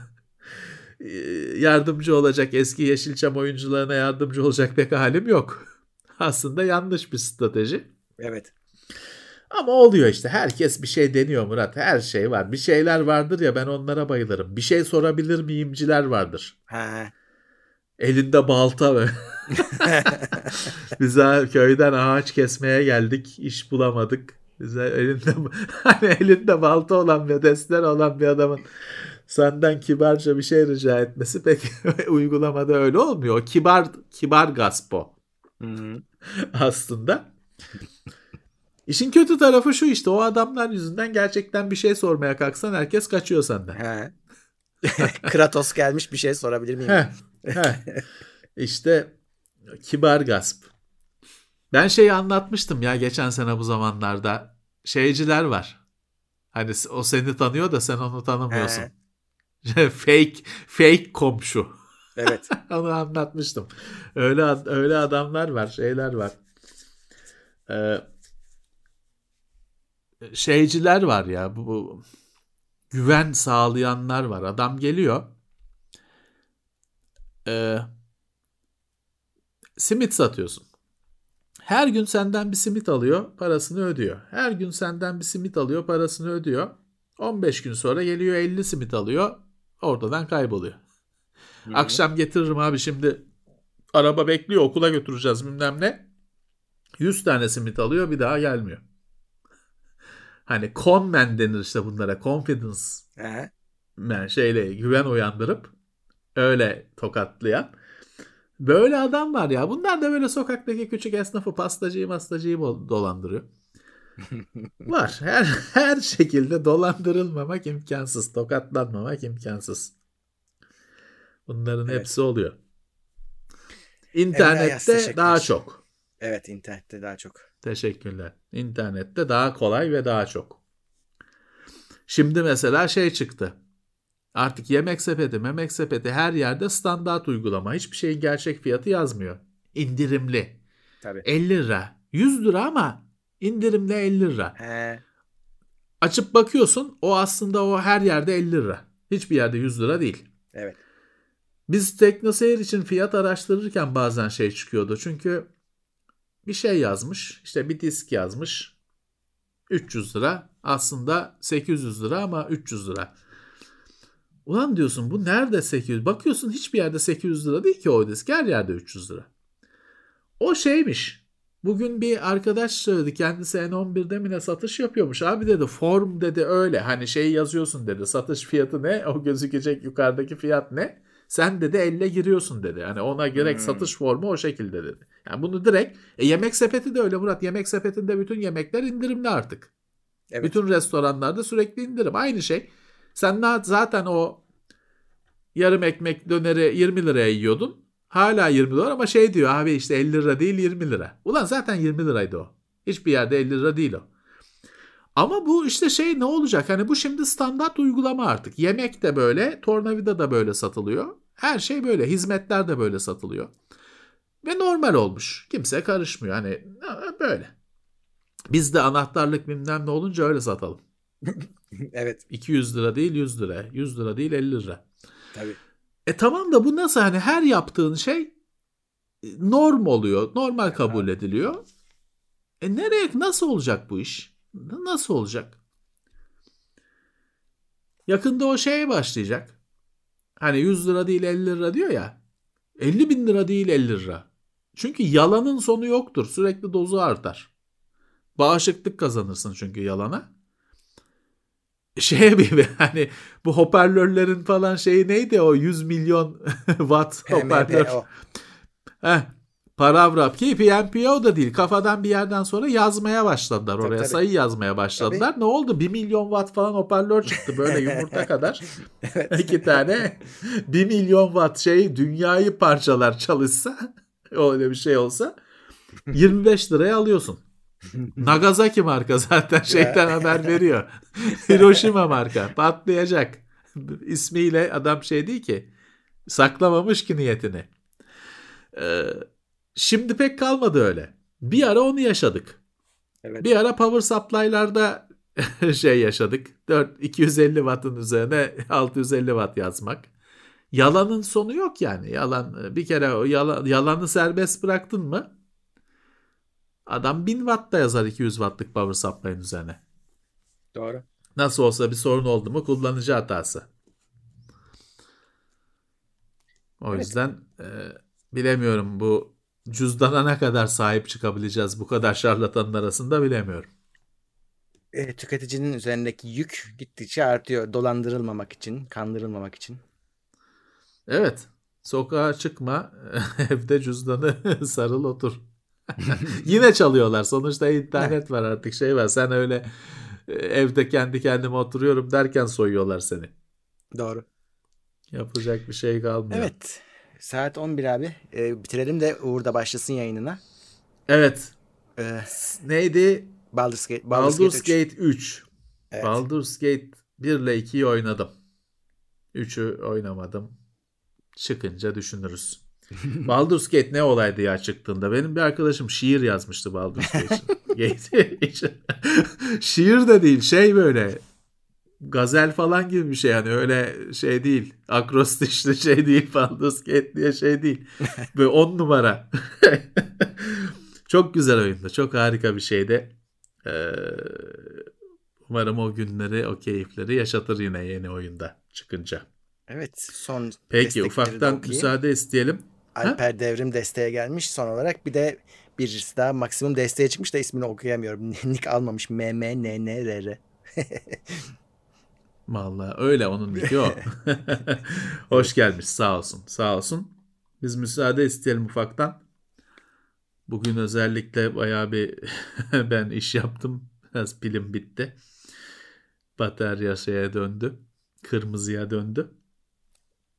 e, yardımcı olacak eski Yeşilçam oyuncularına yardımcı olacak pek halim yok. Aslında yanlış bir strateji. Evet. Ama oluyor işte. Herkes bir şey deniyor Murat. Her şey var. Bir şeyler vardır ya ben onlara bayılırım. Bir şey sorabilir miyimciler vardır. Ha. Elinde balta ve Bize köyden ağaç kesmeye geldik. iş bulamadık. Bize elinde hani elinde balta olan ve desler olan bir adamın senden kibarca bir şey rica etmesi pek uygulamada öyle olmuyor. Kibar kibar gasp o. Aslında. İşin kötü tarafı şu işte o adamlar yüzünden gerçekten bir şey sormaya kalksan herkes kaçıyor senden. He. Kratos gelmiş bir şey sorabilir miyim? He. He. İşte kibar gasp. Ben şeyi anlatmıştım ya geçen sene bu zamanlarda. Şeyciler var. Hani o seni tanıyor da sen onu tanımıyorsun. fake fake komşu. Evet. onu anlatmıştım. Öyle öyle adamlar var, şeyler var. Ee, şeyciler var ya bu, bu güven sağlayanlar var. Adam geliyor. Ee, simit satıyorsun. Her gün senden bir simit alıyor, parasını ödüyor. Her gün senden bir simit alıyor, parasını ödüyor. 15 gün sonra geliyor 50 simit alıyor, ortadan kayboluyor. Hı-hı. Akşam getiririm abi şimdi araba bekliyor okula götüreceğiz bilmem ne. 100 tane simit alıyor bir daha gelmiyor. Hani conman denir işte bunlara confidence. Yani şeyle güven uyandırıp öyle tokatlayan. Böyle adam var ya. Bunlar da böyle sokaktaki küçük esnafı pastacıyı pastacıyı dolandırıyor. var. Her, her şekilde dolandırılmamak imkansız. Tokatlanmamak imkansız. Bunların evet. hepsi oluyor. İnternette daha çok. Evet internette daha çok. Teşekkürler. İnternette daha kolay ve daha çok. Şimdi mesela şey çıktı. Artık yemek sepeti, memek sepeti her yerde standart uygulama. Hiçbir şeyin gerçek fiyatı yazmıyor. İndirimli. Tabii. 50 lira. 100 lira ama indirimli 50 lira. He. Açıp bakıyorsun o aslında o her yerde 50 lira. Hiçbir yerde 100 lira değil. Evet. Biz TeknoSeyir için fiyat araştırırken bazen şey çıkıyordu. Çünkü bir şey yazmış. işte bir disk yazmış. 300 lira. Aslında 800 lira ama 300 lira. Ulan diyorsun bu nerede 800? Bakıyorsun hiçbir yerde 800 lira değil ki o disk. Her yerde 300 lira. O şeymiş. Bugün bir arkadaş söyledi kendisi N11'de mi ne satış yapıyormuş. Abi dedi form dedi öyle. Hani şey yazıyorsun dedi. Satış fiyatı ne? O gözükecek yukarıdaki fiyat ne? Sen dedi elle giriyorsun dedi. Yani ona gerek hmm. satış formu o şekilde dedi. Yani bunu direkt e, yemek sepeti de öyle Murat. Yemek sepetinde bütün yemekler indirimli artık. Evet. Bütün restoranlarda sürekli indirim. Aynı şey. Sen zaten o yarım ekmek döneri 20 liraya yiyordun. Hala 20 lira ama şey diyor abi işte 50 lira değil 20 lira. Ulan zaten 20 liraydı o. Hiçbir yerde 50 lira değil o. Ama bu işte şey ne olacak? Hani bu şimdi standart uygulama artık. Yemek de böyle, tornavida da böyle satılıyor. Her şey böyle, hizmetler de böyle satılıyor. Ve normal olmuş. Kimse karışmıyor. Hani böyle. Biz de anahtarlık bilmem ne olunca öyle satalım. evet. 200 lira değil 100 lira. 100 lira değil 50 lira. Tabii. E tamam da bu nasıl hani her yaptığın şey e, norm oluyor. Normal kabul evet. ediliyor. E nereye nasıl olacak bu iş? Nasıl olacak? Yakında o şeye başlayacak. Hani 100 lira değil 50 lira diyor ya. 50 bin lira değil 50 lira. Çünkü yalanın sonu yoktur. Sürekli dozu artar. Bağışıklık kazanırsın çünkü yalana. Şeye bir hani bu hoparlörlerin falan şeyi neydi o 100 milyon watt hoparlör. Heh, paravra ki PMPO da değil kafadan bir yerden sonra yazmaya başladılar Tabii, oraya tabii. sayı yazmaya başladılar. Ne oldu 1 milyon watt falan hoparlör çıktı böyle yumurta kadar. İki tane 1 milyon watt şey dünyayı parçalar çalışsa öyle bir şey olsa 25 liraya alıyorsun. Nagasaki marka zaten şeyden haber veriyor. Hiroşima marka patlayacak. İsmiyle adam şey değil ki saklamamış ki niyetini. Ee, şimdi pek kalmadı öyle. Bir ara onu yaşadık. Evet. Bir ara power supply'larda şey yaşadık. 4 250 wattın üzerine 650 watt yazmak. Yalanın sonu yok yani. Yalan bir kere o yalan, yalanı serbest bıraktın mı? Adam 1000 watt da yazar 200 wattlık power supply'ın üzerine. Doğru. Nasıl olsa bir sorun oldu mu kullanıcı hatası. O Evet. yüzden e, bilemiyorum bu cüzdana ne kadar sahip çıkabileceğiz bu kadar şarlatanın arasında bilemiyorum. E, tüketicinin üzerindeki yük gittikçe artıyor. Dolandırılmamak için, kandırılmamak için. Evet. Sokağa çıkma, evde cüzdanı sarıl otur. Yine çalıyorlar. Sonuçta internet var artık şey var. Sen öyle e, evde kendi kendime oturuyorum derken soyuyorlar seni. Doğru. Yapacak bir şey kalmıyor. Evet. Saat 11 abi. E, bitirelim de Uğur da başlasın yayınına. Evet. E, Neydi? Baldur's Gate. Baldur's üç. Gate 3. Evet. Baldur's Gate 1 ile 2'yi oynadım. 3'ü oynamadım. Çıkınca düşünürüz. Baldur's Gate ne olaydı ya çıktığında? Benim bir arkadaşım şiir yazmıştı Baldur's Gate için. şiir de değil şey böyle gazel falan gibi bir şey yani öyle şey değil. Akrostişli şey değil Baldur's Gate diye şey değil. Böyle on numara. çok güzel oyundu. Çok harika bir şeydi. Ee, umarım o günleri, o keyifleri yaşatır yine yeni oyunda çıkınca. Evet. Son Peki ufaktan müsaade isteyelim. Alper Devrim desteğe gelmiş. Son olarak bir de birisi daha maksimum desteğe çıkmış da ismini okuyamıyorum. Nick almamış. MMNNRR. Vallahi öyle onun nicki o. Hoş gelmiş sağ olsun sağ olsun. Biz müsaade isteyelim ufaktan. Bugün özellikle bayağı bir ben iş yaptım. Biraz pilim bitti. Batarya şeye döndü. Kırmızıya döndü.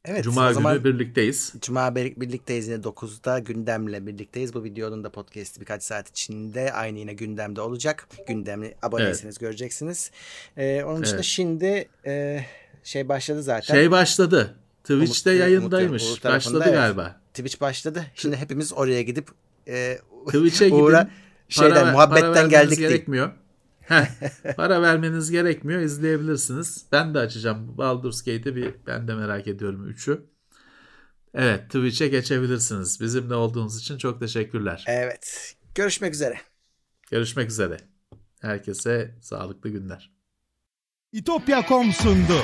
Evet. Cuma günü birlikteyiz. Cuma bir- birlikteyiz yine 9'da gündemle birlikteyiz. Bu videonun da podcast'i birkaç saat içinde aynı yine gündemde olacak. Gündemli aboneyseniz göreceksiniz. Ee, onun dışında Evet. şimdi e, şey başladı zaten. Şey başladı. Twitch'te Umut- yayındaymış. Umut Başladı evet. galiba. Twitch başladı. Şimdi hepimiz oraya gidip e, Twitch'e gidin. Uğur'a şeyden Para- muhabbetten para geldik değil. gerekmiyor. Heh, para vermeniz gerekmiyor. izleyebilirsiniz. Ben de açacağım Baldur's Gate'i bir ben de merak ediyorum 3'ü. Evet Twitch'e geçebilirsiniz. Bizimle olduğunuz için çok teşekkürler. Evet. Görüşmek üzere. Görüşmek üzere. Herkese sağlıklı günler. İtopya.com sundu.